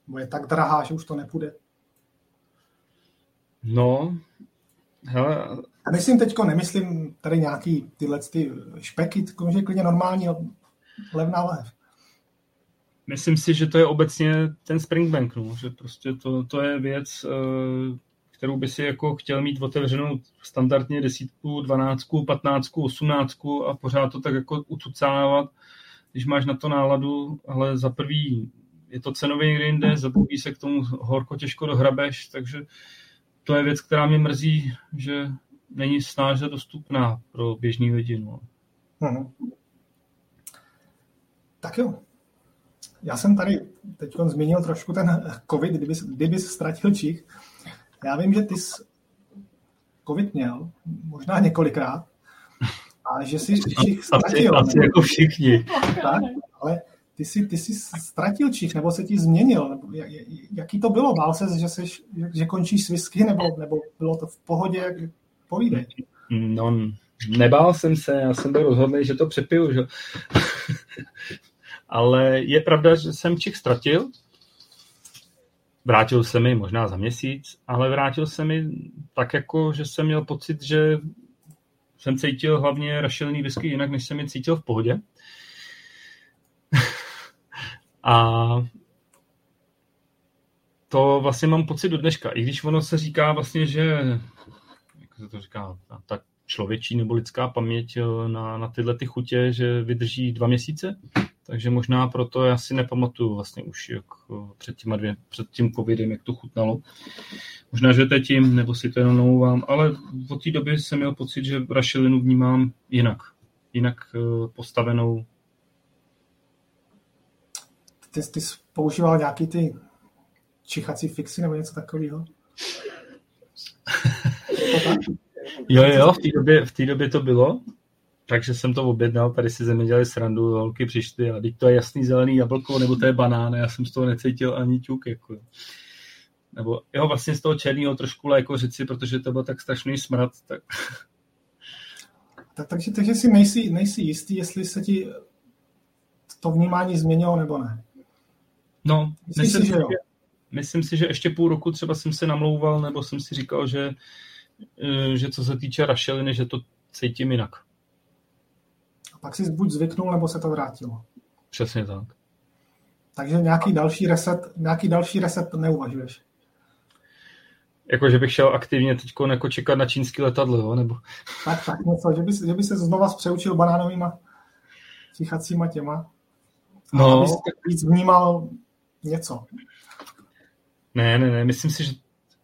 Nebo je tak drahá, že už to nepůjde. No, hele... A myslím teďko, nemyslím tady nějaký tyhle ty špeky, to je klidně normální levná lev. Myslím si, že to je obecně ten Springbank, no, že prostě to, to je věc, eh, kterou by si jako chtěl mít otevřenou standardně desítku, dvanáctku, patnáctku, osmnáctku a pořád to tak jako ucucávat, když máš na to náladu, ale za prvý je to cenově někde jinde, za druhý se k tomu horko těžko dohrabeš, takže to je věc, která mě mrzí, že není snáze dostupná pro běžný lidi. No. Hmm. Tak jo. Já jsem tady teď zmínil trošku ten covid, kdyby, kdyby ztratil čich. Já vím, že ty jsi covid měl, možná několikrát, a že jsi čich ztratil. Asi, asi jako všichni. Tak, ale ty jsi, ty jsi ztratil čich, nebo se ti změnil? Nebo jaký to bylo? Bál se, že, jsi, že končíš s whisky, nebo, nebo bylo to v pohodě? Povídej. No, nebál jsem se, já jsem byl rozhodný, že to přepiju, že? Ale je pravda, že jsem čich ztratil. Vrátil se mi možná za měsíc, ale vrátil se mi tak jako, že jsem měl pocit, že jsem cítil hlavně rašelný whisky jinak, než jsem je cítil v pohodě. A to vlastně mám pocit do dneška. I když ono se říká vlastně, že jak se to říká, ta člověčí nebo lidská paměť eh, na, na tyhle ty chutě, že vydrží dva měsíce, takže možná proto já si nepamatuju vlastně už jak eh, před, těma dvě, před tím covidem, jak to chutnalo. Možná, že to je tím, nebo si to jenom nouvám, ale od té doby jsem měl pocit, že rašelinu vnímám jinak. Jinak eh, postavenou, ty, ty jsi používal nějaký ty čichací fixy nebo něco takového? jo, jo, v té době, v té době to bylo, takže jsem to objednal, tady si země dělali srandu, holky přišly a teď to je jasný zelený jablko, nebo to je banán, já jsem z toho necítil ani ťuk, jako. Nebo jo, vlastně z toho černého trošku jako říci, protože to byl tak strašný smrad, tak... tak takže, takže si nejsi, nejsi jistý, jestli se ti to vnímání změnilo nebo ne. No, myslím, myslím, si, že, myslím si, že ještě půl roku třeba jsem se namlouval, nebo jsem si říkal, že, eh, že co se týče rašeliny, že to cítím jinak. A pak si buď zvyknul, nebo se to vrátilo. Přesně tak. Takže nějaký další reset, nějaký další reset neuvažuješ? Jako, že bych šel aktivně teď jako čekat na čínský letadlo, jo? nebo... Tak, tak, něco, že by, že by se znova přeučil banánovýma tichacíma těma. No. Aby víc vnímal něco. Ne, ne, ne, myslím si, že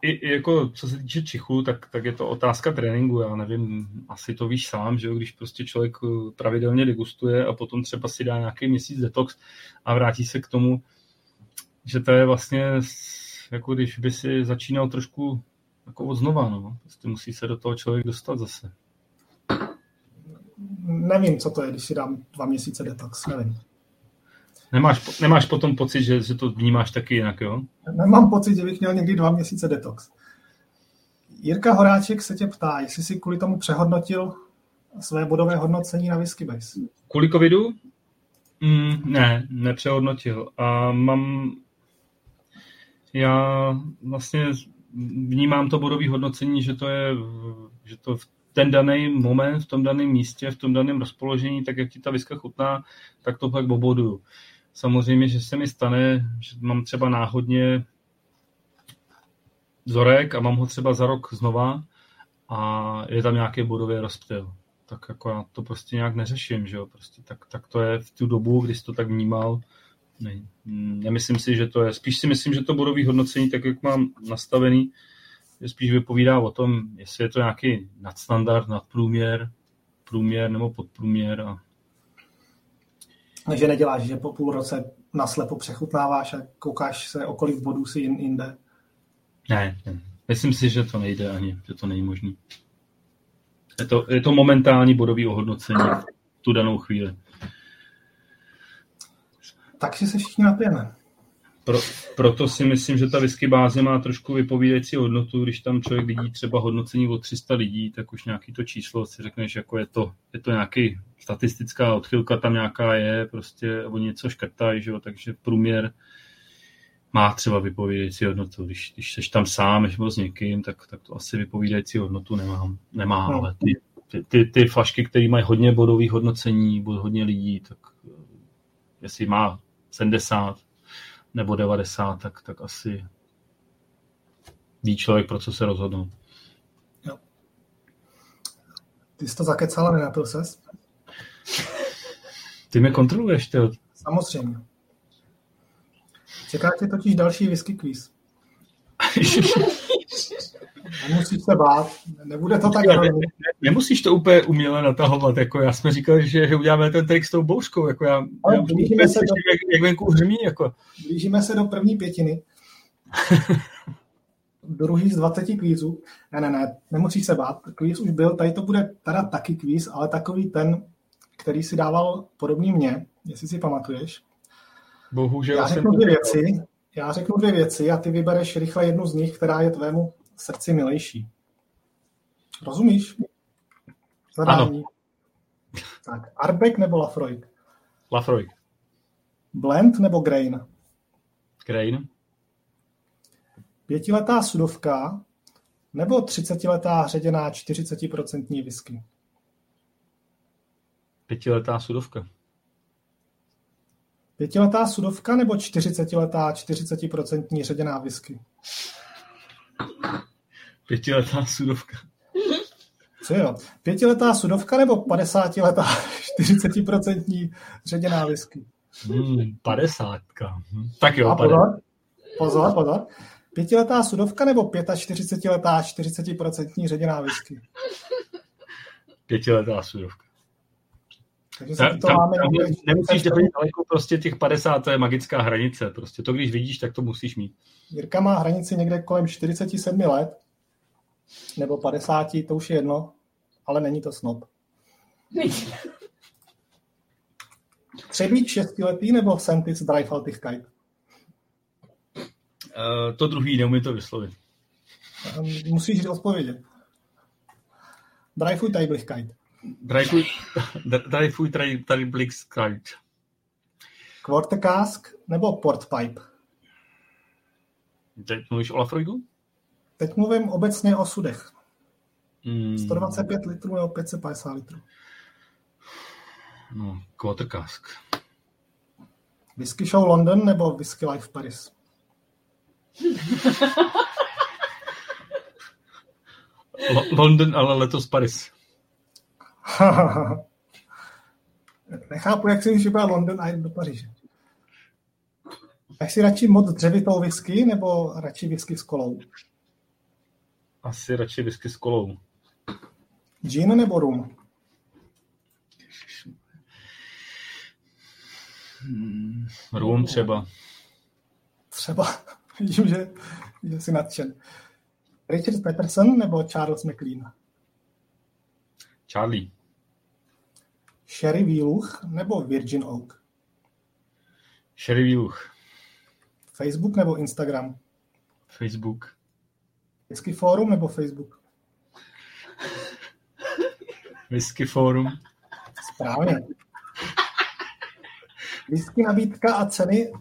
i, i jako co se týče Čichu, tak, tak je to otázka tréninku, já nevím, asi to víš sám, že jo, když prostě člověk eh, pravidelně degustuje a potom třeba si dá nějaký měsíc detox a vrátí se k tomu, že to je vlastně jako když by si začínal trošku jako od znova, no. Prostě musí se do toho člověk dostat zase. Nevím, co to je, když si dám dva měsíce detox, nevím. Nemáš, nemáš potom pocit, že, že to vnímáš taky jinak, jo? Nemám pocit, že bych měl někdy dva měsíce detox. Jirka Horáček se tě ptá, jestli jsi kvůli tomu přehodnotil své bodové hodnocení na Whiskybase. Kvůli covidu? Mm, ne, nepřehodnotil. A mám... Já vlastně vnímám to bodové hodnocení, že to je že to v ten daný moment, v tom daném místě, v tom daném rozpoložení, tak jak ti ta viska chutná, tak to pak oboduju. Samozřejmě, že se mi stane, že mám třeba náhodně vzorek a mám ho třeba za rok znova a je tam nějaký bodový rozptyl. Tak jako já to prostě nějak neřeším, že jo? Prostě tak, tak to je v tu dobu, kdy jsi to tak vnímal. Ne, nemyslím si, že to je. Spíš si myslím, že to bodové hodnocení, tak jak mám nastavený, je spíš vypovídá o tom, jestli je to nějaký nadstandard, nadprůměr, průměr nebo podprůměr. A... Takže neděláš, že po půl roce naslepo přechutnáváš a koukáš se, o kolik bodů si jinde? Ne, ne. Myslím si, že to nejde ani, že to není možné. Je to, je to momentální bodový ohodnocení v tu danou chvíli. Takže se všichni napijeme. Pro, proto si myslím, že ta whisky báze má trošku vypovídající hodnotu, když tam člověk vidí třeba hodnocení o 300 lidí, tak už nějaký to číslo si řekneš, jako je to, je to nějaký statistická odchylka tam nějaká je, prostě oni něco škrtají, že jo, takže průměr má třeba vypovídající hodnotu. Když, když seš tam sám, nebo s někým, tak, tak to asi vypovídající hodnotu nemám, nemá, no. ale ty, ty, ty, ty flašky, které mají hodně bodových hodnocení, hodně lidí, tak eh, jestli má 70, nebo 90, tak, tak asi ví člověk, pro co se rozhodnou. Jo. Ty jsi to zakecal, ale nenapil ses? Ty mě kontroluješ, ty. Samozřejmě. Čeká tě totiž další whisky quiz. Nemusíš se bát, nebude to tak ne, ne, Nemusíš to úplně uměle natahovat, jako já jsme říkali, že, že uděláme ten trik s tou bouřkou, jako já, já blížíme se do, jak, jak venku hřmí, jako. Blížíme se do první pětiny. Druhý z 20 kvízů. Ne, ne, ne, nemusíš se bát, kvíz už byl, tady to bude teda taky kvíz, ale takový ten, který si dával podobný mě, jestli si pamatuješ. Bohužel já řeknu dvě věci, já řeknu dvě věci a ty vybereš rychle jednu z nich, která je tvému srdci milejší. Rozumíš? Zadání. Ano. Tak, Arbeck nebo Lafroig? Lafroig. Blend nebo Grain? Grain. Pětiletá sudovka nebo třicetiletá ředěná 40% whisky? Pětiletá sudovka. Pětiletá sudovka nebo 40letá 40% ředěná whisky? Pětiletá sudovka. Co jo? Pětiletá sudovka nebo 50letá 40% ředěná whisky? Hmm, 50. Hm. Tak jo, A pozor, pozor, pozor. Pětiletá sudovka nebo 45letá 40% ředěná whisky? Pětiletá sudovka. Takže ta, to tam, máme tam nemusíš být daleko, prostě těch 50 to je magická hranice. Prostě to, když vidíš, tak to musíš mít. Jirka má hranici někde kolem 47 let, nebo 50, to už je jedno, ale není to snob. Třebíč šestiletý nebo Sentis Dreifaltigkeit? Uh, to druhý, neumím to vyslovit. Um, musíš odpovědět. Dreifaltigkeit. Dreifuj Traiblitzkeit. Quarter cask nebo port pipe? Teď mluvíš o Lafroigu? Teď mluvím obecně o sudech. Hmm. 125 litrů nebo 550 litrů. No, quarter cask. Whisky Show London nebo Whisky Life Paris? London, ale letos Paris. Nechápu, jak si může vybrat London a jít do Paříže. Tak si radši moc dřevitou whisky nebo radši whisky s kolou? Asi radši whisky s kolou. Gin nebo rum? Hmm, rum třeba. Třeba. Vidím, že, že jsi nadšen. Richard Peterson nebo Charles McLean? Charlie. Sherry Výluch nebo Virgin Oak? Sherry Výluch. Facebook nebo Instagram? Facebook. Whisky Forum nebo Facebook? Whisky Forum. Správně. Whisky nabídka a ceny,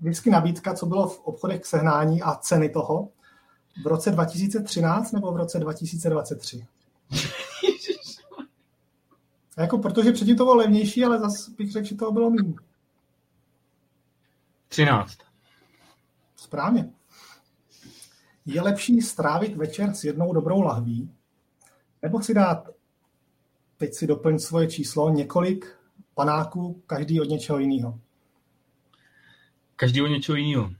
whisky nabídka, co bylo v obchodech k sehnání a ceny toho, v roce 2013 nebo v roce 2023? Jako, protože předtím to bylo levnější, ale zase bych řekl, že toho bylo méně. 13. Správně. Je lepší strávit večer s jednou dobrou lahví, nebo si dát, teď si doplň svoje číslo, několik panáků, každý od něčeho jiného? Každý od něčeho jiného.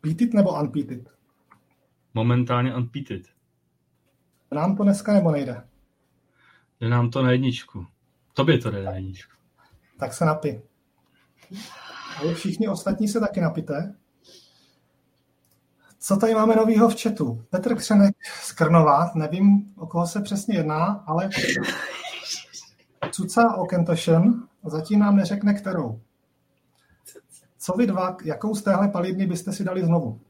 Pítit nebo unpítit? Momentálně unpítit. Nám to dneska nebo nejde? Jde nám to na jedničku. Tobě to jde na jedničku. Tak se napi. A všichni ostatní se taky napité. Co tady máme novýho v chatu? Petr Křenek z Krnova, nevím, o koho se přesně jedná, ale Cuca Okentošen zatím nám neřekne kterou. Co vy dva, jakou z téhle palidny byste si dali znovu?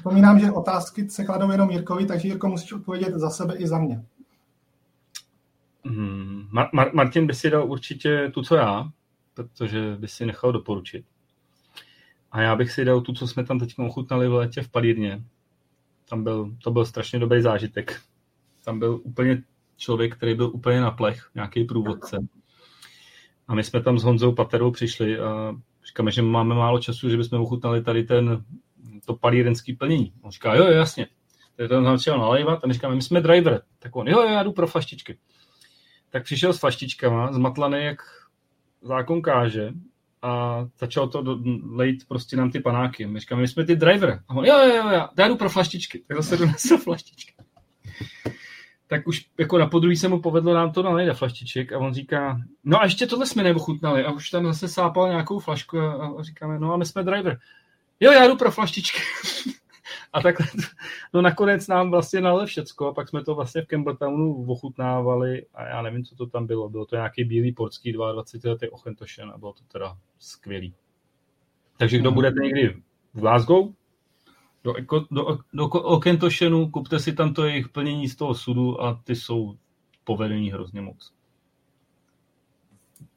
Připomínám, že otázky se kladou jenom Jirkovi, takže Jirko musíš odpovědět za sebe i za mě. Hmm. Mar- Martin by si dal určitě tu, co já, protože by si nechal doporučit. A já bych si dal tu, co jsme tam teď ochutnali v létě v Palírně. Tam byl, to byl strašně dobrý zážitek. Tam byl úplně člověk, který byl úplně na plech, nějaký průvodce. A my jsme tam s Honzou Paterou přišli a říkáme, že máme málo času, že bychom ochutnali tady ten, to palírenský plnění. On říká, jo, jo, jasně. je tam začal nalejvat a my říkáme, my jsme driver. Tak on, jo, jo, já jdu pro flaštičky. Tak přišel s flaštičkama, zmatlaný jak zákon káže a začal to lejt prostě nám ty panáky. My říkáme, my jsme ty driver. A on, jo, jo, jo, já jdu pro flaštičky. Tak zase donesl flaštičky. Tak už jako na podruhý se mu povedlo nám to nalejt flaštiček a on říká, no a ještě tohle jsme neochutnali a už tam zase sápal nějakou flašku a, a říkáme, no a my jsme driver. Jo, já jdu pro flaštičky. A takhle, no nakonec nám vlastně nalil všecko, a pak jsme to vlastně v Campbelltownu ochutnávali a já nevím, co to tam bylo. Bylo to nějaký bílý portský 22 letý Ochentošen a bylo to teda skvělý. Takže kdo mhm. budete někdy v Glasgow, do, do, do Okentošenu, kupte si tam to jejich plnění z toho sudu a ty jsou povedení hrozně moc.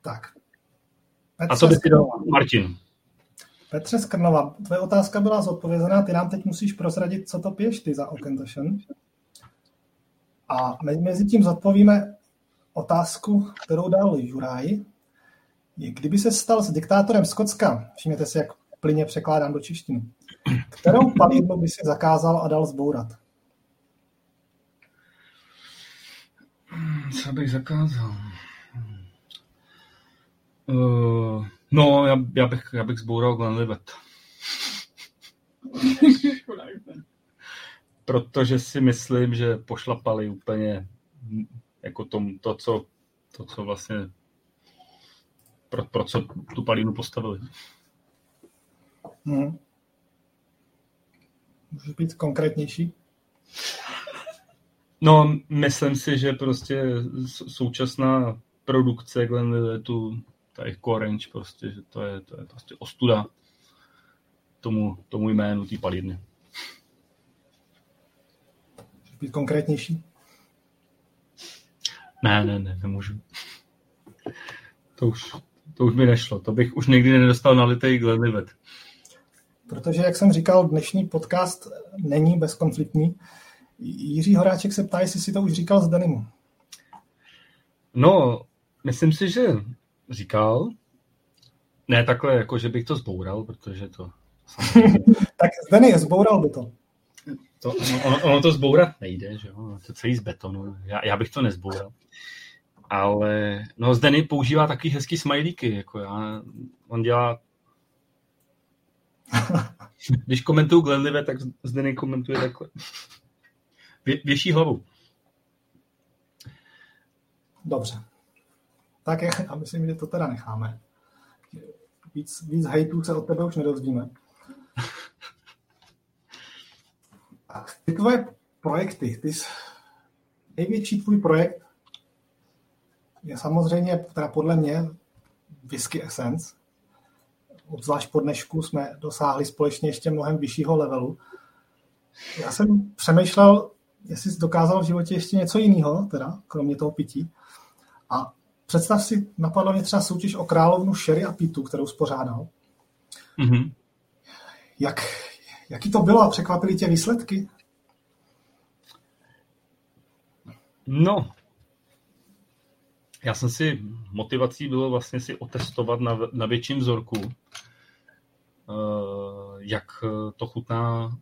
Tak. Petře, a to by si dal Martin. Petře Skrnova, tvoje otázka byla zodpovězená, ty nám teď musíš prozradit, co to piješ ty za Okentošen. A mezi tím zodpovíme otázku, kterou dal Juraj. Kdyby se stal s diktátorem Skotska, všimněte si, jak plyně překládám do češtiny, kterou palidnu by si zakázal a dal zbourat? Co bych zakázal? Uh, No, já, já, bych, já bych zboural Glenlivet. Protože si myslím, že pošlapali úplně jako tom, to, co, to, co vlastně pro, pro co tu palínu postavili. Hmm. Můžeš být konkrétnější? No, myslím si, že prostě současná produkce Glenlivetu ta jejich range prostě, že to je, to je prostě ostuda tomu, tomu jménu té palidny. Můžeš být konkrétnější? Ne, ne, ne, nemůžu. To už, to už by nešlo. To bych už nikdy nedostal na litej Glenlivet. Protože, jak jsem říkal, dnešní podcast není bezkonfliktní. Jiří Horáček se ptá, jestli si to už říkal z denimu. No, myslím si, že říkal. Ne takhle, jako že bych to zboural, protože to... tak Zdeny, zboural by to. to ono, ono to zbourat nejde, že jo? To celý z betonu. Já, já bych to nezboural. Ale no Zdeny používá taky hezký smajlíky, jako já. On dělá když komentuju Glenlive, tak Zdeny komentuje takhle. Vě, věší hlavu. Dobře tak já myslím, že to teda necháme. Víc, víc hejtů se od tebe už nedozvíme. A ty tvoje projekty, ty jsi, největší tvůj projekt je samozřejmě, teda podle mě, Whisky Essence. obzvlášť po dnešku jsme dosáhli společně ještě mnohem vyššího levelu. Já jsem přemýšlel, jestli jsi dokázal v životě ještě něco jiného, teda, kromě toho pití. A představ si, napadla mě třeba soutěž o královnu Sherry a Pitu, kterou spořádal. Mm-hmm. Jak, jaký to bylo a překvapily tě výsledky? No, já jsem si, motivací bylo vlastně si otestovat na, na větším vzorku, uh, jak to chutná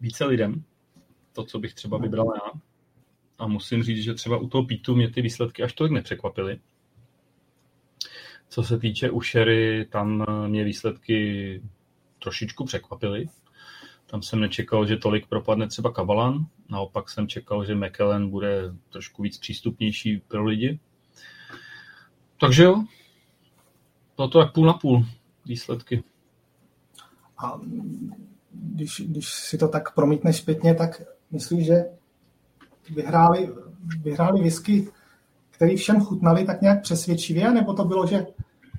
více lidem, to, co bych třeba vybral já. A musím říct, že třeba u toho pítu mě ty výsledky až tolik nepřekvapily. Co se týče ušery, tam mě výsledky trošičku překvapily. Tam jsem nečekal, že tolik propadne třeba Kavalan, naopak jsem čekal, že McKellen bude trošku víc přístupnější pro lidi. Takže jo, bylo to jak půl na půl výsledky. A když, když si to tak promítneš zpětně, tak myslíš, že vyhráli, vyhráli whisky, který všem chutnali tak nějak přesvědčivě, nebo to bylo, že,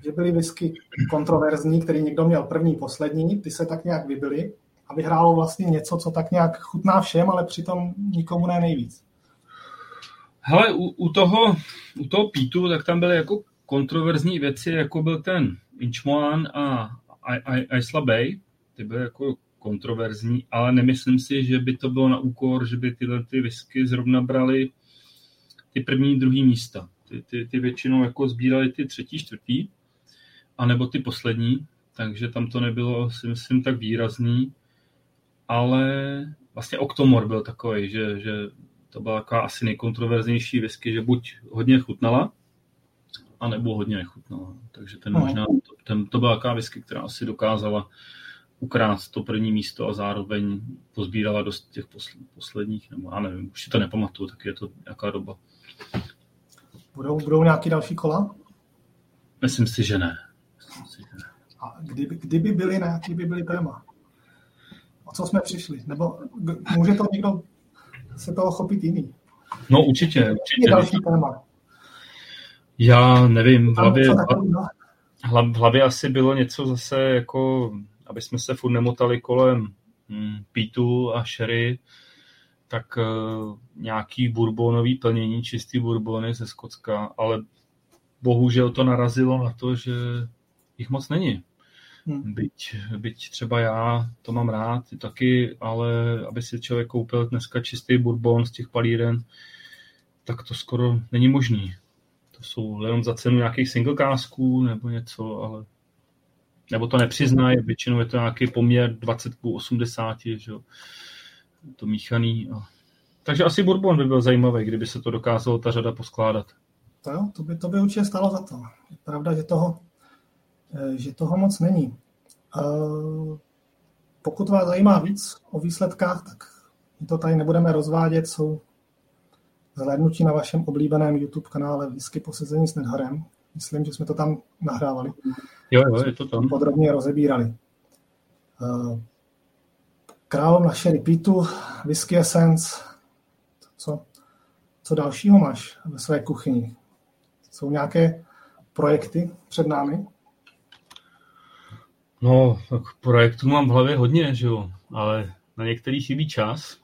že byly whisky kontroverzní, který někdo měl první, poslední, ty se tak nějak vybily a vyhrálo vlastně něco, co tak nějak chutná všem, ale přitom nikomu ne nejvíc. Hele, u, u, toho, u toho Pítu, tak tam byly jako kontroverzní věci, jako byl ten Inchmoan a Isla Bay, ty byly jako kontroverzní, ale nemyslím si, že by to bylo na úkor, že by tyhle ty whisky zrovna brali ty první, druhý místa. Ty, ty, ty většinou jako sbírali ty třetí, čtvrtý, anebo ty poslední, takže tam to nebylo, si myslím, tak výrazný, ale vlastně Octomor byl takový, že, že to byla taková asi nejkontroverznější whisky, že buď hodně chutnala, anebo hodně nechutnala. Takže ten no. možná, ten, to byla taková whisky, která asi dokázala ukrást to první místo a zároveň pozbírala dost těch posledních, nebo já nevím, už si to nepamatuju, tak je to nějaká doba. Budou, budou nějaký další kola? Myslím si, že ne. Si, že ne. A kdyby, kdyby byly, na jaký by byly téma? O co jsme přišli? Nebo může to někdo se toho chopit jiný? No určitě. určitě. další téma? Já nevím, v hlavě, v hlavě asi bylo něco zase jako aby jsme se furt nemotali kolem hm, Pítu a Sherry, tak uh, nějaký bourbonový plnění, čistý bourbony ze Skocka, ale bohužel to narazilo na to, že jich moc není. Hmm. Byť, byť třeba já to mám rád taky, ale aby si člověk koupil dneska čistý bourbon z těch palíren, tak to skoro není možný. To jsou jenom za cenu nějakých single kásků nebo něco, ale nebo to nepřiznají, většinou je to nějaký poměr 20 k 80, že jo, to míchaný. A... Takže asi Bourbon by byl zajímavý, kdyby se to dokázalo ta řada poskládat. To jo, to by, to by určitě stalo za to. Je pravda, že toho, eh, že toho moc není. Eh, pokud vás zajímá víc o výsledkách, tak to tady nebudeme rozvádět, jsou zhlédnutí na vašem oblíbeném YouTube kanále Whisky posezení s Nedharem. Myslím, že jsme to tam nahrávali. Jo, jo, je to tam. Podrobně rozebírali. Eh, Královna Sherry Pitu, Whisky Essence, co, co dalšího máš ve své kuchyni? Jsou nějaké projekty před námi? No, tak projektů mám v hlavě hodně, že jo, ale na některý chybí čas,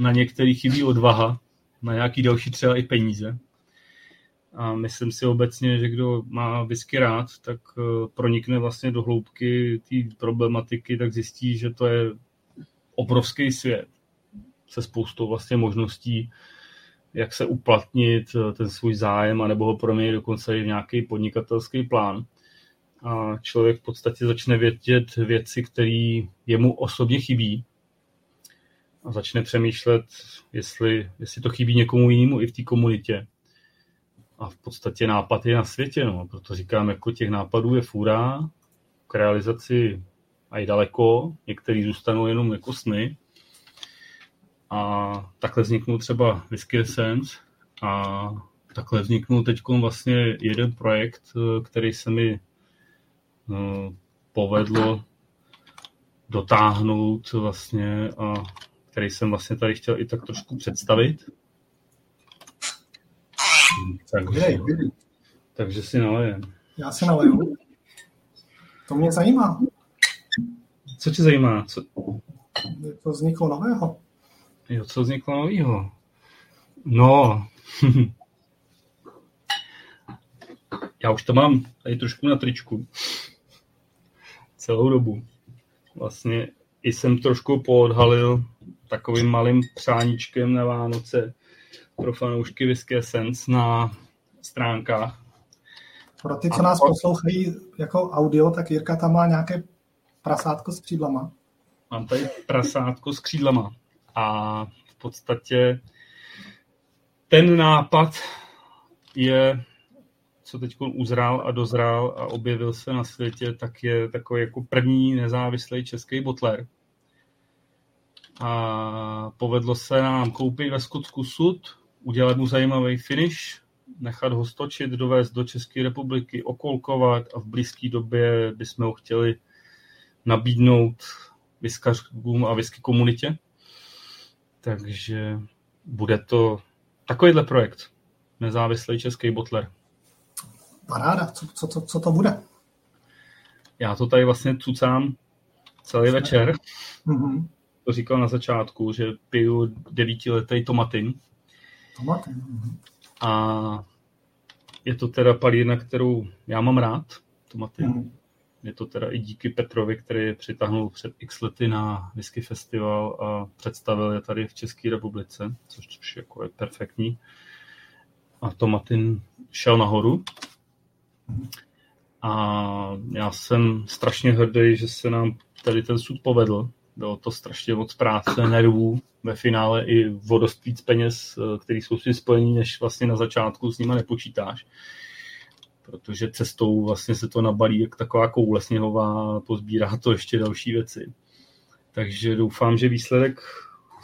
na některý chybí odvaha, na nějaký další třeba i peníze. A myslím si obecně, že kdo má whisky rád, tak eh, pronikne vlastně do hloubky té problematiky, tak zjistí, že to je obrovský svět se spoustou vlastně možností, jak se uplatnit eh, ten svůj zájem, anebo ho proměnit dokonce i v nějaký podnikatelský plán. A člověk v podstatě začne vědět věci, které jemu osobně chybí a začne přemýšlet, jestli, jestli to chybí někomu jinému i v té komunitě a v podstatě nápad je na světě, no. proto říkám, jako těch nápadů je fůra, k realizaci a i daleko, některý zůstanou jenom jako sny. A takhle vzniknul třeba Whisky Essence a takhle vzniknul teď vlastně jeden projekt, který se mi no, povedlo dotáhnout vlastně a který jsem vlastně tady chtěl i tak trošku představit. Takže, takže si nalejem. Já se naleju. To mě zajímá. Co tě zajímá? Co... To vzniklo nového. Jo, co vzniklo nového? No, já už to mám tady trošku na tričku. Celou dobu. Vlastně i jsem trošku poodhalil takovým malým přáníčkem na Vánoce pro fanoušky Whisky Essence na stránkách. Pro ty, co nás poslouchají jako audio, tak Jirka tam má nějaké prasátko s křídlama. Mám tady prasátko s křídlama. A v podstatě ten nápad je, co teď uzrál a dozrál a objevil se na světě, tak je takový jako první nezávislý český botler. A povedlo se nám koupit ve Skotsku sud, udělat mu zajímavý finish, nechat ho stočit, dovést do České republiky, okolkovat a v blízké době bychom ho chtěli nabídnout viskařům a whisky komunitě. Takže bude to takovýhle projekt. Nezávislý český botler. Paráda, co, co, co, co to bude? Já to tady vlastně cucám celý večer. Mm-hmm. To říkal na začátku, že piju devítiletý tomatin. Tomatin. Mm-hmm. A je to teda palírna, kterou já mám rád, tomatin. Mm-hmm. Je to teda i díky Petrovi, který je přitahnul před x lety na Whisky Festival a představil je tady v České republice, což, což jako je perfektní. A to Martin šel nahoru. A já jsem strašně hrdý, že se nám tady ten sud povedl. Bylo to strašně moc práce, nervů, ve finále i vodost víc peněz, který jsou si spojení, než vlastně na začátku s nimi nepočítáš protože cestou vlastně se to nabalí jak taková koule sněhová, pozbírá to ještě další věci. Takže doufám, že výsledek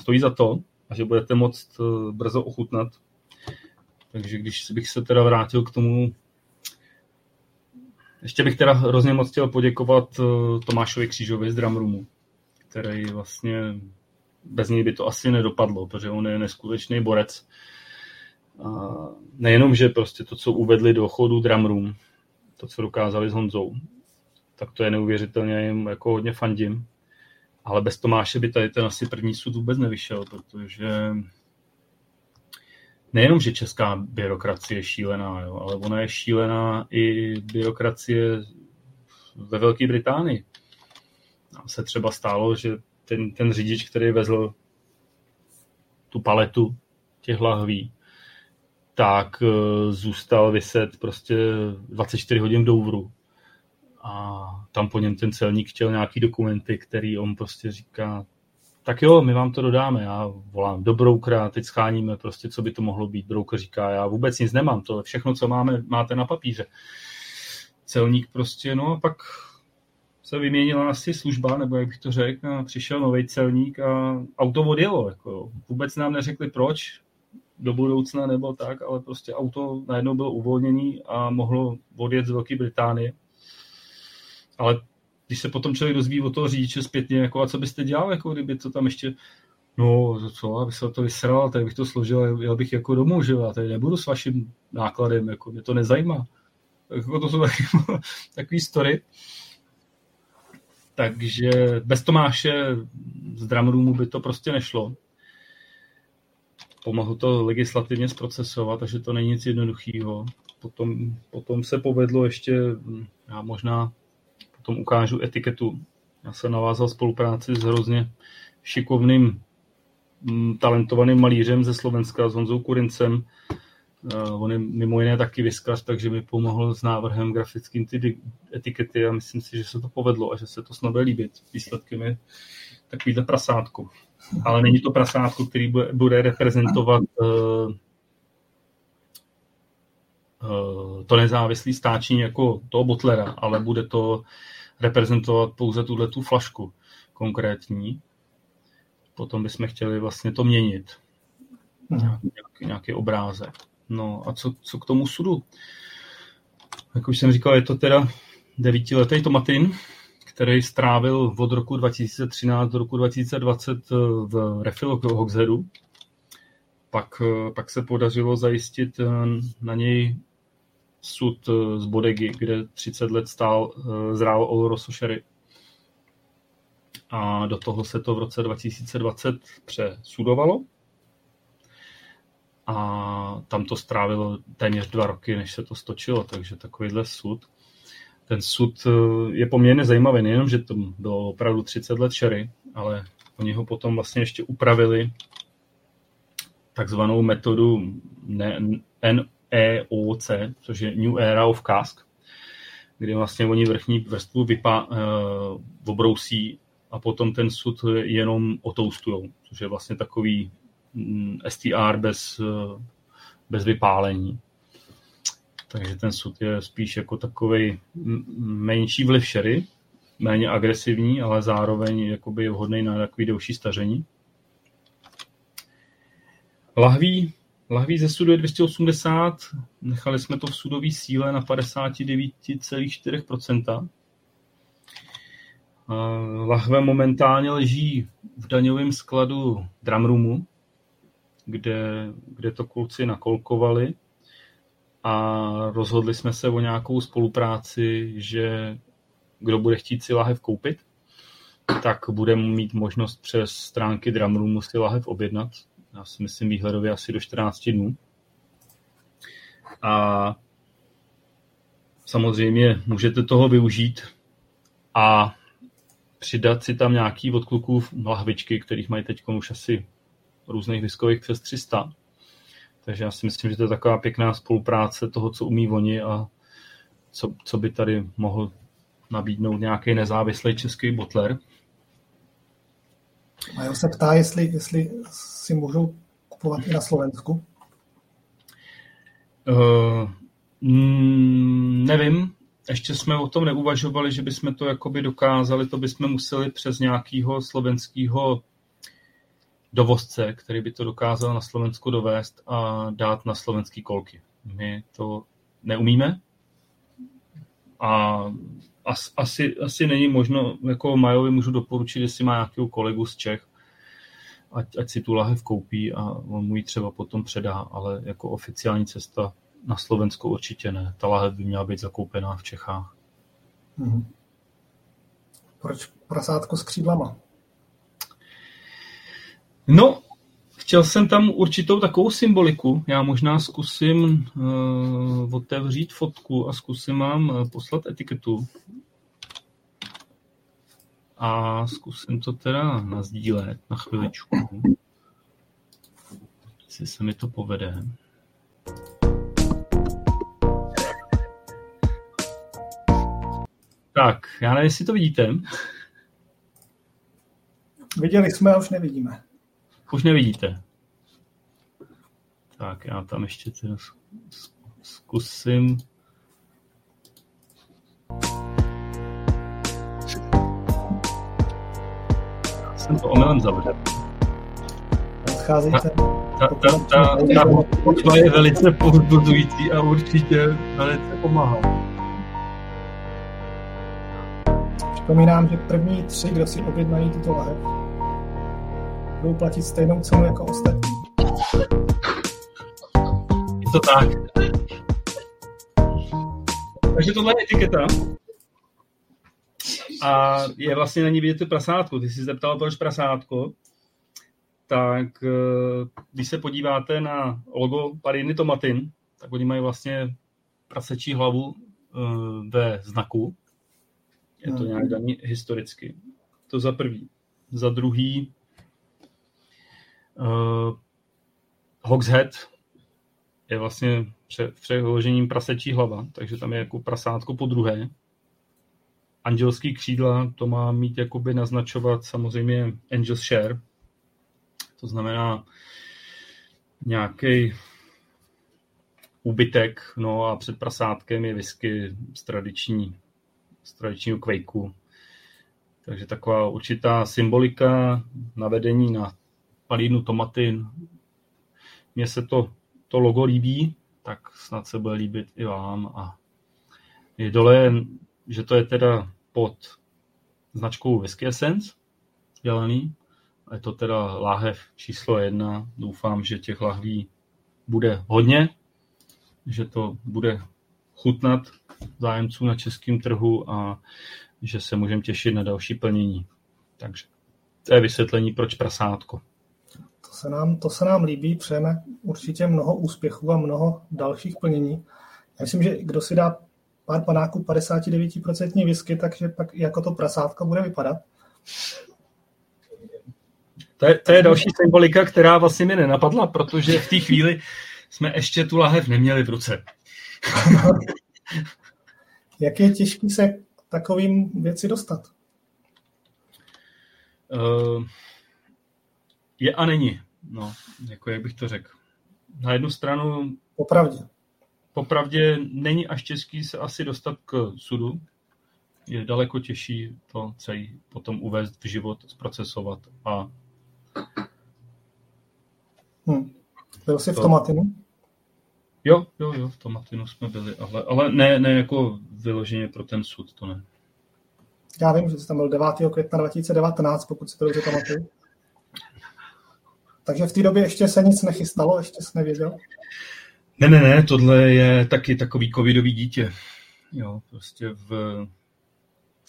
stojí za to a že budete moct eh, brzo ochutnat. Takže když bych se teda vrátil k tomu, ještě bych teda hrozně moc chtěl poděkovat eh, Tomášovi Křížovi z Drumroomu, který vlastně bez něj by to asi nedopadlo, protože on je neskutečný borec a nejenom, že prostě to, co uvedli do chodu Drum Room, to, co dokázali s Honzou, tak to je neuvěřitelně, jim jako hodně fandím. Ale bez Tomáše by tady ten asi první sud vůbec nevyšel, protože nejenom, že česká byrokracie je šílená, jo, ale ona je šílená i byrokracie ve Velké Británii. Nám se třeba stálo, že ten, ten řidič, který vezl tu paletu těch lahví, tak eh, zůstal vyset prostě 24 hodin v Douvru. A tam po něm ten celník chtěl nějaký dokumenty, který on prostě říká, tak jo, my vám to dodáme. Já volám do broukera, teď scháníme prostě, co by to mohlo být. Broker říká, já vůbec nic nemám, to všechno, co máme, máte na papíře. Celník prostě, no a pak se vyměnila asi služba, nebo jak bych to řekl, a přišel nový celník a auto odjelo. Jako, vůbec nám neřekli proč, do budoucna nebo tak, ale prostě auto najednou bylo uvolnění a mohlo odjet z Velké Británie. Ale když se potom člověk dozví o toho řidiče zpětně, jako a co byste dělal, jako kdyby to tam ještě No, co, abych se to vysral, tak bych to složil, já bych jako domů, že já tady nebudu s vaším nákladem, jako mě to nezajímá. Jako to jsou takový, takový story. Takže bez Tomáše z Drumroomu by to prostě nešlo pomohlo to legislativně zprocesovat, takže to není nic jednoduchého. Potom, potom se povedlo ještě, já možná potom ukážu etiketu. Já jsem navázal spolupráci s hrozně šikovným, talentovaným malířem ze Slovenska, s Honzou Kurincem. Eh, on je mimo jiné taky vyskař, takže mi pomohl s návrhem grafickým ty etikety a myslím si, že se to povedlo a že se to snad bude líbit. Výsledkem je takovýhle prasátko ale není to prasátko, který bude reprezentovat uh, uh, to nezávislý stáčení jako toho botlera, ale bude to reprezentovat pouze tuhle tu flašku konkrétní. Potom bychom chtěli vlastně to měnit. Mhm. Nějaký, nějaký obrázek. No a co, co k tomu sudu? Jak už jsem říkal, je to teda devítiletý tomatin, který strávil od roku 2013 do roku 2020 eh, v refilu sud z Bodegy, kde 30 let stál zrál Oloroso Sherry. A do toho se to v roce 2020 přesudovalo. A tam to strávilo téměř dva roky, než se to stočilo, takže takovýhle sud. Ten sud je poměrně zajímavý, nejenom, že to bylo opravdu 30 let sherry, ale oni ho potom vlastně ještě upravili takzvanou metodu NEOC, což je New Era of Cask, kdy vlastně oni vrchní vrstvu vypa, uh, obrousí a potom ten sud jenom otoustujou, což je vlastně takový STR bez, uh, bez vypálení. Takže ten sud je spíš jako takový menší vliv sherry, méně agresivní, ale zároveň jakoby vhodný na takový delší staření. Lahví, lahví ze sudu je 280, nechali jsme to v sudové síle na 59,4%. Lahve momentálně leží v daňovém skladu Drumroomu, kde, kde to kluci nakolkovali a rozhodli jsme se o nějakou spolupráci, že kdo bude chtít si lahev koupit, tak bude mít možnost přes stránky Drumroomu si lahev objednat já si myslím výhledově asi do 14 dnů. A samozřejmě můžete toho využít a přidat si tam nějaký od kluků lahvičky, kterých mají teď už asi různých viskových přes 300. Takže já si myslím, že to je taková pěkná spolupráce toho, co umí oni a co, co by tady mohl nabídnout nějaký nezávislý český botler. Majo se ptá, jestli, jestli si můžou kupovat i na Slovensku. Uh, mm, nevím, ještě jsme o tom neuvažovali, že bychom to jakoby dokázali, to bychom museli přes nějakého slovenského dovozce, který by to dokázal na Slovensku dovést a dát na slovenský kolky. My to neumíme a asi, asi není možno, jako Majovi můžu doporučit, jestli má nějakého kolegu z Čech, ať, ať si tu lahev koupí a on mu ji třeba potom předá, ale jako oficiální cesta na Slovensku určitě ne. Ta lahev by měla být zakoupená v Čechách. Hmm. Proč prasátko s křídlama? No, chtěl jsem tam určitou takovou symboliku. Já možná zkusím uh, otevřít fotku a zkusím vám uh, poslat etiketu. A zkusím to teda nazdílet na chviličku. Jestli se mi to povede. Tak, já nevím, jestli to vidíte. Viděli jsme, už nevidíme. Už nevidíte. Tak, já tam ještě teda zkusím. Já jsem to omylem zavřel. Odcházíte? Ta, ta, ta, ta, ta je velice povzbuzující a určitě velice pomáhá. Připomínám, že první tři, kdo si objednají tuto lahev, budou platit stejnou cenu jako ostatní. Je to tak. Takže tohle je etiketa. A je vlastně na ní vidět tu prasátku. Ty jsi zeptal, proč prasátko. Tak eh, když se podíváte na logo Pariny Tomatin, tak oni mají vlastně prasečí hlavu eh, ve znaku. Je to nějak daný historicky. To za prvý. Za druhý uh, Hogshead je vlastně v přeložením prasečí hlava, takže tam je jako prasátko po druhé. Angelský křídla, to má mít jakoby naznačovat samozřejmě Angel's Share, to znamená nějaký úbytek, no a před prasátkem je whisky z, tradiční, z tradičního kvejku. Takže taková určitá symbolika navedení na palínu tomatin. Mně se to, to logo líbí, tak snad se bude líbit i vám. A je dole, že to je teda pod značkou Whisky Essence dělaný. Je to teda láhev číslo jedna. Doufám, že těch lahví bude hodně, že to bude chutnat zájemců na českém trhu a že se můžeme těšit na další plnění. Takže to je vysvětlení, proč prasátko. To se nám, to se nám líbí, přejeme určitě mnoho úspěchů a mnoho dalších plnění. Já myslím, že kdo si dá pár panáků 59% whisky, takže pak jako to prasátko bude vypadat. To je, to je další symbolika, která vlastně mi nenapadla, protože v té chvíli jsme ještě tu lahev neměli v ruce. Jak je těžký se k takovým věci dostat? Uh, je a není. No, jako jak bych to řekl. Na jednu stranu... Popravdě. Popravdě není až těžký se asi dostat k sudu. Je daleko těžší to celý potom uvést v život, zprocesovat a Hmm. Byl jsi to... v Tomatinu? Jo, jo, jo, v Tomatinu jsme byli, ale, ale ne, ne jako vyloženě pro ten sud, to ne. Já vím, že jsi tam byl 9. května 2019, pokud si to dobře pamatuju. Takže v té době ještě se nic nechystalo, ještě jsi nevěděl? Ne, ne, ne, tohle je taky takový covidový dítě. Jo, prostě v,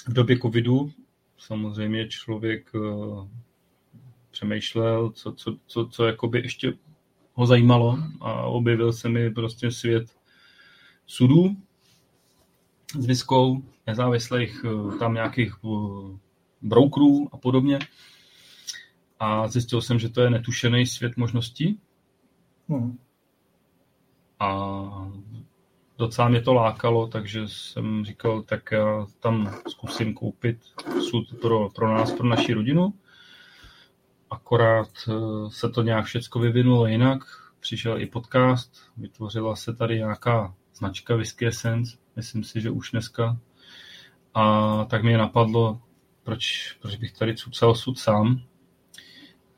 v době covidu samozřejmě člověk uh, přemýšlel, co, co, co, co jakoby ještě ho zajímalo a objevil se mi prostě svět sudů s viskou, nezávislých eh, tam nějakých eh, brokerů a podobně. A zjistil jsem, že to je netušený svět možností. Hmm. A docela mě to lákalo, takže jsem říkal, tak já tam zkusím koupit sud pro, pro nás, pro naši rodinu. Akorát eh, se to nějak všechno vyvinulo jinak. Přišel i podcast, vytvořila se tady nějaká značka Whisky Essence, myslím si, že už dneska. A tak mě napadlo, proč, proč bych tady cucal sud sám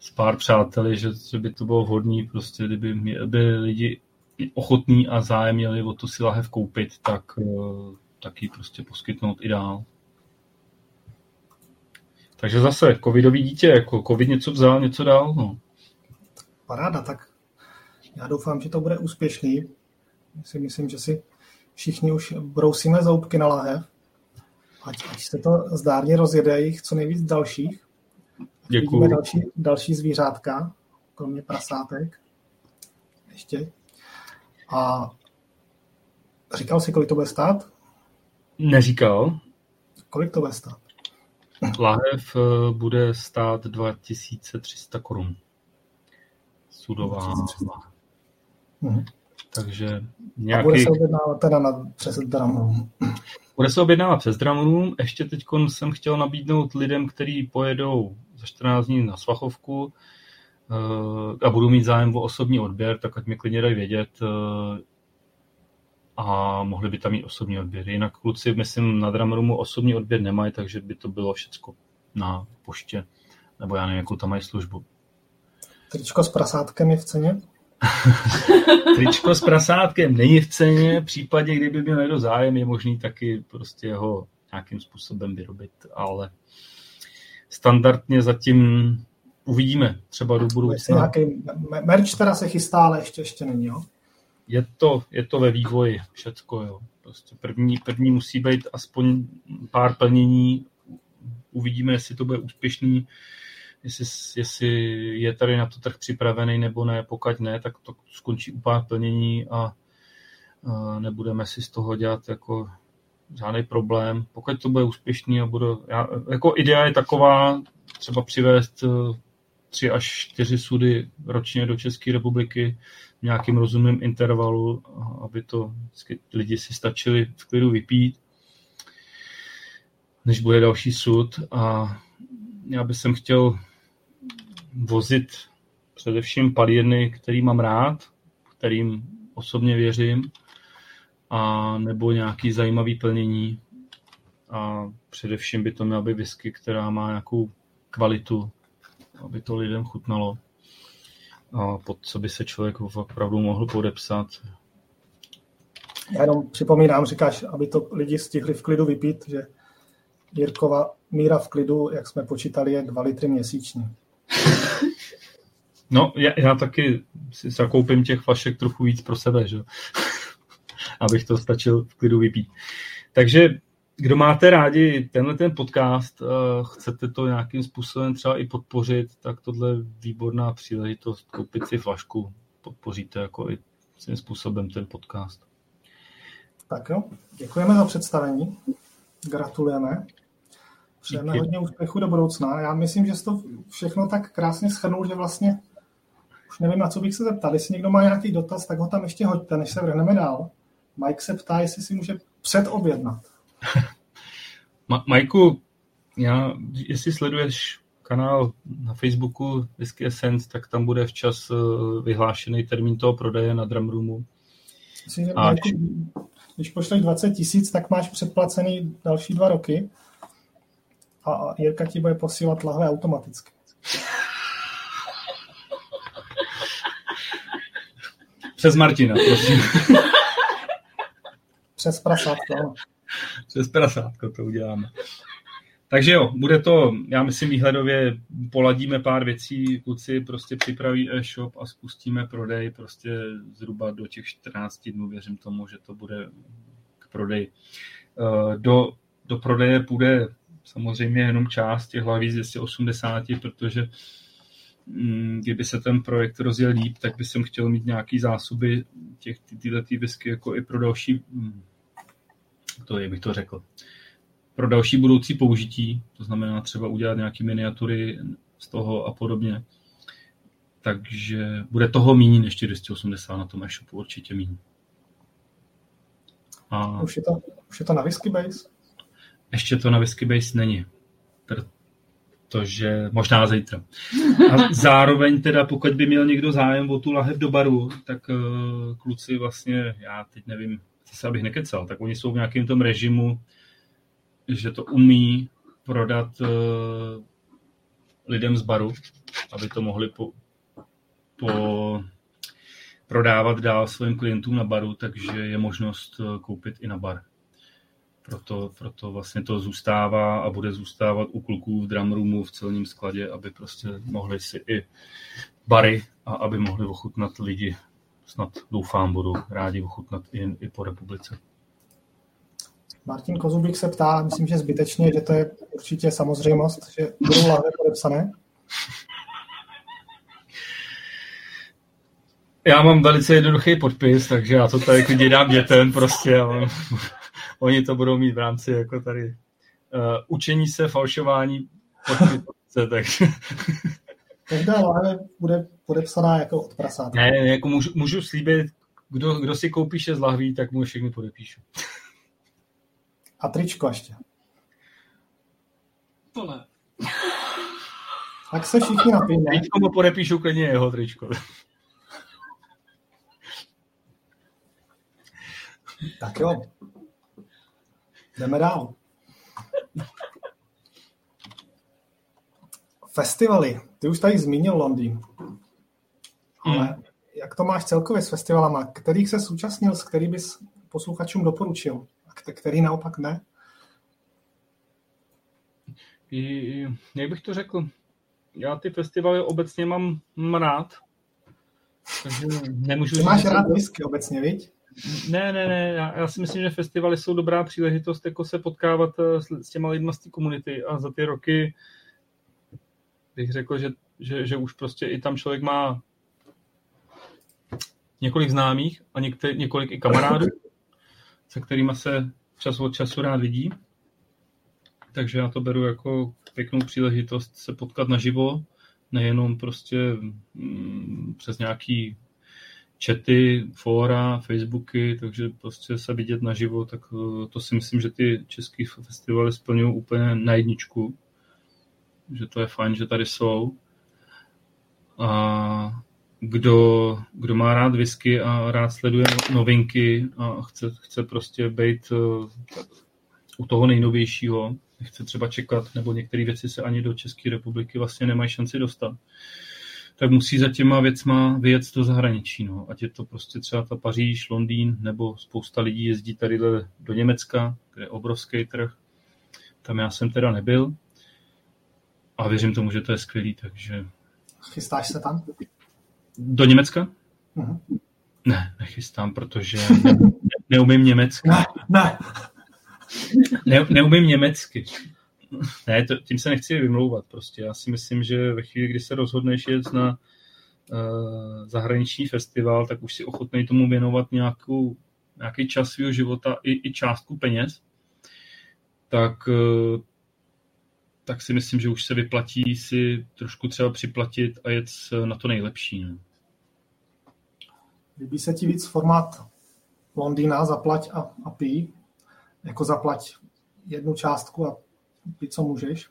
s pár přáteli, že, že by to bylo vhodné, prostě kdyby by lidi ochotní a zájem měli o tu si lahev koupit, tak, eh, tak ji prostě poskytnout i dál. Takže zase covidový dítě, jako covid něco vzal, něco dál. No. Paráda, tak já doufám, že to bude úspěšný. Si myslím, že si všichni už brousíme zoubky na láhev. Ať, ať se to zdárně rozjede jich co nejvíc dalších. Děkuji. další, další zvířátka, kromě prasátek. Ještě. A říkal jsi, kolik to bude stát? Neříkal. Kolik to bude stát? Lahev eh, bude stát 2300 korun. Sudová. Mhm. Takže nějaký... A bude se objednávat teda na, přes Dramroom. Bude se objednávat přes Dramroom. Ještě teď jsem chtěl nabídnout lidem, kteří pojedou 14 dní na Svachovku eh, a budou mít zájem o osobní odběr, tak ať mi klidně dají vědět, eh, a mohli by tam mít osobní odběr. Jinak kluci, myslím, na Drumroomu osobní odběr nemají, takže by to bylo všecko na poště, nebo já nevím, jakou tam mají službu. Tričko s prasátkem je v ceně? Tričko s prasátkem není v ceně, v případě, kdyby měl někdo zájem, je možný taky prostě ho nějakým způsobem vyrobit, ale standardně zatím uvidíme, třeba do budoucna. Nějaký merch teda se chystá, ale ještě, ještě není, jo? je to, je to ve vývoji všecko. Jo. Prostě první, první musí být aspoň pár plnění, uvidíme, jestli to bude úspěšný, jestli, jestli je tady na to trh připravený nebo ne, pokud ne, tak to skončí u pár plnění a, a nebudeme si z toho dělat jako žádný problém. Pokud to bude úspěšný a bude, já, jako idea je taková, třeba přivést eh, tři až čtyři sudy ročně do České republiky, v nějakým rozumném intervalu, aby to lidi si stačili v klidu vypít, než bude další sud. A já bych sem chtěl vozit především palírny, který mám rád, kterým osobně věřím, a nebo nějaký zajímavý plnění. A především by to měla být whisky, která má nějakou kvalitu, aby to lidem chutnalo a pod co by se člověk opravdu mohl podepsat. Já jenom připomínám, říkáš, aby to lidi stihli v klidu vypít, že Jirkova míra v klidu, jak jsme počítali, je 2 litry měsíčně. No, já, já taky si zakoupím těch flašek trochu víc pro sebe, že? Abych to stačil v klidu vypít. Takže kdo máte rádi tenhle ten podcast, uh, chcete to nějakým způsobem třeba i podpořit, tak tohle je výborná příležitost koupit si flašku, podpoříte jako i svým způsobem ten podcast. Tak jo, děkujeme za představení, gratulujeme. Přejeme Díky. hodně úspěchu do budoucna. Já myslím, že jsi to všechno tak krásně schrnul, že vlastně už nevím, na co bych se zeptal. Jestli někdo má nějaký dotaz, tak ho tam ještě hoďte, než se vrhneme dál. Mike se ptá, jestli si může předobjednat. Ma- Majku, já, jestli sleduješ kanál na Facebooku Whisky Essence, tak tam bude včas eh, vyhlášený termín toho prodeje na Drumroomu. A když... když pošleš 20 tisíc, tak máš předplacený další dva roky a Jirka ti bude posílat lahve automaticky. Přes Martina, prosím. Přes prasátko, Přes prasátko to uděláme. Takže jo, bude to, já myslím, výhledově poladíme pár věcí, kluci prostě připraví e-shop a spustíme prodej prostě zhruba do těch 14 dnů, věřím tomu, že to bude k prodeji. Eh, do, do prodeje půjde samozřejmě jenom část těch hlaví z 280, protože kdyby se ten projekt rozjel líp, tak by jsem chtěl mít nějaký zásoby těch tyhle ty whisky jako i pro další, mm, to je, bych to řekl, pro další budoucí použití, to znamená třeba udělat nějaké miniatury z toho a podobně. Takže bude toho méně než 280 na tom e-shopu, určitě méně. A... Už, je to, už je to na Whisky Base? Ještě to na Whisky Base není, protože možná zítra. A zároveň teda, pokud by měl někdo zájem o tu lahev do baru, tak uh, kluci vlastně, já teď nevím, se abych nekecal, tak oni jsou v nějakém tom režimu, že to umí prodat uh, lidem z baru, aby to mohli po, po prodávat dál svým klientům na baru, takže je možnost eh, koupit i na bar. Proto, proto vlastně to zůstává a bude zůstávat u kluků v drumroomu v celním skladě, aby prostě mohli si i bary a aby mohli ochutnat lidi. Snad doufám, budou rádi ochutnat i, i po republice. Martin Kozubík se ptá, myslím, že zbytečně, že to je určitě samozřejmost, že budou lahve podepsané. Já mám velice jednoduchý podpis, takže já to tady klidně dám dětem prostě. A on, oni to budou mít v rámci jako tady uh, učení se, falšování podpise, takže... Každá láhev bude podepsaná jako od prasátka. Ne, ne, jako můžu, můžu slíbit, kdo, kdo si koupí šest lahví, tak mu všechny podepíšu. A tričko ještě. To ne. Tak se všichni napijeme. Tričko mu podepíšu klidně jeho tričko. Tak jo. Jdeme dál. Festivaly. Ty už tady zmínil Londýn. Ale hmm. jak to máš celkově s festivalama? Kterých se zúčastnil, s který bys posluchačům doporučil? A který naopak ne? I, jak bych to řekl? Já ty festivaly obecně mám, mám rád. Takže nemůžu Ty máš rád whisky obecně, viď? Ne, ne, ne, já, já si myslím, že festivaly jsou dobrá příležitost jako se potkávat eh, s, s těma lidma z té komunity a za ty roky bych řekl, že, že, že už prostě i tam člověk má několik známých a některý, několik i kamarádů, se kterými se čas od času rád vidí. Takže já to beru jako pěknou příležitost se potkat naživo, nejenom prostě mm, přes nějaký chaty, fóra, facebooky, takže prostě se vidět naživo, tak eh, to si myslím, že ty český festivaly splňují úplně na jedničku. Že to je fajn, že tady jsou. A kdo, kdo má rád whisky a rád sleduje novinky a chce, chce prostě být eh, u toho nejnovějšího, nechce třeba čekat, nebo některé věci se ani do České republiky vlastně nemají šanci dostat, tak musí za těma věcma vyjet do zahraničí. No. Ať je to prostě třeba ta Paříž, Londýn, nebo spousta lidí jezdí tady do Německa, kde je obrovský trh. Tam já jsem teda nebyl a věřím tomu, že to je skvělý, takže... Chystáš se tam? Do Německa? Uh-huh. Ne, nechystám, protože neumím německy. Ne, ne. ne neumím německy. Ne, to, tím se nechci vymlouvat prostě. Já si myslím, že ve chvíli, kdy se rozhodneš jet na uh, zahraniční festival, tak už si ochotný tomu věnovat nějakou, nějaký čas svého života i, i částku peněz, tak, uh, tak si myslím, že už se vyplatí si trošku třeba připlatit a jet na to nejlepší. Ne? Líbí se ti víc formát Londýna, zaplať a, a pí, jako zaplať jednu částku a pí, co můžeš,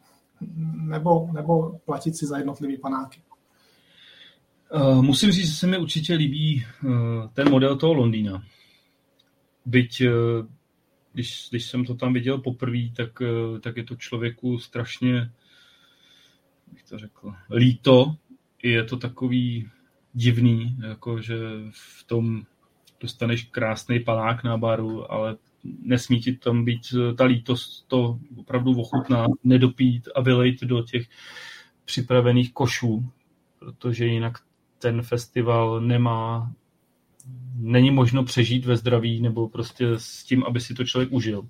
nebo, nebo platit si za jednotlivý panáky? Uh, musím říct, že se mi určitě líbí uh, ten model toho Londýna. Byť, uh, když, když jsem to tam viděl poprvé, tak, tak je to člověku strašně, bych to řekl, líto. Je to takový divný, jako že v tom dostaneš krásný panák na baru, ale nesmí ti tam být ta lítost, to opravdu ochutná, nedopít a vylejt do těch připravených košů, protože jinak ten festival nemá, není možno přežít ve zdraví nebo prostě s tím, aby si to člověk užil.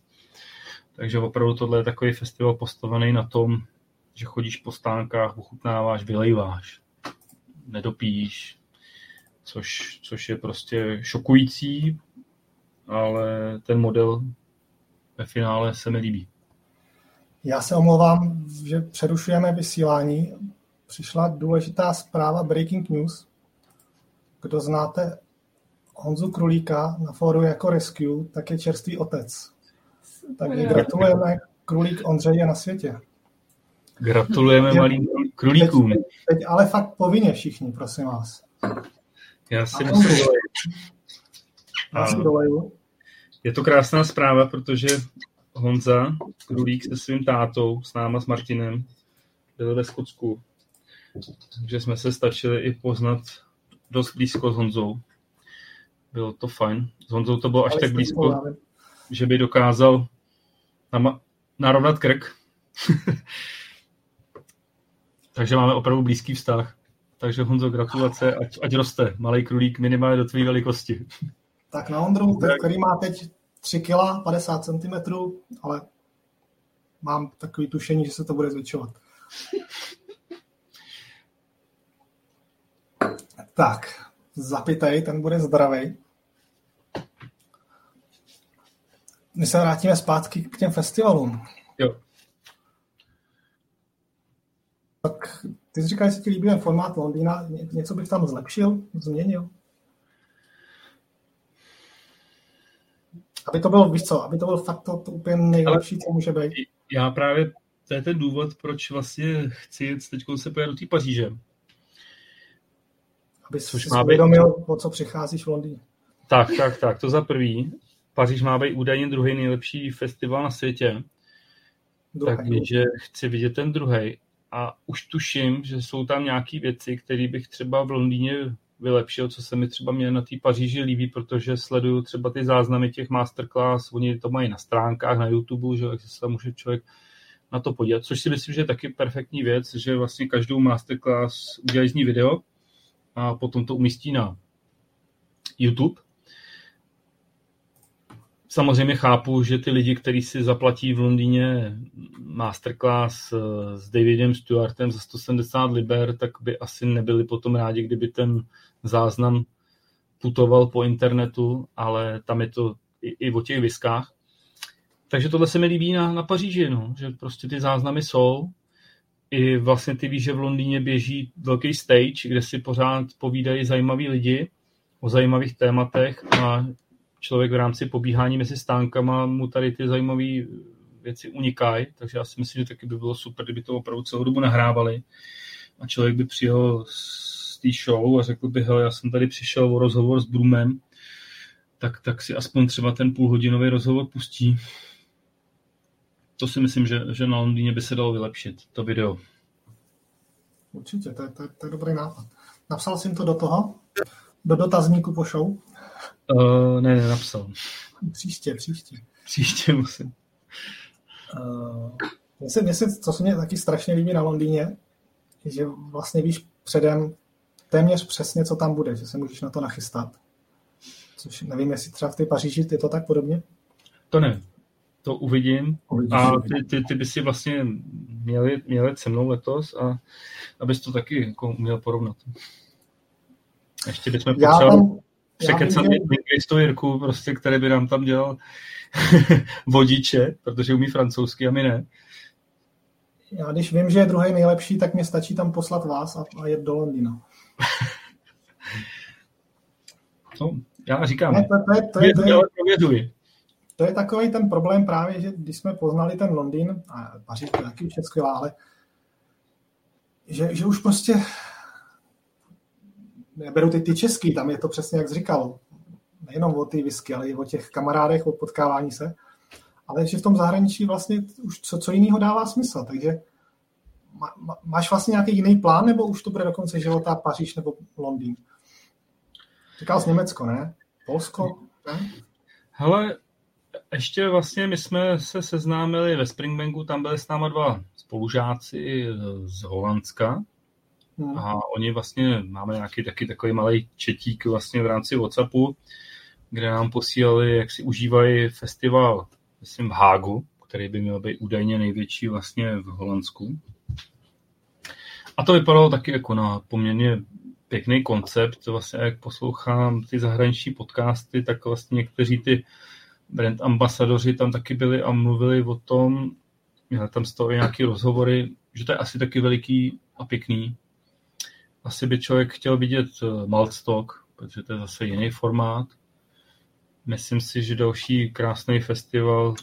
Takže opravdu tohle je takový festival postavený na tom, že chodíš po stánkách, ochutnáváš, vylejváš, nedopíš, což, což je prostě šokující, ale ten model ve finále se mi líbí. Já se omlouvám, že přerušujeme vysílání. Přišla důležitá zpráva Breaking News. Kdo znáte Honzu Krulíka na fóru jako Rescue, tak je čerstvý otec. Takže gratulujeme, Krulík Ondřej je na světě. Gratulujeme malým krulíkům. Teď, teď ale fakt povinně všichni, prosím vás. Já si myslím, je to krásná zpráva, protože Honza Krulík se svým tátou, s náma, s Martinem, byl ve Skotsku. Takže jsme se stačili i poznat dost blízko s Honzou. Bylo to fajn. S Honzou to bylo až tak blízko, že by dokázal narovnat krk. Takže máme opravdu blízký vztah. Takže Honzo, gratulace, ať, ať roste malý krulík minimálně do tvé velikosti. Tak na Ondru, který má teď 3 kg, 50 cm, ale mám takový tušení, že se to bude zvětšovat. Tak, zapitej, ten bude zdravý. My se vrátíme zpátky k těm festivalům. Jo. Tak ty jsi říkal, že se ti líbí ten formát Londýna, něco bych tam zlepšil, změnil? Aby to bylo, víš co, aby to bylo fakt to, to úplně nejlepší, co může být. Já právě, to je ten důvod, proč vlastně chci teď se pojet do té Paříže. Aby si uvědomil, o co přicházíš v Londýně. Tak, tak, tak, to za prvý. Paříž má být údajně druhý nejlepší festival na světě. Druhý. Takže chci vidět ten druhý a už tuším, že jsou tam nějaké věci, které bych třeba v Londýně vylepšil, co se mi třeba mě na té Paříži líbí, protože sleduju třeba ty záznamy těch masterclass, oni to mají na stránkách, na YouTube, že takže se může člověk na to podívat, což si myslím, že je taky perfektní věc, že vlastně každou masterclass udělají z ní video a potom to umístí na YouTube samozřejmě chápu, že ty lidi, kteří si zaplatí v Londýně masterclass eh, s Davidem Stewartem za 170 liber, tak by asi nebyli potom rádi, kdyby ten záznam putoval po internetu, ale tam je to i, i o těch viskách. Takže tohle se mi líbí na, na Paříži, no, že prostě ty záznamy jsou. I vlastně ty víš, že v Londýně běží velký stage, kde si pořád povídají zajímaví lidi o zajímavých tématech a člověk v rámci pobíhání mezi stánkama mu tady ty zajímavé věci unikají, takže já si myslím, že taky by bylo super, kdyby to opravdu celou dobu nahrávali a člověk by přijel z té show a řekl by, hele, já jsem tady přišel o rozhovor s Brumem, tak, tak si aspoň třeba ten půlhodinový rozhovor pustí. To si myslím, že, že na Londýně by se dalo vylepšit, to video. Určitě, to je, to, je, to je dobrý nápad. Napsal jsem to do toho, do dotazníku po show? Uh, ne, nenapsal. Příště, příště. Příště musím. Uh, mně se, mně se, co se mě taky strašně líbí na Londýně, že vlastně víš předem téměř přesně, co tam bude, že se můžeš na to nachystat. Což nevím, jestli třeba v té Paříži je to tak podobně. To ne. To uvidím. uvidím. A ty, ty, ty by si vlastně měli, měli se mnou letos a abys to taky jako měl porovnat. Ještě bychom potřebovali překecat lingvistu Jirku, prostě, který by nám tam dělal vodiče, protože umí francouzsky a my ne. Já když vím, že je druhý nejlepší, tak mě stačí tam poslat vás a, a jet do Londýna. no, já říkám, ne, to, to, je, to, je, to, je, to je takový ten problém právě, že když jsme poznali ten Londýn, a Paříž to taky už je skvělá, ale že, že už prostě neberu ty, ty český, tam je to přesně jak jsi říkal, nejenom o ty whisky, ale i o těch kamarádech, o potkávání se, ale že v tom zahraničí vlastně už co, co jiného dává smysl, takže má, má, máš vlastně nějaký jiný plán, nebo už to bude do konce života Paříž nebo Londýn? Říkal jsi Německo, ne? Polsko? Ne? Hele, ještě vlastně my jsme se seznámili ve Springbanku, tam byli s náma dva spolužáci z Holandska, Hmm. A oni vlastně, máme nějaký taky takový malý četík vlastně v rámci Whatsappu, kde nám posílali, jak si užívají festival, myslím, v Hágu, který by měl být údajně největší vlastně v Holandsku. A to vypadalo taky jako na poměrně pěkný koncept. Vlastně jak poslouchám ty zahraniční podcasty, tak vlastně někteří ty brand ambasadoři tam taky byli a mluvili o tom, měli tam z toho nějaké rozhovory, že to je asi taky veliký a pěkný, asi by člověk chtěl vidět eh, Maltstock, protože to je zase jiný formát. Myslím si, že další krásný festival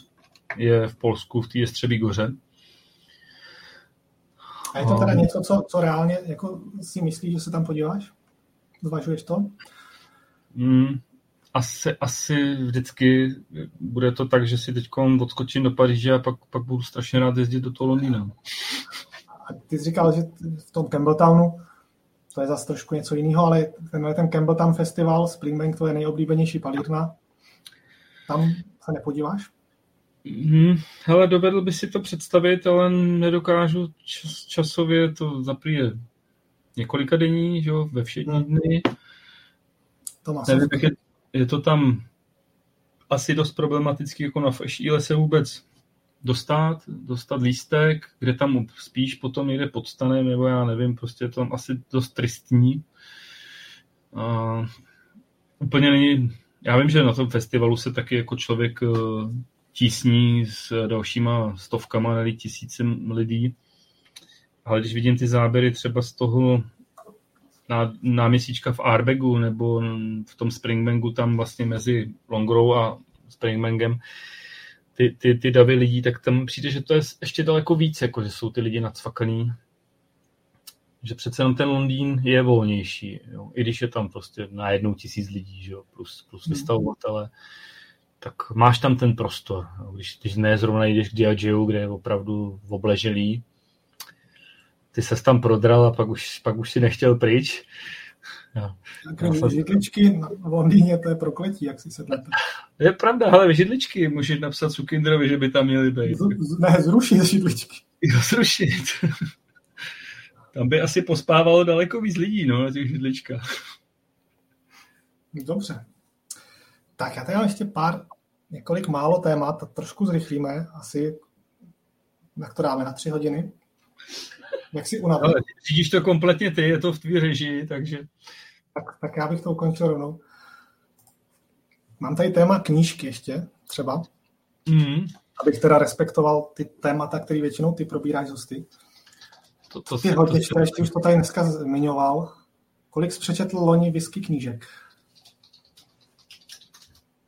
je v Polsku v té Jestřebí goře. A je to teda něco, co, co reálně jako si myslíš, že se tam podíváš? Zvažuješ to? Mm, asi, asi vždycky bude to tak, že si teď odskočím do Paříže a pak, pak budu strašně rád jezdit do toho Londýna. A ty jsi říkal, že v tom Campbelltownu to je zase trošku něco jiného, ale tenhle ten Campbelltown Festival, Springbank, to je nejoblíbenější palírna. Tam se nepodíváš? Hmm, hele, dovedl by si to představit, ale nedokážu čas, časově to zaprý několika denní, že jo, ve všední hmm. dny. To Nevím, jak je, je, to tam asi dost problematický, jako na FŠI se vůbec dostat, dostat lístek, kde tam spíš potom někde pod stanem, nebo já nevím, prostě je to tam asi dost tristní. A úplně není, já vím, že na tom festivalu se taky jako člověk eh, tísní s dalšíma stovkama, nebo tisícem lidí, ale když vidím ty záběry třeba z toho náměstíčka v Arbegu nebo v tom Springbangu tam vlastně mezi Longrou a Springbangem, ty, ty, ty davy lidí, tak tam přijde, že to je ještě daleko víc, jako že jsou ty lidi nacvakaný. Že přece jenom ten Londýn je volnější, jo? i když je tam prostě na jednou tisíc lidí, že jo? plus, plus hmm. vystavovatele, tak máš tam ten prostor. Jo? Když, když ne zrovna jdeš k Diageo, kde je opravdu obleželý, ty ses tam prodral a pak už, pak už si nechtěl pryč, Jo. Tak židličky v Londýně, to je prokletí, jak si sedlete. Je pravda, ale židličky můžeš napsat Sukinderovi, že by tam měly být. Z, ne, zrušit židličky. Jo, zrušit. Tam by asi pospávalo daleko víc lidí, no, na těch židličkách. Dobře. Tak já tady mám ještě pár, několik málo témat, trošku zrychlíme, asi, na to dáme na tři hodiny. Jak si unavený? Ale řídíš to kompletně ty, je to v tvý režii, takže... Tak, tak já bych to ukončil rovnou. Mám tady téma knížky ještě, třeba. Mm. Abych teda respektoval ty témata, které většinou ty probíráš z hosty. To, to, ty hodně čteš, ty už to tady dneska zmiňoval. Kolik jsi přečetl loni whisky knížek?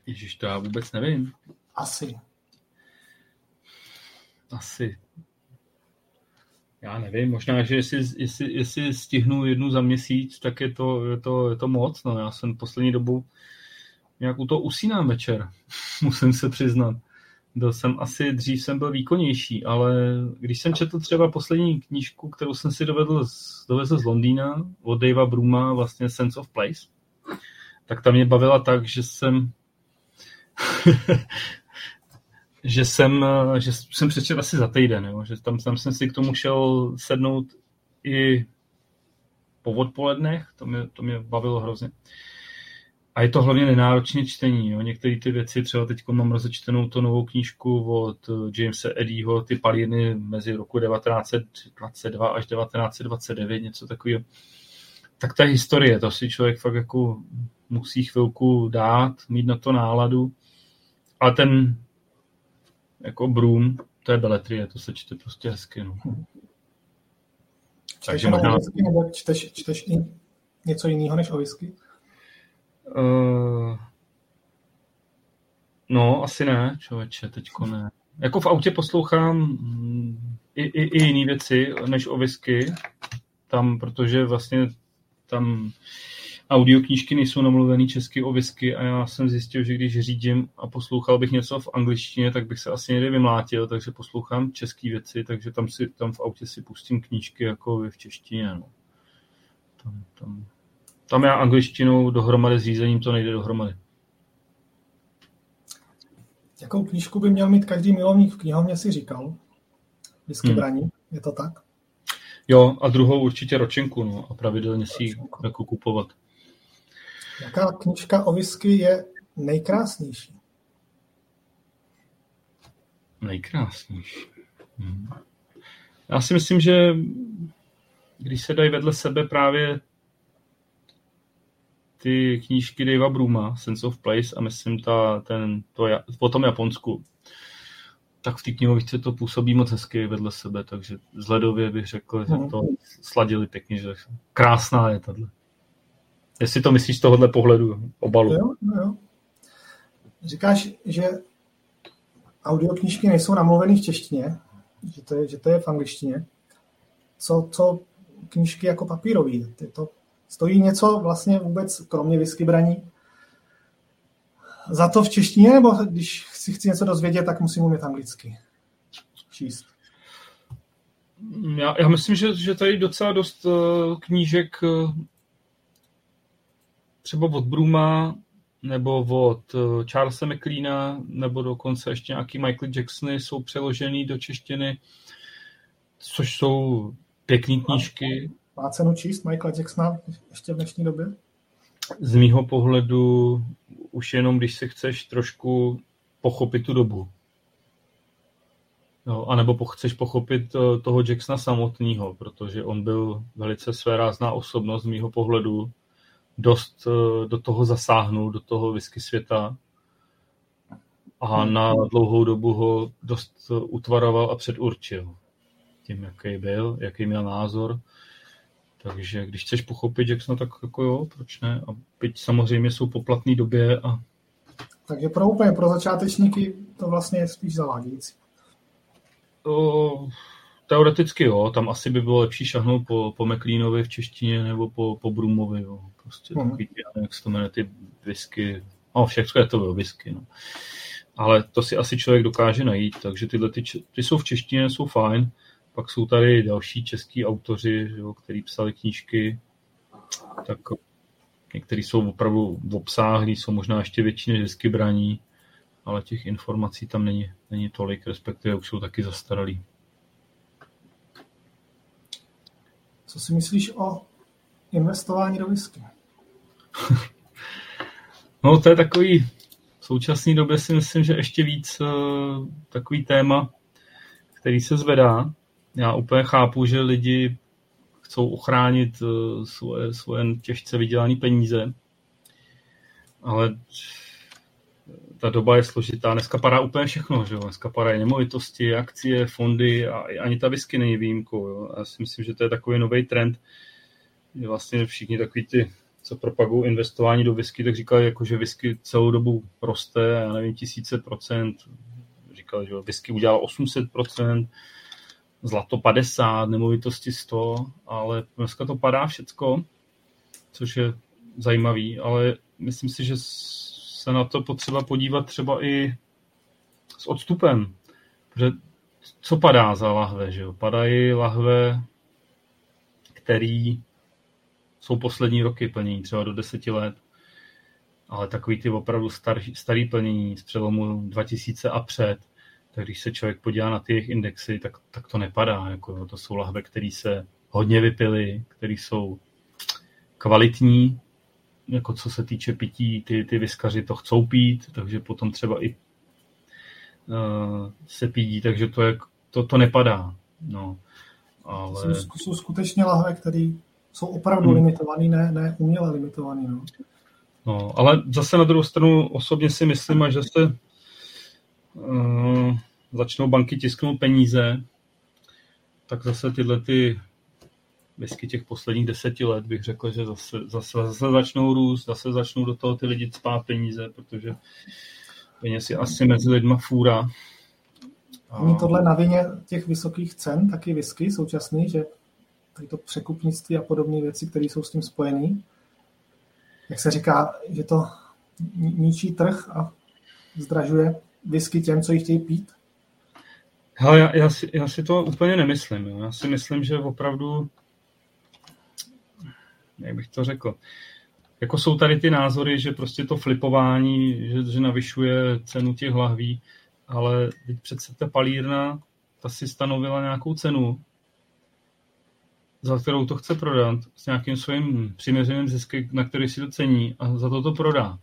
Ježíš, to já vůbec nevím. Asi. Asi já nevím, možná, že jestli, jestli, jestli stihnu jednu za měsíc, tak je to, je to, je to moc. No, já jsem poslední dobu nějak u toho usínám večer, musím se přiznat. Byl jsem asi, dřív jsem byl výkonnější, ale když jsem četl třeba poslední knížku, kterou jsem si dovedl z, dovezl z Londýna od Davea Bruma, vlastně Sense of Place, tak ta mě bavila tak, že jsem že jsem, že jsem přečetl asi za týden, jo? že tam, tam jsem si k tomu šel sednout i po odpolednech, to mě, to mě bavilo hrozně. a je to hlavně nenáročné čtení. Jo. Některé ty věci, třeba teď mám rozečtenou to novou knížku od eh, Jamesa Eddieho, ty paliny mezi roku 1922 až 1929, něco takového. Tak ta historie, to si člověk fakt jako musí chvilku dát, mít na to náladu. A ten jako Broom, to je beletrie, to se čte prostě hezky. No. Čteš Takže možná... Whisky, nebo čteš, čteš i něco jiného než o whisky? Uh, no, asi ne, člověče, teďko ne. Jako v autě poslouchám mm, i, i, i jiné věci než o whisky, tam, protože vlastně tam audioknížky nejsou namluvený česky o whisky a já jsem zjistil, že když řídím a poslouchal bych něco v angličtině, tak bych se asi někde vymlátil, takže poslouchám české věci, takže tam, si, tam v autě si pustím knížky jako v češtině. No. Tam, tam, tam já angličtinou dohromady s řízením to nejde dohromady. Jakou knížku by měl mít každý milovník v knihovně, si říkal? Whisky hmm. braní, je to tak? Jo, a druhou určitě ročenku, no, a pravidelně si ji jako kupovat. Jaká knižka o whisky je nejkrásnější? Nejkrásnější. Hmm. Já si myslím, že když se dají vedle sebe právě ty knížky Davea Bruma, Sense of Place a myslím ta, ten, to, po tom Japonsku, tak v té knihovičce to působí moc hezky vedle sebe, takže vzhledově bych řekl, že to sladili pěkně, že krásná je tahle. Jestli to myslíš z tohohle pohledu obalu. Jo, jo. Říkáš, že audioknížky nejsou namluvený v češtině, že to je, že to je v angličtině. Co, co knížky jako papírový? Ty to stojí něco vlastně vůbec, kromě whisky braní, za to v češtině, nebo když si chci něco dozvědět, tak musím umět anglicky číst? Já, já myslím, že, že tady docela dost uh, knížek uh, třeba od Bruma, nebo od uh, Charlesa McLeana, nebo dokonce ještě nějaký Michael Jacksony jsou přeložený do češtiny, což jsou pěkné knížky. Má cenu číst Michaela Jacksona ještě v dnešní době? Z mýho pohledu už jenom, když se chceš trošku pochopit tu dobu. No, a nebo chceš pochopit eh, toho Jacksona samotného, protože on byl velice svérázná osobnost z mýho pohledu. Dost eh, do toho zasáhnul, do toho whisky světa. A na dlouhou dobu ho dost eh, utvaroval a předurčil. Tím, jaký byl, jaký měl názor. Takže když chceš pochopit Jacksona, tak jako jo, proč ne? A byť samozřejmě jsou po platné době. A... Takže pro úplně pro začátečníky to vlastně je spíš zavádějící. O, teoreticky jo, tam asi by bylo lepší šahnout po, po McLeanovi v češtině nebo po, po Brumovi, jo. Prostě hmm. takový, jak se to jmenuje, ty whisky, no všechno je to bylo whisky, no. Ale to si asi člověk dokáže najít, takže tyhle ty, ty jsou v češtině, jsou fajn. Pak jsou tady další český autoři, jo, který psali knížky, tak některý jsou opravdu obsáhlí, jsou možná ještě větší než vždycky braní, ale těch informací tam není, není tolik, respektive už jsou taky zastaralí. Co si myslíš o investování do whisky? no to je takový, v současné době si myslím, že ještě víc uh, takový téma, který se zvedá, já úplně chápu, že lidi chcou ochránit eh, svoje, svoje těžce vydělané peníze, ale ta doba je složitá. Dneska padá úplně všechno, že jo? Dneska padají nemovitosti, akcie, fondy a ani ta whisky není výjimkou. Jo? Já si myslím, že to je takový nový trend, že vlastně všichni takový ty, co propagují investování do whisky, tak říkali, jako, že whisky celou dobu roste, já nevím, tisíce procent. Říkali, že whisky udělalo 800 procent, zlato 50, nemovitosti 100, ale dneska to padá všecko, což je zajímavý, ale myslím si, že se na to potřeba podívat třeba i s odstupem. Protože co padá za lahve? Že jo? Padají lahve, který jsou poslední roky plnění, třeba do deseti let. Ale takový ty opravdu starý, starý plnění z přelomu 2000 a před, tak když se člověk podívá na ty jejich indexy, tak, tak to nepadá. Jako, to jsou lahve, které se hodně vypily, které jsou kvalitní, jako co se týče pití, ty, ty vyskaři to chcou pít, takže potom třeba i uh, se pídí, takže to, je, to, to nepadá. No, ale... Jsou, jsou skutečně lahve, které jsou opravdu hmm. limitované, ne, ne uměle limitované. No. no, ale zase na druhou stranu osobně si myslím, že se uh, začnou banky tisknout peníze, tak zase tyhle ty whisky těch posledních deseti let bych řekl, že zase, zase, zase začnou růst, zase začnou do toho ty lidi spát peníze, protože peněz je asi mezi lidma fůra. Není tohle na vině těch vysokých cen, taky whisky současný, že tady to překupnictví a podobné věci, které jsou s tím spojené, jak se říká, že to ničí trh a zdražuje whisky těm, co ji chtějí pít? Hele, já, já, si, já si to úplně nemyslím. Jo. Já si myslím, že opravdu, jak bych to řekl, jako jsou tady ty názory, že prostě to flipování, že, že navyšuje cenu těch lahví, ale teď přece ta palírna, ta si stanovila nějakou cenu, za kterou to chce prodat, s nějakým svým přiměřeným ziskem, na který si to cení a za to to prodá.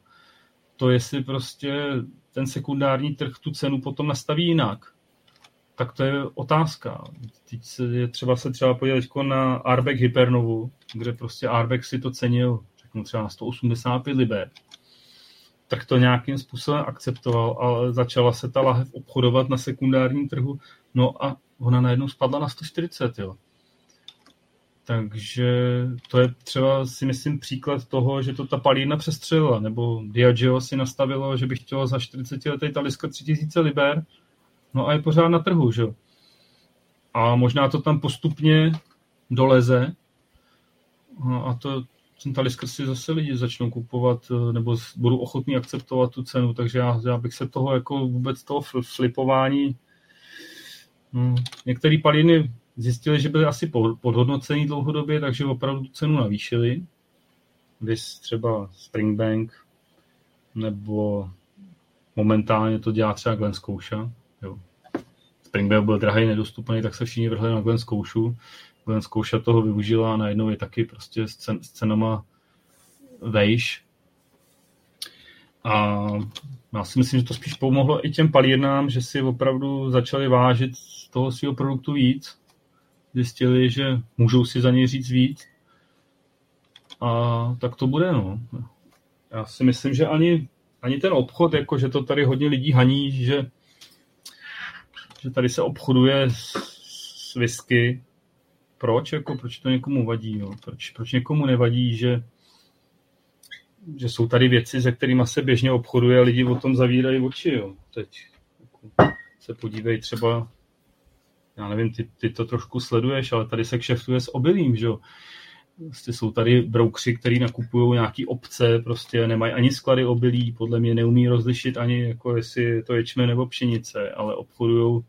To jestli prostě ten sekundární trh tu cenu potom nastaví jinak, tak to je otázka. Teď je třeba se třeba podívat na Arbeck Hypernovu, kde prostě Arbeck si to cenil řeknu třeba na 185 liber, tak to nějakým způsobem akceptoval, ale začala se ta lahev obchodovat na sekundárním trhu, no a ona najednou spadla na 140, jo. Takže to je třeba si myslím příklad toho, že to ta palírna přestřelila, nebo Diageo si nastavilo, že by chtělo za 40 letý taliska 3000 liber, no a je pořád na trhu, že A možná to tam postupně doleze, no a to, ten talisker si zase lidi začnou kupovat, nebo budou ochotní akceptovat tu cenu, takže já, já bych se toho jako vůbec toho flipování no, některé paliny zjistili, že byly asi podhodnocený dlouhodobě, takže opravdu cenu navýšili. Vys třeba Springbank, nebo momentálně to dělá třeba Glen Scotia. Jo. Springbank byl drahý, nedostupný, tak se všichni vrhli na Glen Scotia. Glen Scotia toho využila a najednou je taky prostě s, cen, s cenama vejš. A já si myslím, že to spíš pomohlo i těm palírnám, že si opravdu začali vážit toho svého produktu víc zjistili, že můžou si za něj říct víc. A tak to bude, no. Já si myslím, že ani, ani ten obchod, jako že to tady hodně lidí haní, že, že tady se obchoduje s, s whisky. Proč? Jako, proč to někomu vadí? Jo? Proč, proč někomu nevadí, že, že jsou tady věci, se kterými se běžně obchoduje a lidi o tom zavírají oči. Jo? Teď jako, se podívej třeba já nevím, ty, ty to trošku sleduješ, ale tady se kšeftuje s obilím, že jo. Prostě jsou tady broukři, který nakupují nějaký obce, prostě nemají ani sklady obilí, podle mě neumí rozlišit ani, jako jestli je to ječme nebo pšenice, ale obchodují,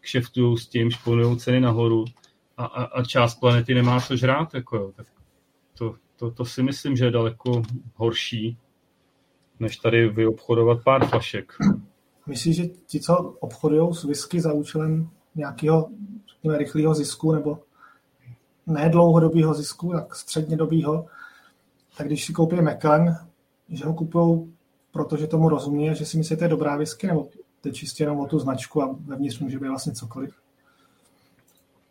kšeftují s tím, šponují ceny nahoru a, a, a část planety nemá co žrát, jako jo. Tak to, to, to si myslím, že je daleko horší, než tady vyobchodovat pár flašek. Myslíš, že ti, co obchodují s whisky za účelem nějakého řekněme, rychlého zisku nebo ne dlouhodobého zisku, tak střednědobého, tak když si koupí Macallan, že ho kupují, protože tomu rozumí a že si myslíte, že je dobrá whisky, nebo je čistě jenom o tu značku a vevnitř může být vlastně cokoliv?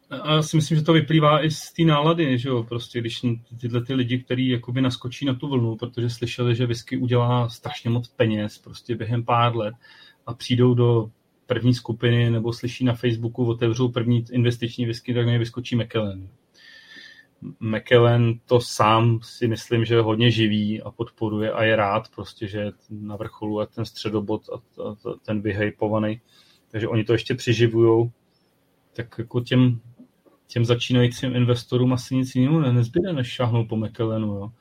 A já si myslím, že to vyplývá i z té nálady, že jo, prostě když tyhle ty lidi, kteří jakoby naskočí na tu vlnu, protože slyšeli, že whisky udělá strašně moc peněz prostě během pár let a přijdou do první skupiny nebo slyší na Facebooku, otevřou první investiční whisky, tak mě vyskočí McKellen. McKellen to sám si myslím, že hodně živí a podporuje a je rád prostě, že na vrcholu a ten středobod a, ten vyhypovaný. Takže oni to ještě přiživujou. Tak jako těm, těm začínajícím investorům asi nic jiného nezbyde, než šáhnout po McKellenu. Jo.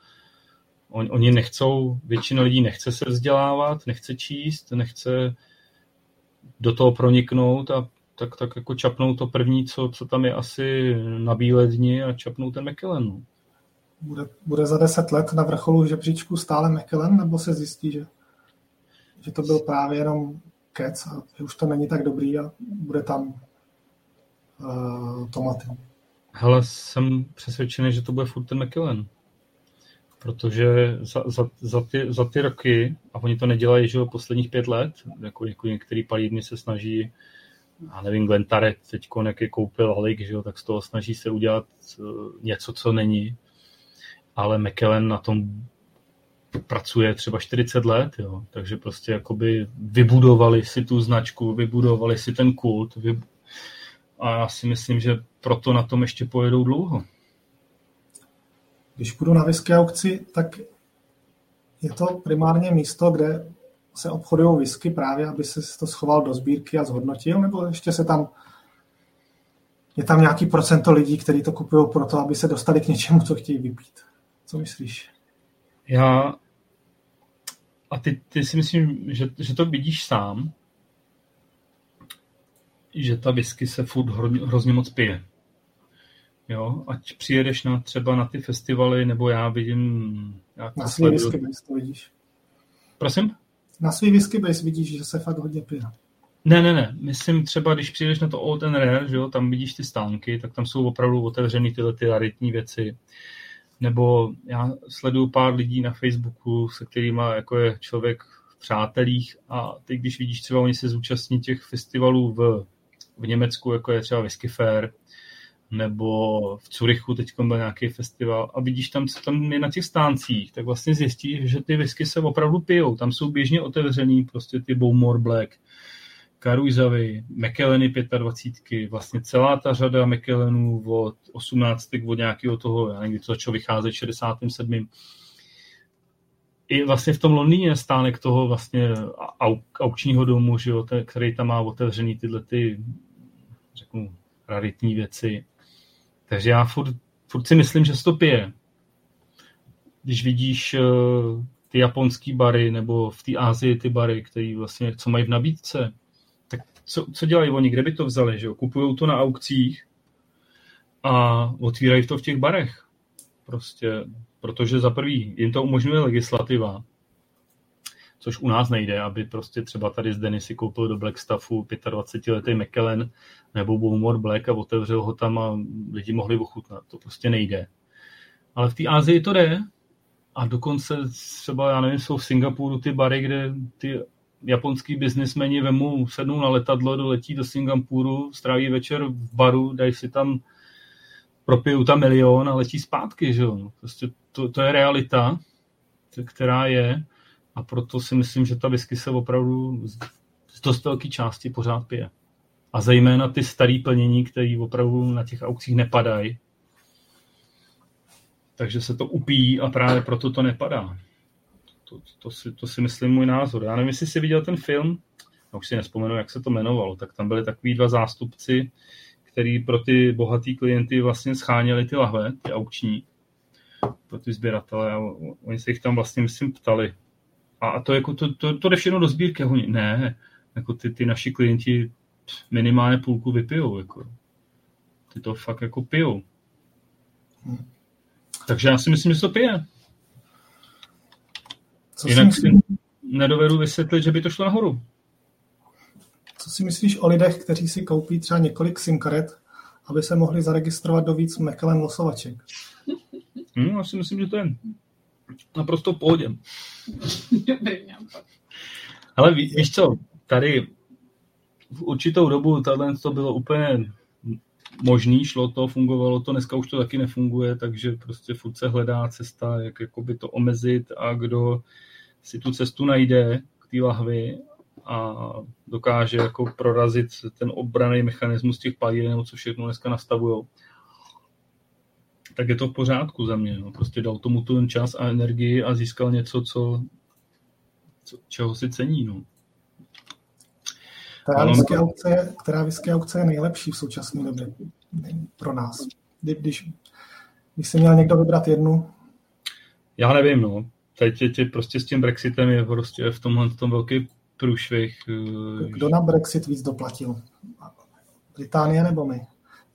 Oni, oni nechcou, většina lidí nechce se vzdělávat, nechce číst, nechce do toho proniknout a tak, tak jako čapnout to první, co, co tam je asi na bílé dni a čapnout ten McKellen. No. Bude, bude za deset let na vrcholu žebříčku stále McKellen, nebo se zjistí, že, že to byl právě jenom kec a že už to není tak dobrý a bude tam uh, tomaty. Hele, jsem přesvědčený, že to bude furt ten McKellen. Protože za, za, za, ty, za ty roky, a oni to nedělají, že posledních pět let, jako, jako některý palírny se snaží, a nevím, Glenn Tarek teď jak je koupil Halik, že jo, tak z toho snaží se udělat uh, něco, co není, ale McKellen na tom pracuje třeba 40 let, jo, takže prostě jakoby vybudovali si tu značku, vybudovali si ten kult vy... a já si myslím, že proto na tom ještě pojedou dlouho. Když půjdu na whisky aukci, tak je to primárně místo, kde se obchodují whisky právě, aby se to schoval do sbírky a zhodnotil, nebo ještě se tam je tam nějaký procento lidí, kteří to kupují proto, aby se dostali k něčemu, co chtějí vypít. Co myslíš? Já a ty, ty si myslím, že, že to vidíš sám, že ta whisky se furt hrozně moc pije. Jo, ať přijedeš na, třeba na ty festivaly, nebo já vidím... Já na svý whisky base to vidíš. Prosím? Na svý whisky base vidíš, že se fakt hodně pije. Ne, ne, ne. Myslím třeba, když přijdeš na to Old and Rare, že jo, tam vidíš ty stánky, tak tam jsou opravdu otevřený tyhle ty raritní věci. Nebo já sleduju pár lidí na Facebooku, se kterými jako je člověk v přátelích a teď, když vidíš třeba, oni se zúčastní těch festivalů v, v Německu, jako je třeba Whisky Fair, nebo v Curychu teď byl nějaký festival a vidíš tam, co tam je na těch stáncích, tak vlastně zjistíš, že ty whisky se opravdu pijou. Tam jsou běžně otevřený prostě ty Bowmore Black, Karujzavy, Mekelleny 25, vlastně celá ta řada Mekellenů od 18. od nějakého toho, já nevím, to začalo vycházet 67. I vlastně v tom Londýně stánek toho vlastně aukčního domu, že jo, který tam má otevřený tyhle ty, řeknu, raritní věci. Takže já furt, furt si myslím, že se to pije. Když vidíš uh, ty japonský bary nebo v té Asii ty bary, které vlastně, co mají v nabídce, tak co, co dělají oni, kde by to vzali, že? Kupují to na aukcích a otvírají to v těch barech. Prostě, protože za prvý jim to umožňuje legislativa, což u nás nejde, aby prostě třeba tady z Denisy koupil do Blackstaffu 25-letý McKellen nebo Bowmore Black a otevřel ho tam a lidi mohli ochutnat. To prostě nejde. Ale v té Ázii to jde a dokonce třeba, já nevím, jsou v Singapuru ty bary, kde ty japonský biznismeni vemu, sednou na letadlo, doletí do Singapuru, stráví večer v baru, dají si tam, propijou tam milion a letí zpátky, že jo. Prostě to, to je realita, která je a proto si myslím, že ta whisky se opravdu z dost velké části pořád pije. A zejména ty staré plnění, které opravdu na těch aukcích nepadají. Takže se to upíjí a právě proto to nepadá. To, to, si, to si myslím můj názor. Já nevím, jestli jsi viděl ten film, já už si nespomenu, jak se to jmenovalo, tak tam byli takový dva zástupci, který pro ty bohatý klienty vlastně scháněli ty lahve, ty aukční, pro ty sběratele a oni se jich tam vlastně, myslím, ptali, a to, jako, to, to, to jde všechno do sbírky. Oni, ne, jako ty, ty naši klienti minimálně půlku vypijou. Jako. Ty to fakt jako pijou. Hmm. Takže já si myslím, že to pije. Co Jinak si, si nedovedu vysvětlit, že by to šlo nahoru. Co si myslíš o lidech, kteří si koupí třeba několik SIM karet, aby se mohli zaregistrovat do víc McLaren losovaček? Hmm, já si myslím, že to je naprosto v pohodě. Ale ví, víš co, tady v určitou dobu tohle to bylo úplně možný, šlo to, fungovalo to, dneska už to taky nefunguje, takže prostě furt se hledá cesta, jak jakoby to omezit a kdo si tu cestu najde k té lahvi a dokáže jako prorazit ten obraný mechanismus těch palíren, nebo co všechno dneska nastavují, tak je to v pořádku za mě. No. Prostě dal tomu ten čas a energii a získal něco, co, co čeho si cení. No. Která whisky, aukce, která whisky aukce je nejlepší v současné době pro nás? Když, když jsi měl někdo vybrat jednu? Já nevím, no. Teď je tě prostě s tím Brexitem je prostě v tomhle tom velký průšvih. Eh, Kdo na Brexit víc doplatil? Británie nebo my?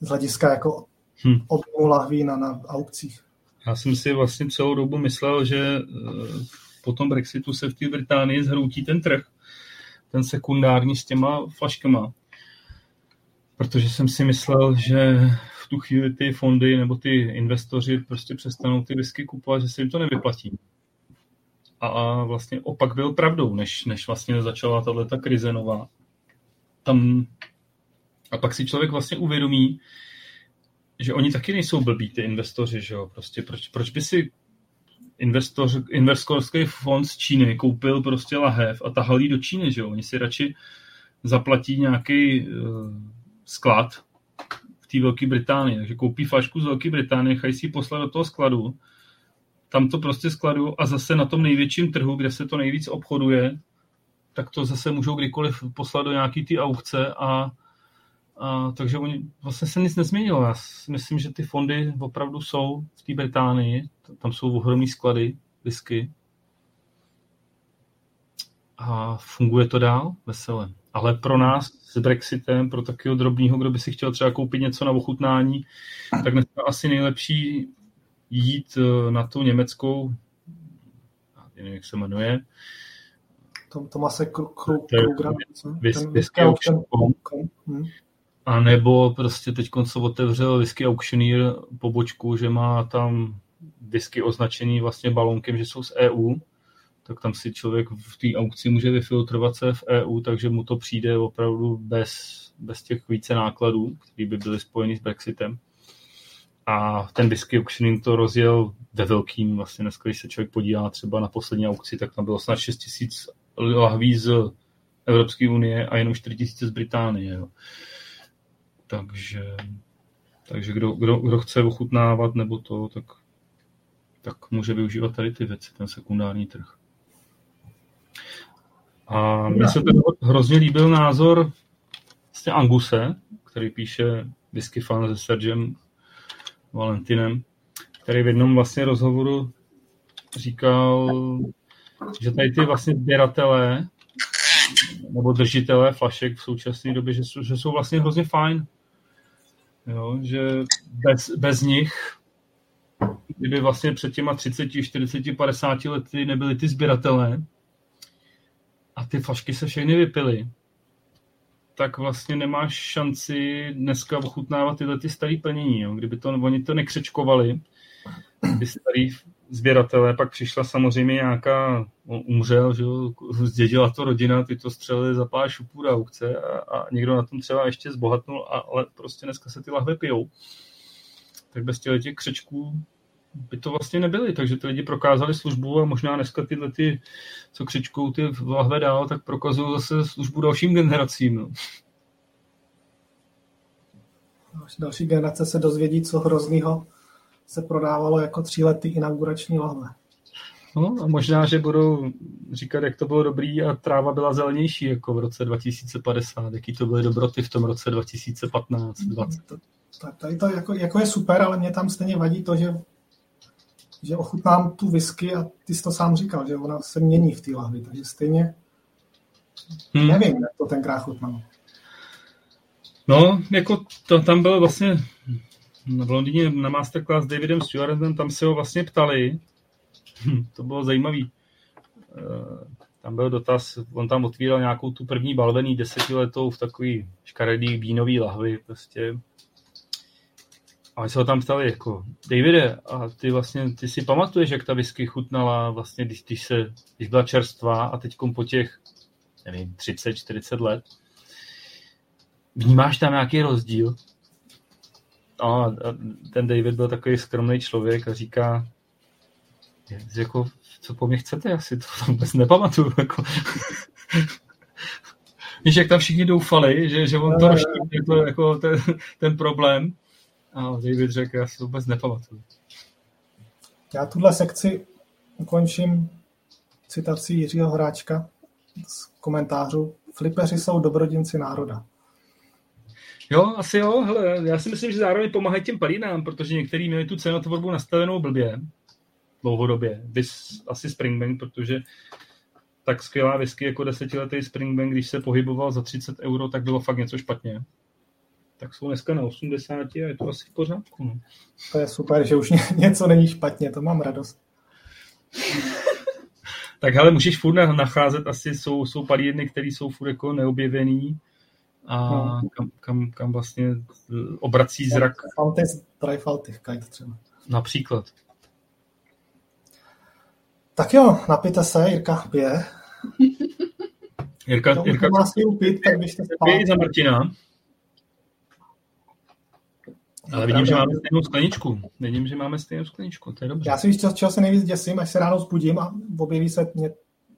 Z hlediska jako hmm. objemu lahví na, na aukcích. Já jsem si vlastně celou dobu myslel, že eh, po tom Brexitu se v té Británii zhroutí ten trh, ten sekundární s těma flaškama. Protože jsem si myslel, že v tu chvíli ty fondy nebo ty investoři prostě přestanou ty whisky kupovat, že se jim to nevyplatí. A vlastně opak byl pravdou, než, než vlastně začala tato krize nová. Tam, a pak si člověk vlastně uvědomí, že oni taky nejsou blbí, ty investoři, že jo? Prostě proč, proč by si investor, investorský fond z Číny koupil prostě lahev a tahal do Číny, že jo? Oni si radši zaplatí nějaký uh, sklad v té Velké Británii. Takže koupí flašku z Velké Británie, chají si ji poslat do toho skladu, tam to prostě skladu a zase na tom největším trhu, kde se to nejvíc obchoduje, tak to zase můžou kdykoliv poslat do nějaký ty aukce a, a takže oni, vlastně se nic nezměnilo. Já myslím, že ty fondy opravdu jsou v té Británii, tam jsou ohromné sklady whisky a funguje to dál veselé. Ale pro nás s Brexitem, pro takového drobného, kdo by si chtěl třeba koupit něco na ochutnání, tak dneska asi nejlepší jít eh, na tu německou, nevím, jak se jmenuje, Tomase Krugera, a nebo prostě teď co otevřel whisky auctioneer pobočku, že má tam whisky označený vlastně balonkem, že jsou z EU, tak tam si člověk v té aukci může vyfiltrovat se v EU, takže mu to přijde opravdu bez, bez těch více nákladů, které by byly spojeny s Brexitem. A ten whisky auctioning to rozjel ve velkým, vlastně dneska, když se člověk podívá třeba na poslední aukci, tak tam bylo snad 6 tisíc lahví z Evropské unie a jenom 4 tisíce z Británie. Jo. Takže, takže kdo, kdo, kdo chce ochutnávat nebo to, tak, tak může využívat tady ty věci, ten sekundární trh. A mně se ten hrozně líbil názor vlastně Anguse, který píše whisky fan se Sergem Valentinem, který v jednom vlastně rozhovoru říkal, že tady ty vlastně sběratelé nebo držitelé flašek v současné době, že jsou, že jsou vlastně hrozně fajn. Jo, že bez, bez nich, kdyby vlastně před těma 30, 40, 50 lety nebyly ty sběratelé a ty flašky se všechny vypily, tak vlastně nemáš šanci dneska ochutnávat tyhle ty staré plnění. Jo. Kdyby to, oni to nekřečkovali, ty starý sběratelé, pak přišla samozřejmě nějaká, on umřel, že jo, zdědila to rodina, ty to střelili za pár šupů aukce a, a někdo na tom třeba ještě zbohatnul, a, ale prostě dneska se ty lahve pijou. Tak bez těch, těch křečků by to vlastně nebyly, takže ty lidi prokázali službu a možná dneska tyhle ty, co křičkou ty lahve dál, tak prokazují zase službu dalším generacím. No. Další generace se dozvědí, co hroznýho se prodávalo jako tříletý inaugurační lahve. No a možná, že budou říkat, jak to bylo dobrý a tráva byla zelenější jako v roce 2050, jaký to byly dobroty v tom roce 2015, 20. Tak tady to jako, jako je super, ale mě tam stejně vadí to, že že ochutnám tu whisky a ty jsi to sám říkal, že ona se mění v té lahvi, takže stejně hmm. nevím, jak to tenkrát chutnalo. No, jako to, tam bylo vlastně v Londýně na masterclass s Davidem Stewartem, tam se ho vlastně ptali, hm, to bylo zajímavé. Eh, tam byl dotaz, on tam otvíral nějakou tu první balvený desetiletou v takový škaredý bínový lahvi, prostě a oni se ho tam ptali, jako, Davide, a ty vlastně, ty si pamatuješ, jak ta whisky chutnala vlastně, když, když, se, když byla čerstvá a teď po těch, nevím, 30-40 let, vnímáš tam nějaký rozdíl? A ten David byl takový skromný člověk a říká, jako, co po mně chcete, já si to vůbec nepamatuju. Jako. Víš, jak tam všichni doufali, že, že on to rozšíří to, jako ten, ten problém. A David řekl, já si to vůbec nepamatuju. Já tuhle sekci ukončím citací Jiřího Hráčka z komentářů. Flipeři jsou dobrodinci národa. Jo, asi jo. Hele, já si myslím, že zároveň pomáhají těm palínám, protože některý měli tu cenotvorbu nastavenou blbě dlouhodobě. Vys asi Springbank, protože tak skvělá whisky jako desetiletý Springbank, když se pohyboval za 30 euro, tak bylo fakt něco špatně tak jsou dneska na 80 a je to asi v pořádku. No. To je super, že už něco není špatně, to mám radost. tak ale můžeš furt nacházet, asi jsou, jsou palírny, které jsou furt jako neobjevený a hmm. kam, kam, kam vlastně obrací zrak. Fantes Dreifaltig Kite třeba. Například. Tak jo, napijte se, Jirka pije. Jirka, Jirka, má si upít, tak byste spát. za Martina. Ale vidím, že máme stejnou skleničku. Vidím, že máme stejnou skleničku, to je dobře. Já si víš, čeho se nejvíc děsím, až se ráno zbudím a objeví se mě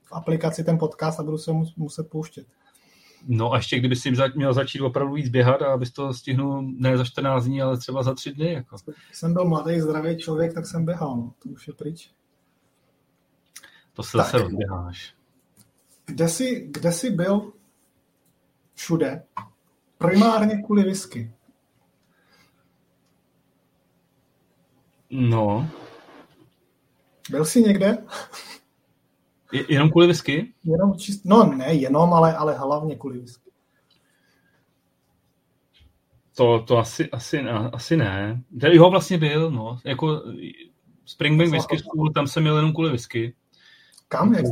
v aplikaci ten podcast a budu se muset pouštět. No a ještě kdyby si měl začít opravdu víc běhat a abys to stihnul ne za 14 dní, ale třeba za 3 dny. Jako. Jsem byl mladý, zdravý člověk, tak jsem běhal. No. To už je pryč. To se zase rozběháš. Kde jsi, kde jsi byl všude? Primárně kvůli whisky. No. Byl jsi někde? Jenom kvůli whisky? Jenom čist... No ne, jenom, ale, ale hlavně kvůli whisky. To, to asi, asi, asi ne. Jo, vlastně byl, no. Jako Springbank Whisky School, tam jsem měl jenom kvůli whisky. Kam? Jak,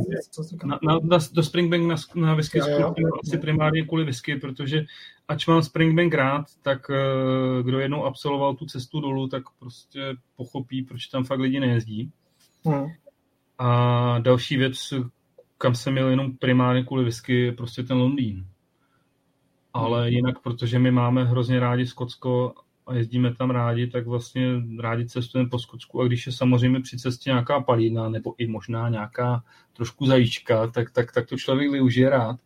na, na, na, do Springbank na, na whisky jo, jo, jo, asi primárně kvůli whisky, protože ač mám Springbank rád, tak uh, kdo jednou absolvoval tu cestu dolů, tak prostě pochopí, proč tam fakt lidi nejezdí. Hmm. A další věc, kam jsem měl jenom primárně kvůli whisky, je prostě ten Londýn. Ale hmm. jinak, protože my máme hrozně rádi Skotsko a jezdíme tam rádi, tak vlastně rádi cestujeme po Skotsku a když je samozřejmě při cestě nějaká palína nebo i možná nějaká trošku zajíčka, tak, tak, tak to člověk využije rád.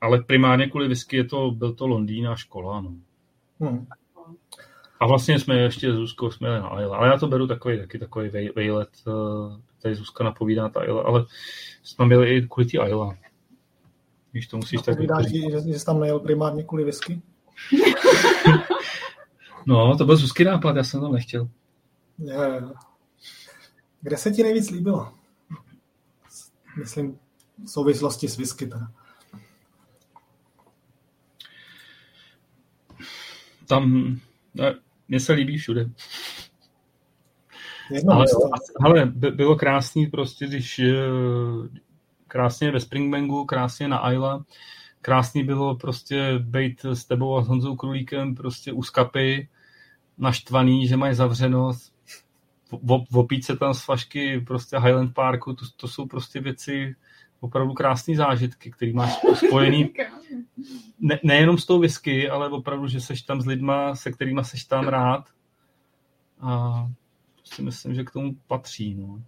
Ale primárně kvůli whisky je to, byl to Londýn a škola. No. Hmm. A vlastně jsme ještě s Zuzkou jsme na Isla, ale já to beru takový, taky takový vejlet, eh, tady Zuzka napovídá ta Isla, ale jsme byli i kvůli té Isla. Když to musíš tak... Že, že jsi tam nejel primárně kvůli whisky? No, to byl Zuzky nápad, já jsem tam nechtěl. Je, Kde se ti nejvíc líbilo? Myslím, v souvislosti s whisky teda. Tam, ne, mně se líbí všude. Ale, ale bylo krásný prostě, když eh, krásně ve Springbangu, krásně na Isla, krásný bylo prostě být s tebou a s Honzou Krulíkem prostě u skapy, naštvaný, že mají zavřeno, opít se tam z flašky prostě Highland Parku, to, to jsou prostě věci, opravdu krásné zážitky, který máš spojený ne, nejenom s tou whisky, ale opravdu, že seš tam s lidma, se kterými seš tam rád. A si myslím, že k tomu patří. No.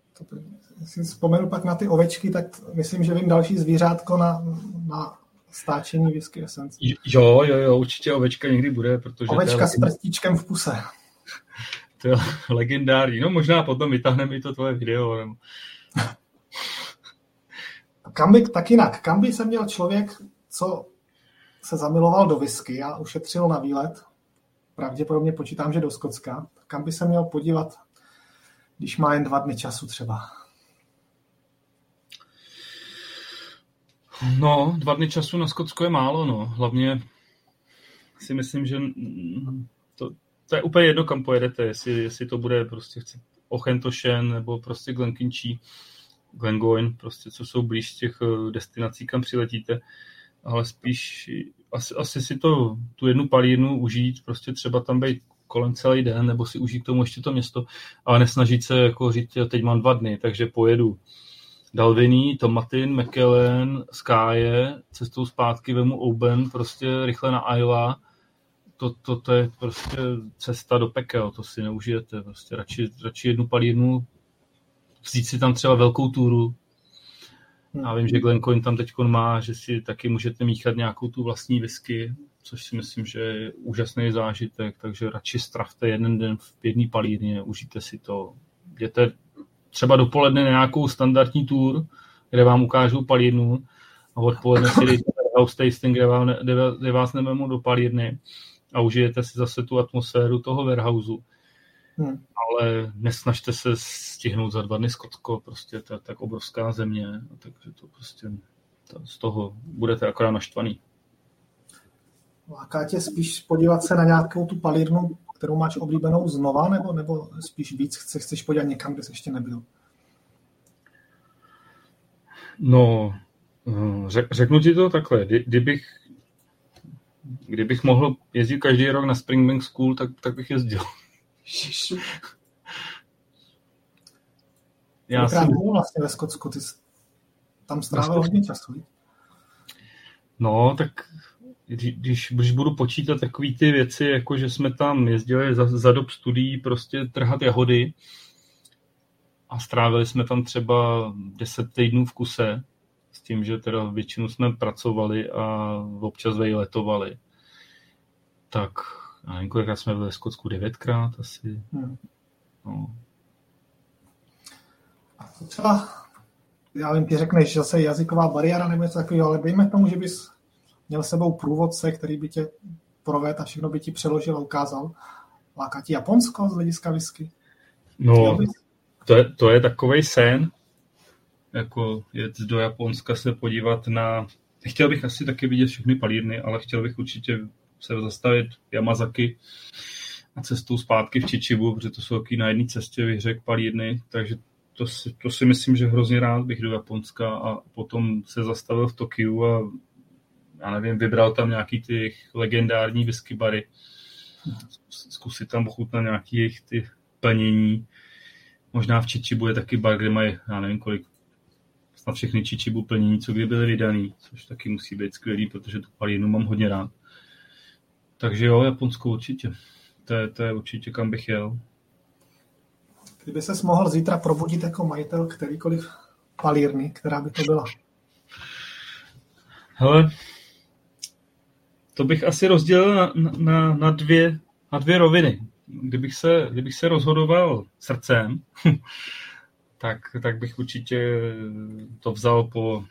Si vzpomenu pak na ty ovečky, tak myslím, že vím další zvířátko na, na stáčení whisky esence. Jo, jo, jo, určitě ovečka někdy bude, protože... Ovečka je... s prstíčkem v puse. To je legendární. No možná potom vytáhneme i to tvoje video. Nebo... kam by, tak jinak, kam by se měl člověk, co se zamiloval do whisky a ušetřil na výlet, pravděpodobně počítám, že do Skocka, kam by se měl podívat, když má jen dva dny času třeba? No, dva dny času na Skotsko je málo, no. Hlavně si myslím, že to, to je úplně jedno, kam pojedete, jestli, jestli to bude prostě Ochentoshen nebo prostě Glenkinchie, Glengoyne, prostě co jsou blíž těch eh, destinací, kam přiletíte, ale spíš asi, asi si to, tu jednu palírnu užít, prostě třeba tam být kolem celý den, nebo si užít tomu ještě to město, ale nesnažit se jako říct, teď mám dva dny, takže pojedu Dalviny, Tomatin, McKellen, Skáje, cestou zpátky vemu Oben, prostě rychle na Isla. To, to, to je prostě cesta do pekel, to si neužijete. Prostě radši, radši jednu palírnu, vzít si tam třeba velkou túru. Já vím, že Glencoin tam teď má, že si taky můžete míchat nějakou tu vlastní whisky, což si myslím, že je úžasný zážitek, takže radši stravte jeden den v jedné palírně, užijte si to, jděte třeba dopoledne na nějakou standardní tour, kde vám ukážu palírnu a odpoledne si dejte house tasting, kde, vám, kde, kde vás nememu do palírny a užijete si zase tu atmosféru toho warehouseu. Hmm. Ale nesnažte se stihnout za dva dny Skotsko, prostě to je tak obrovská země, takže to prostě to, z toho budete akorát naštvaný. Láká tě spíš podívat se na nějakou tu palírnu, kterou máš oblíbenou znova, nebo, nebo spíš víc chceš, chceš podívat někam, kde jsi ještě nebyl? No, eh, řeknu ti to takhle. Kdybych Kdybych mohl jezdit každý rok na Springbank School, tak, tak bych jezdil. Já jsem... vlastně ve Skotsku, ty tam strávil hodně času. No, tak když, když budu počítat takové ty věci, jako že jsme tam jezdili za, za dob studií prostě trhat jahody a strávili jsme tam třeba 10 týdnů v kuse, s tím, že teda většinu jsme pracovali a občas vejletovali. Tak já nevím, kolikrát jsme byli v Skotsku, devětkrát asi. Hmm. No. Třeba, já vím, ty řekneš, že zase jazyková bariéra nebo něco takového, ale dejme tomu, že bys měl sebou průvodce, který by tě provedl a všechno by ti přeložil a ukázal. Láká ti Japonsko z hlediska whisky? No, to je, to je takový sen, jako jet do Japonska se podívat na... Chtěl bych asi taky vidět všechny palírny, ale chtěl bych určitě se zastavit Yamazaki a cestou zpátky v Chichibu, protože to jsou taky na jedné cestě vyhřek palírny, takže to si, to si myslím, že hrozně rád bych do Japonska a potom se zastavil v Tokiu a já nevím, vybral tam nějaký ty legendární whisky bary, zkusit tam ochutnat nějaký jejich ty plnění. Možná v Chichibu je taky bar, kde mají, já nevím kolik, snad všechny Chichibu plnění, co kdy byly vydaný, což taky musí být skvělý, protože tu palínu mám hodně rád. Takže jo, Japonsko určitě. To je, to je určitě, kam bych jel. Kdyby ses mohl zítra probudit jako majitel kterýkoliv palírny, která by to byla? Hele, to bych asi rozdělil na, na, na, dvě, na dvě roviny. Kdybych se, kdybych se rozhodoval srdcem, tak, tak bych určitě to vzal po,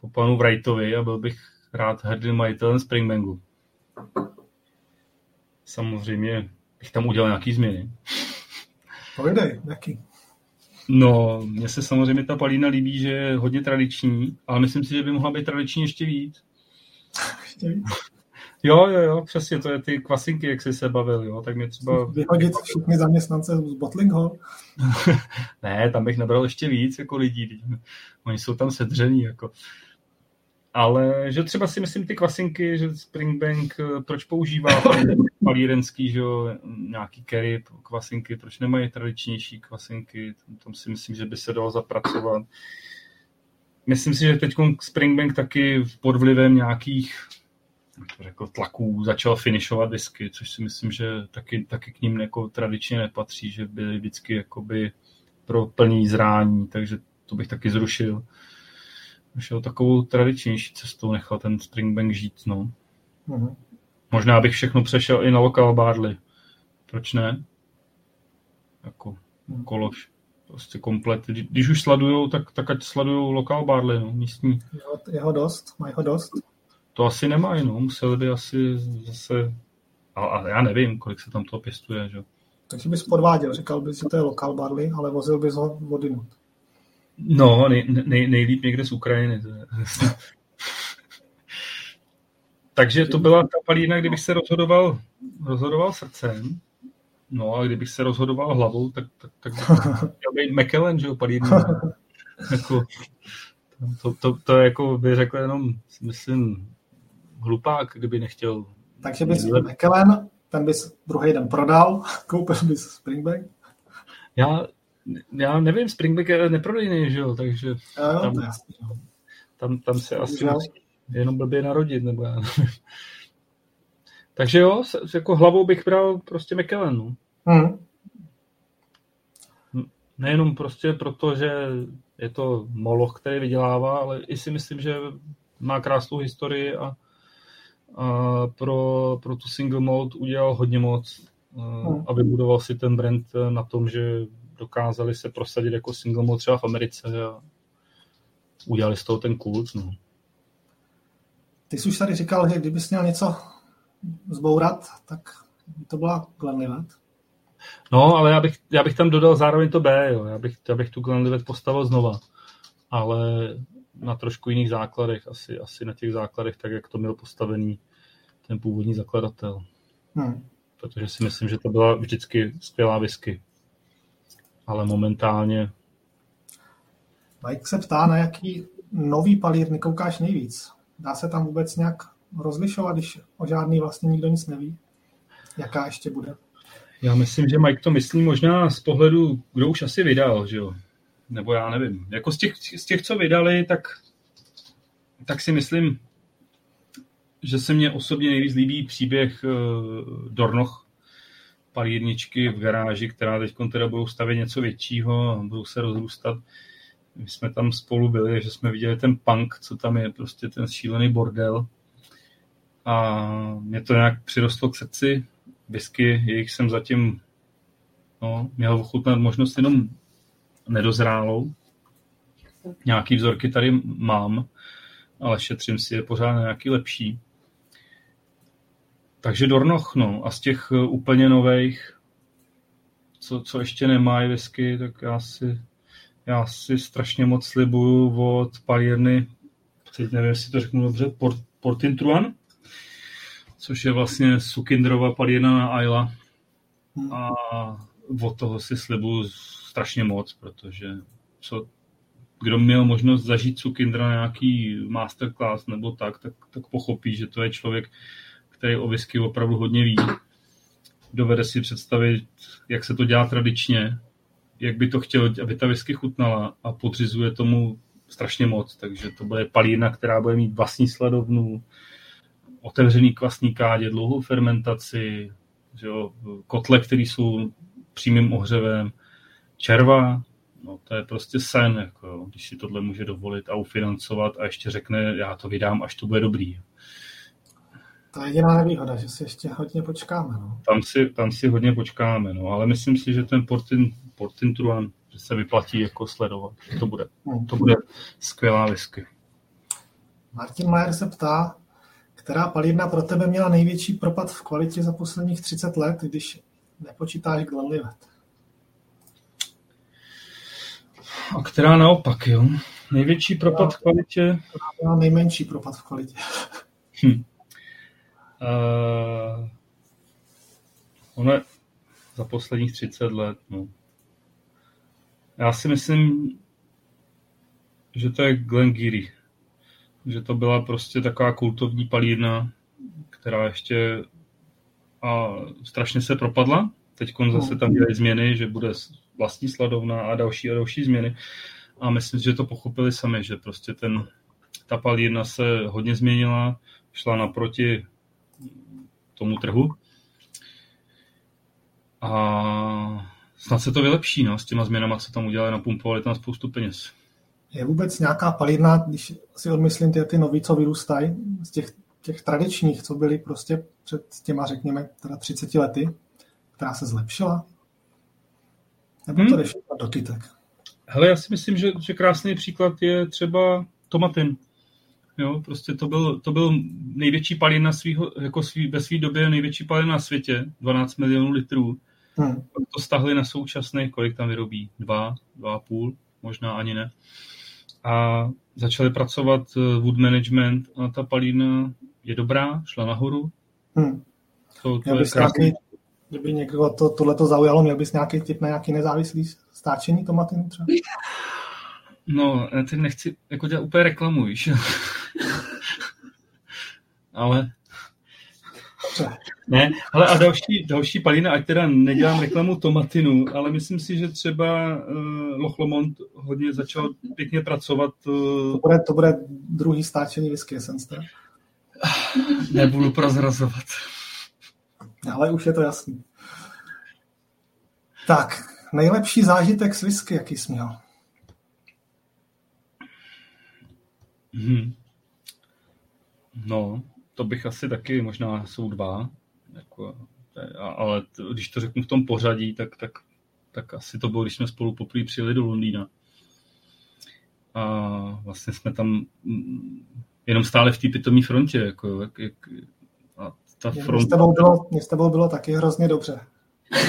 po panu Wrightovi a byl bych rád hrdým majitelem Springbangu. Samozřejmě bych tam udělal nějaký změny. Povědej, jaký? No, mně se samozřejmě ta palína líbí, že je hodně tradiční, ale myslím si, že by mohla být tradiční ještě víc. ještě víc? Jo, jo, jo, přesně, to je ty kvasinky, jak jsi se bavil, jo, tak mě třeba... Vyhodit všichni zaměstnance z Bottling Hall? ne, tam bych nabral ještě víc jako lidí, oni jsou tam sedření, jako. Ale že třeba si myslím ty kvasinky, že Springbank eh, proč používá palírenský, že jo, nějaký curry, kvasinky, proč nemají tradičnější kvasinky, tam, tam si myslím, že by se dalo zapracovat. Myslím si, že teď Springbank taky pod vlivem nějakých řekl, tlaků začal finišovat disky, což si myslím, že taky, taky k ním jako tradičně nepatří, že byly vždycky jakoby pro plný zrání, takže to bych taky zrušil šel takovou tradičnější cestou, nechal ten Springbank žít, no. Uh-huh. Možná bych všechno přešel i na lokal barley. Proč ne? Jako uh-huh. kološ. Prostě komplet. Když už sladujou, tak, tak ať sladujou lokal barley, no, místní. Jeho, jeho dost? Mají ho dost? To asi nemají, no. Museli by asi zase... Ale, ale já nevím, kolik se tam toho pěstuje, že? Takže bys podváděl, říkal bys, že to je lokal barley, ale vozil bys ho vodinut. No, nej, nej, nejlíp někde z Ukrajiny. Takže to byla ta palína, kdybych se rozhodoval, rozhodoval srdcem, no a kdybych se rozhodoval hlavou, tak, tak, tak měl být McKellen, že jo, palína. jako, to, to, to, jako by řekl jenom, myslím, hlupák, kdyby nechtěl. Takže bys McKellen, ten bys druhý den prodal, koupil bys Springbank? Já já nevím, Springback je neprodejný, že jo, takže jo, tam, jasný, tam, tam se asi musí jenom blbě narodit, nebo já nevím. Takže jo, s, jako hlavou bych bral prostě McKellen, no. Hmm. Nejenom prostě proto, že je to moloch, který vydělává, ale i si myslím, že má krásnou historii a, a pro, pro tu single mode udělal hodně moc hmm. a vybudoval si ten brand na tom, že dokázali se prosadit jako single mode třeba v Americe a udělali z toho ten kult. No. Ty jsi už tady říkal, že kdybys měl něco zbourat, tak to byla Glenlivet. No, ale já bych, já bych tam dodal zároveň to B, jo. Já, bych, já bych tu Glenlivet postavil znova. Ale na trošku jiných základech, asi, asi na těch základech, tak jak to měl postavený ten původní zakladatel. Hmm. Protože si myslím, že to byla vždycky skvělá whisky ale momentálně... Mike se ptá, na jaký nový palírny koukáš nejvíc. Dá se tam vůbec nějak rozlišovat, když o žádný vlastně nikdo nic neví? Jaká ještě bude? Já myslím, že Mike to myslí možná z pohledu, kdo už asi vydal, že jo? Nebo já nevím. Jako z těch, z těch co vydali, tak, tak si myslím, že se mně osobně nejvíc líbí příběh uh, Dornoch, palírničky v garáži, která teď teda budou stavět něco většího a budou se rozrůstat. My jsme tam spolu byli, že jsme viděli ten punk, co tam je, prostě ten šílený bordel. A mě to nějak přirostlo k srdci. Whisky, jejich jsem zatím no, měl ochutnat možnost jenom nedozrálou. Nějaký vzorky tady mám, ale šetřím si je pořád nějaký lepší. Takže Dornoch, no. A z těch uh, úplně nových, co, co ještě nemají whisky, tak já si, já si strašně moc slibuju od palírny, teď nevím, jestli to řeknu dobře, Port, Portintruan, což je vlastně Sukindrova palírna na Ayla. Hmm. A od toho si slibuju strašně moc, protože co, kdo měl možnost zažít Sukindra na nějaký masterclass nebo tak, tak, tak pochopí, že to je člověk, který o whisky opravdu hodně ví. Dovede si představit, jak se to dělá tradičně, jak by to chtěl, aby ta whisky chutnala a podřizuje tomu strašně moc. Takže to bude palírna, která bude mít vlastní sledovnu, otevřený kvasní kádě, dlouhou fermentaci, že jo, kotle, které jsou přímým ohřevem, červa, no to je prostě sen, jako, když si tohle může dovolit a ufinancovat a ještě řekne, já to vydám, až to bude dobrý. To je jediná nevýhoda, že si ještě hodně počkáme. No. Tam, si, tam si hodně počkáme, no, ale myslím si, že ten Portin, Portin Truan, že se vyplatí jako sledovat. To bude, hmm. to bude skvělá whisky. Martin Majer se ptá, která palírna pro tebe měla největší propad v kvalitě za posledních 30 let, když nepočítáš Glenlivet? A která naopak, jo? Největší propad v kvalitě? Která měla nejmenší propad v kvalitě. Hm. Uh, ono je za posledních 30 let, no. Já si myslím, že to je Glen Geary. Že to byla prostě taková kultovní palírna, která ještě a strašně se propadla. Teď zase tam dělají změny, že bude vlastní sladovna a další a další změny. A myslím, že to pochopili sami, že prostě ten, ta palírna se hodně změnila, šla naproti tomu trhu. A snad se to vylepší no, s těma změnama, co tam udělali, napumpovali tam spoustu peněz. Je vůbec nějaká palírna, když si odmyslím ty, ty nový, co vyrůstají, z těch, těch tradičních, co byly prostě před těma, řekněme, teda 30 lety, která se zlepšila? Nebo to hmm. do kytek? Hele, já si myslím, že, že krásný příklad je třeba Tomatin. Jo, prostě to byl, to byl největší palin na svýho, jako svý, ve své době největší palin na světě, 12 milionů litrů. Hmm. To stahli na současné, kolik tam vyrobí? Dva, dva a půl, možná ani ne. A začali pracovat eh, wood management a ta palína je dobrá, šla nahoru. Hmm. To, to je krásný. Kdyby někdo to, tohle to zaujalo, měl bys nějaký tip na nějaký nezávislý stáčení tomatinu třeba? No, já teď nechci jako dělat úplně reklamu, víš. ale... Ne, ale a další, další palina, ať teda nedělám reklamu tomatinu, ale myslím si, že třeba uh, Loch Lomond hodně začal pěkně pracovat. Uh... To, bude, to bude druhý stáčení whisky Essence, Nebudu prozrazovat. Ale už je to jasný. Tak, nejlepší zážitek s whisky, jaký jsi měl? Hmm. No, to bych asi taky, možná jsou dva, jako, ale to, když to řeknu v tom pořadí, tak, tak, tak asi to bylo, když jsme spolu poprvé přijeli do Londýna. A vlastně jsme tam mm, jenom stále v té pitomí frontě, jako, jak, jak, a ta front... Mě s, tebou bylo, mě s tebou bylo taky hrozně dobře.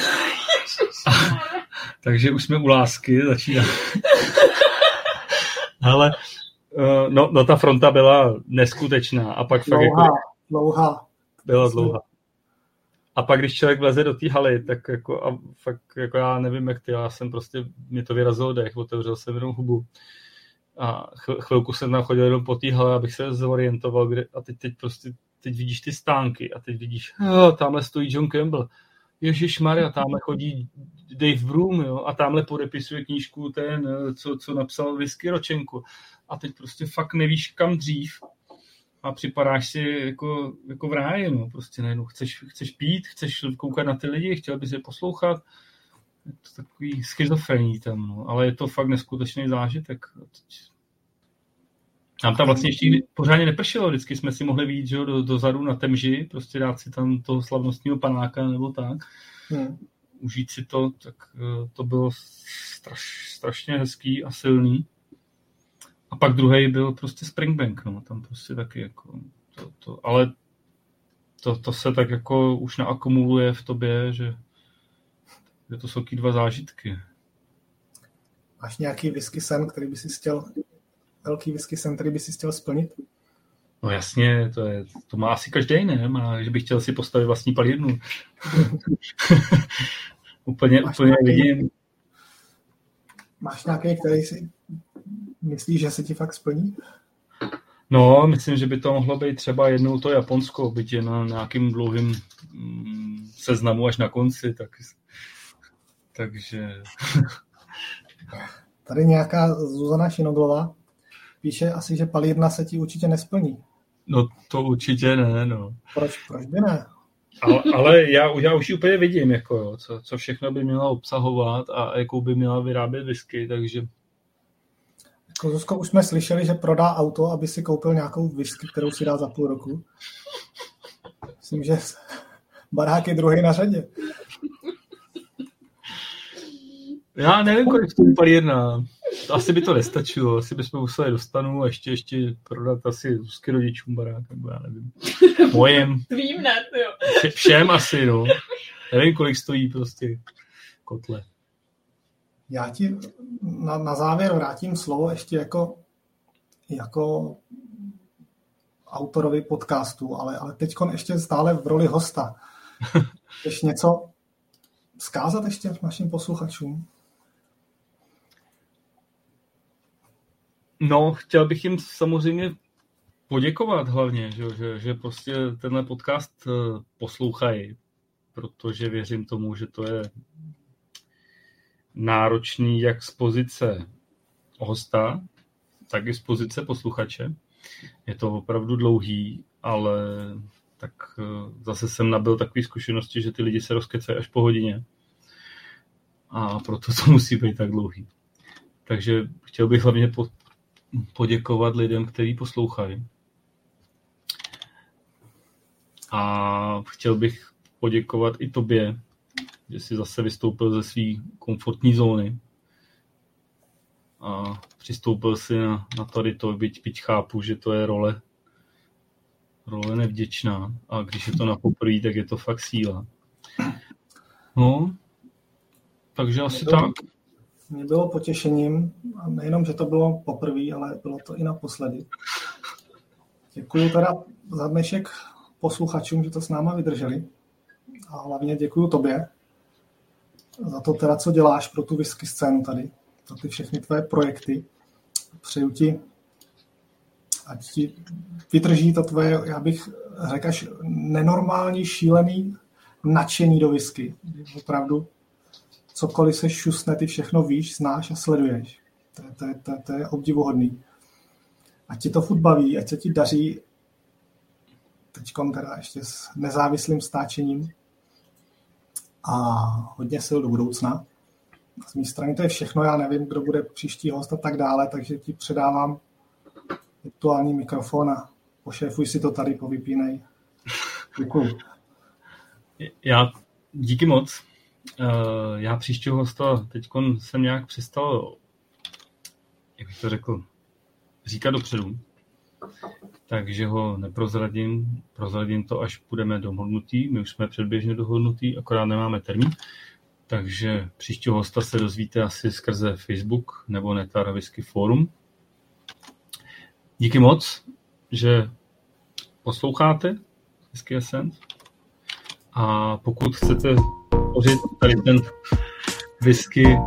takže už jsme u lásky, začíná. Ale Uh, no, no ta fronta byla neskutečná a pak dlouhá, fakt jako... Dlouhá, Byla dlouhá. A pak, když člověk vleze do té haly, tak jako, a fakt jako já nevím, jak ty, já jsem prostě, mě to vyrazilo dech, otevřel jsem jenom hubu. A chvilku jsem tam chodil jenom po té hale, abych se zorientoval, kde, a teď, teď prostě teď vidíš ty stánky a teď vidíš, oh, tamhle stojí John Campbell, Ježíš Maria, tamhle chodí Dave Broom, jo, a tamhle podepisuje knížku ten, co, co napsal Whisky Ročenko. A teď prostě fakt nevíš, kam dřív a připadáš si jako, jako v ráji, no, prostě najednou chceš, chceš pít, chceš koukat na ty lidi, chtěl bys je poslouchat, je to takový schizofrení tam, no, ale je to fakt neskutečný zážitek. Nám tam vlastně ještě pořádně nepršelo, vždycky jsme si mohli výjít že, do, dozadu na temži, prostě dát si tam toho slavnostního panáka nebo tak. Hmm. Užít si to, tak eh, to bylo straš, strašně hezký a silný. A pak druhý byl prostě Springbank, no, tam prostě taky jako, to, to, ale to, to se tak jako už naakumuluje v tobě, že, že to jsou dva zážitky. Máš nějaký whisky sen, který by si chtěl, velký whisky sen, který by si chtěl splnit? No jasně, to, je, to má asi každý, ne? Má, že bych chtěl si postavit vlastní palírnu. úplně, máš úplně nějaký, vidím. Máš nějaký, který si Myslíš, že se ti fakt splní? No, myslím, že by to mohlo být třeba jednou to Japonsko, byť je na nějakým dlouhým mm, seznamu až na konci, tak, takže... Tady nějaká Zuzana Šinoglová píše asi, že palírna se ti určitě nesplní. No to určitě ne, no. Proč, proč by ne? Ale, ale já, já už ji úplně vidím, jako jo, co, co všechno by měla obsahovat a jakou by měla vyrábět whisky, takže Zuzko, už jsme slyšeli, že prodá auto, aby si koupil nějakou whisky, kterou si dá za půl roku. Myslím, že barák je druhý na řadě. Já nevím, kolik stojí palírna. Asi by to nestačilo. Asi bychom museli dostanu a ještě, ještě prodat asi Zuzky rodičům barák, nebo já nevím. Mojem. Tvým ne, jo. Všem asi, no. Nevím, kolik stojí prostě kotle. Já ti na, na závěr vrátím slovo ještě jako, jako autorovi podcastu, ale, ale teď ještě stále v roli hosta. Chceš něco zkázat ještě našim posluchačům? No, chtěl bych jim samozřejmě poděkovat hlavně, že, že, že prostě tenhle podcast eh, poslouchají, protože věřím tomu, že to je náročný jak z pozice hosta, tak i z pozice posluchače. Je to opravdu dlouhý, ale tak eh, zase jsem nabil takové zkušenosti, že ty lidi se rozkecají až po hodině. A proto to musí být tak dlouhý. Takže chtěl bych hlavně po, poděkovat lidem, kteří poslouchají. A chtěl bych poděkovat i tobě, že si zase vystoupil ze své komfortní zóny a přistoupil si na, na tady to, byť, byť chápu, že to je role, role nevděčná a když je to na poprvé, tak je to fakt síla. No, takže asi bylo, tak. Mě bylo potěšením, a nejenom, že to bylo poprvé, ale bylo to i naposledy. Děkuji teda za dnešek posluchačům, že to s náma vydrželi. A hlavně děkuji tobě, za to teda, co děláš pro tu whisky scénu tady, za ty všechny tvé projekty. Přeju ti, ať ti vydrží to tvoje, já bych řekl, až nenormální, šílený nadšení do whisky. Opravdu cokoliv se šusne, ty všechno víš, znáš a sleduješ. To je, to to to je obdivuhodný. Ať ti to furt baví, ať se ti daří teď teda ještě s nezávislým stáčením a hodně sil do budoucna. Z mé strany to je všechno, já nevím, kdo bude příští host a tak dále, takže ti předávám virtuální mikrofon a pošéfuj si to tady, povypínej. Děkuju. Já díky moc. Eh, já příštího hosta teď jsem nějak přestal, jak bych to řekl, říkat dopředu takže ho neprozradím. Prozradím to, až budeme dohodnutí. My už jsme předběžně dohodnutí, akorát nemáme termín. Takže příštího hosta se dozvíte asi skrze Facebook nebo Netar Whisky Forum. Díky moc, že posloucháte Whisky Essence. A pokud chcete pořit tady ten Whisky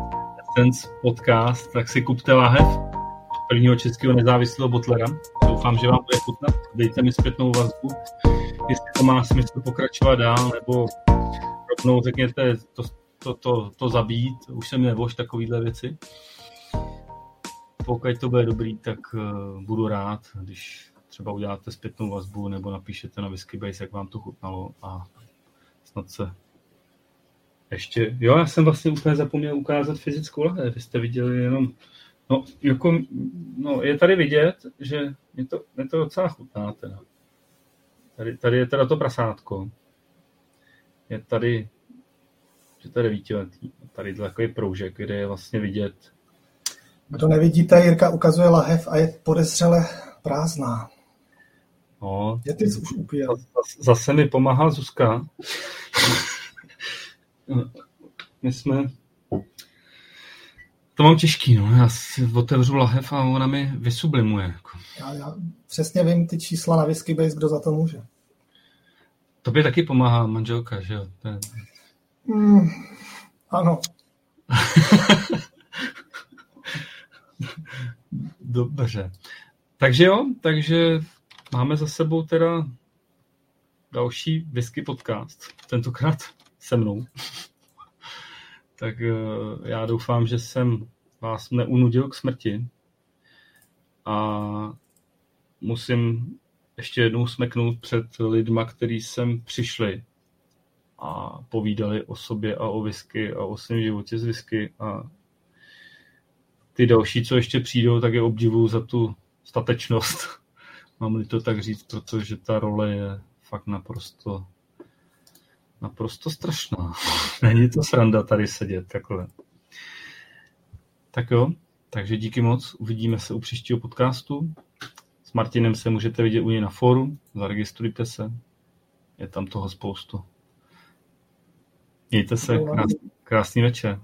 Essence podcast, tak si kupte láhev prvního českého nezávislého botlera. Doufám, že vám bude chutnat. Dejte mi zpětnou vazbu. jestli to má smysl pokračovat dál, nebo rovnou řekněte to, to, to, to zabít, už jsem nevož takovýhle věci. Pokud to bude dobrý, tak uh, budu rád, když třeba uděláte zpětnou vazbu nebo napíšete na Whiskybase, jak vám to chutnalo a snad se ještě, jo, já jsem vlastně úplně zapomněl ukázat fyzickou lahev, vy jste viděli jenom, no, jako, no, je tady vidět, že je to, je to docela chutná teda. Tady, tady je teda to prasátko. Je tady, že to je devítiletý. Tady je takový proužek, kde je vlastně vidět. Kdo nevidíte, Jirka ukazuje lahev a je podezřele prázdná. No, je ty už upíjel. Zase mi pomáhá Zuzka. My jsme... To mám těžký, no. Já si otevřu lahev a ona mi vysublimuje. Jako. Já, já přesně vím ty čísla na Whisky Base, kdo za to může. Tobě taky pomáhá manželka, že jo? To je... mm, ano. Dobře. Takže jo, takže máme za sebou teda další whisky podcast. Tentokrát se mnou. Tak eh, já doufám, že jsem vás neunudil k smrti. A musím ještě jednou smeknout před lidma, kteří sem přišli a povídali o sobě a o whisky a o svém životě z whisky a ty další, co ještě přijdou, tak je obdivu za tu statečnost. Mám-li to tak říct, protože ta role je fakt naprosto naprosto strašná. Není to sranda tady sedět takhle. Tak jo, takže díky moc. Uvidíme se u příštího podcastu. S Martinem se můžete vidět u něj na fóru. Zaregistrujte se. Je tam toho spoustu. Mějte se. Krásný, krásný večer.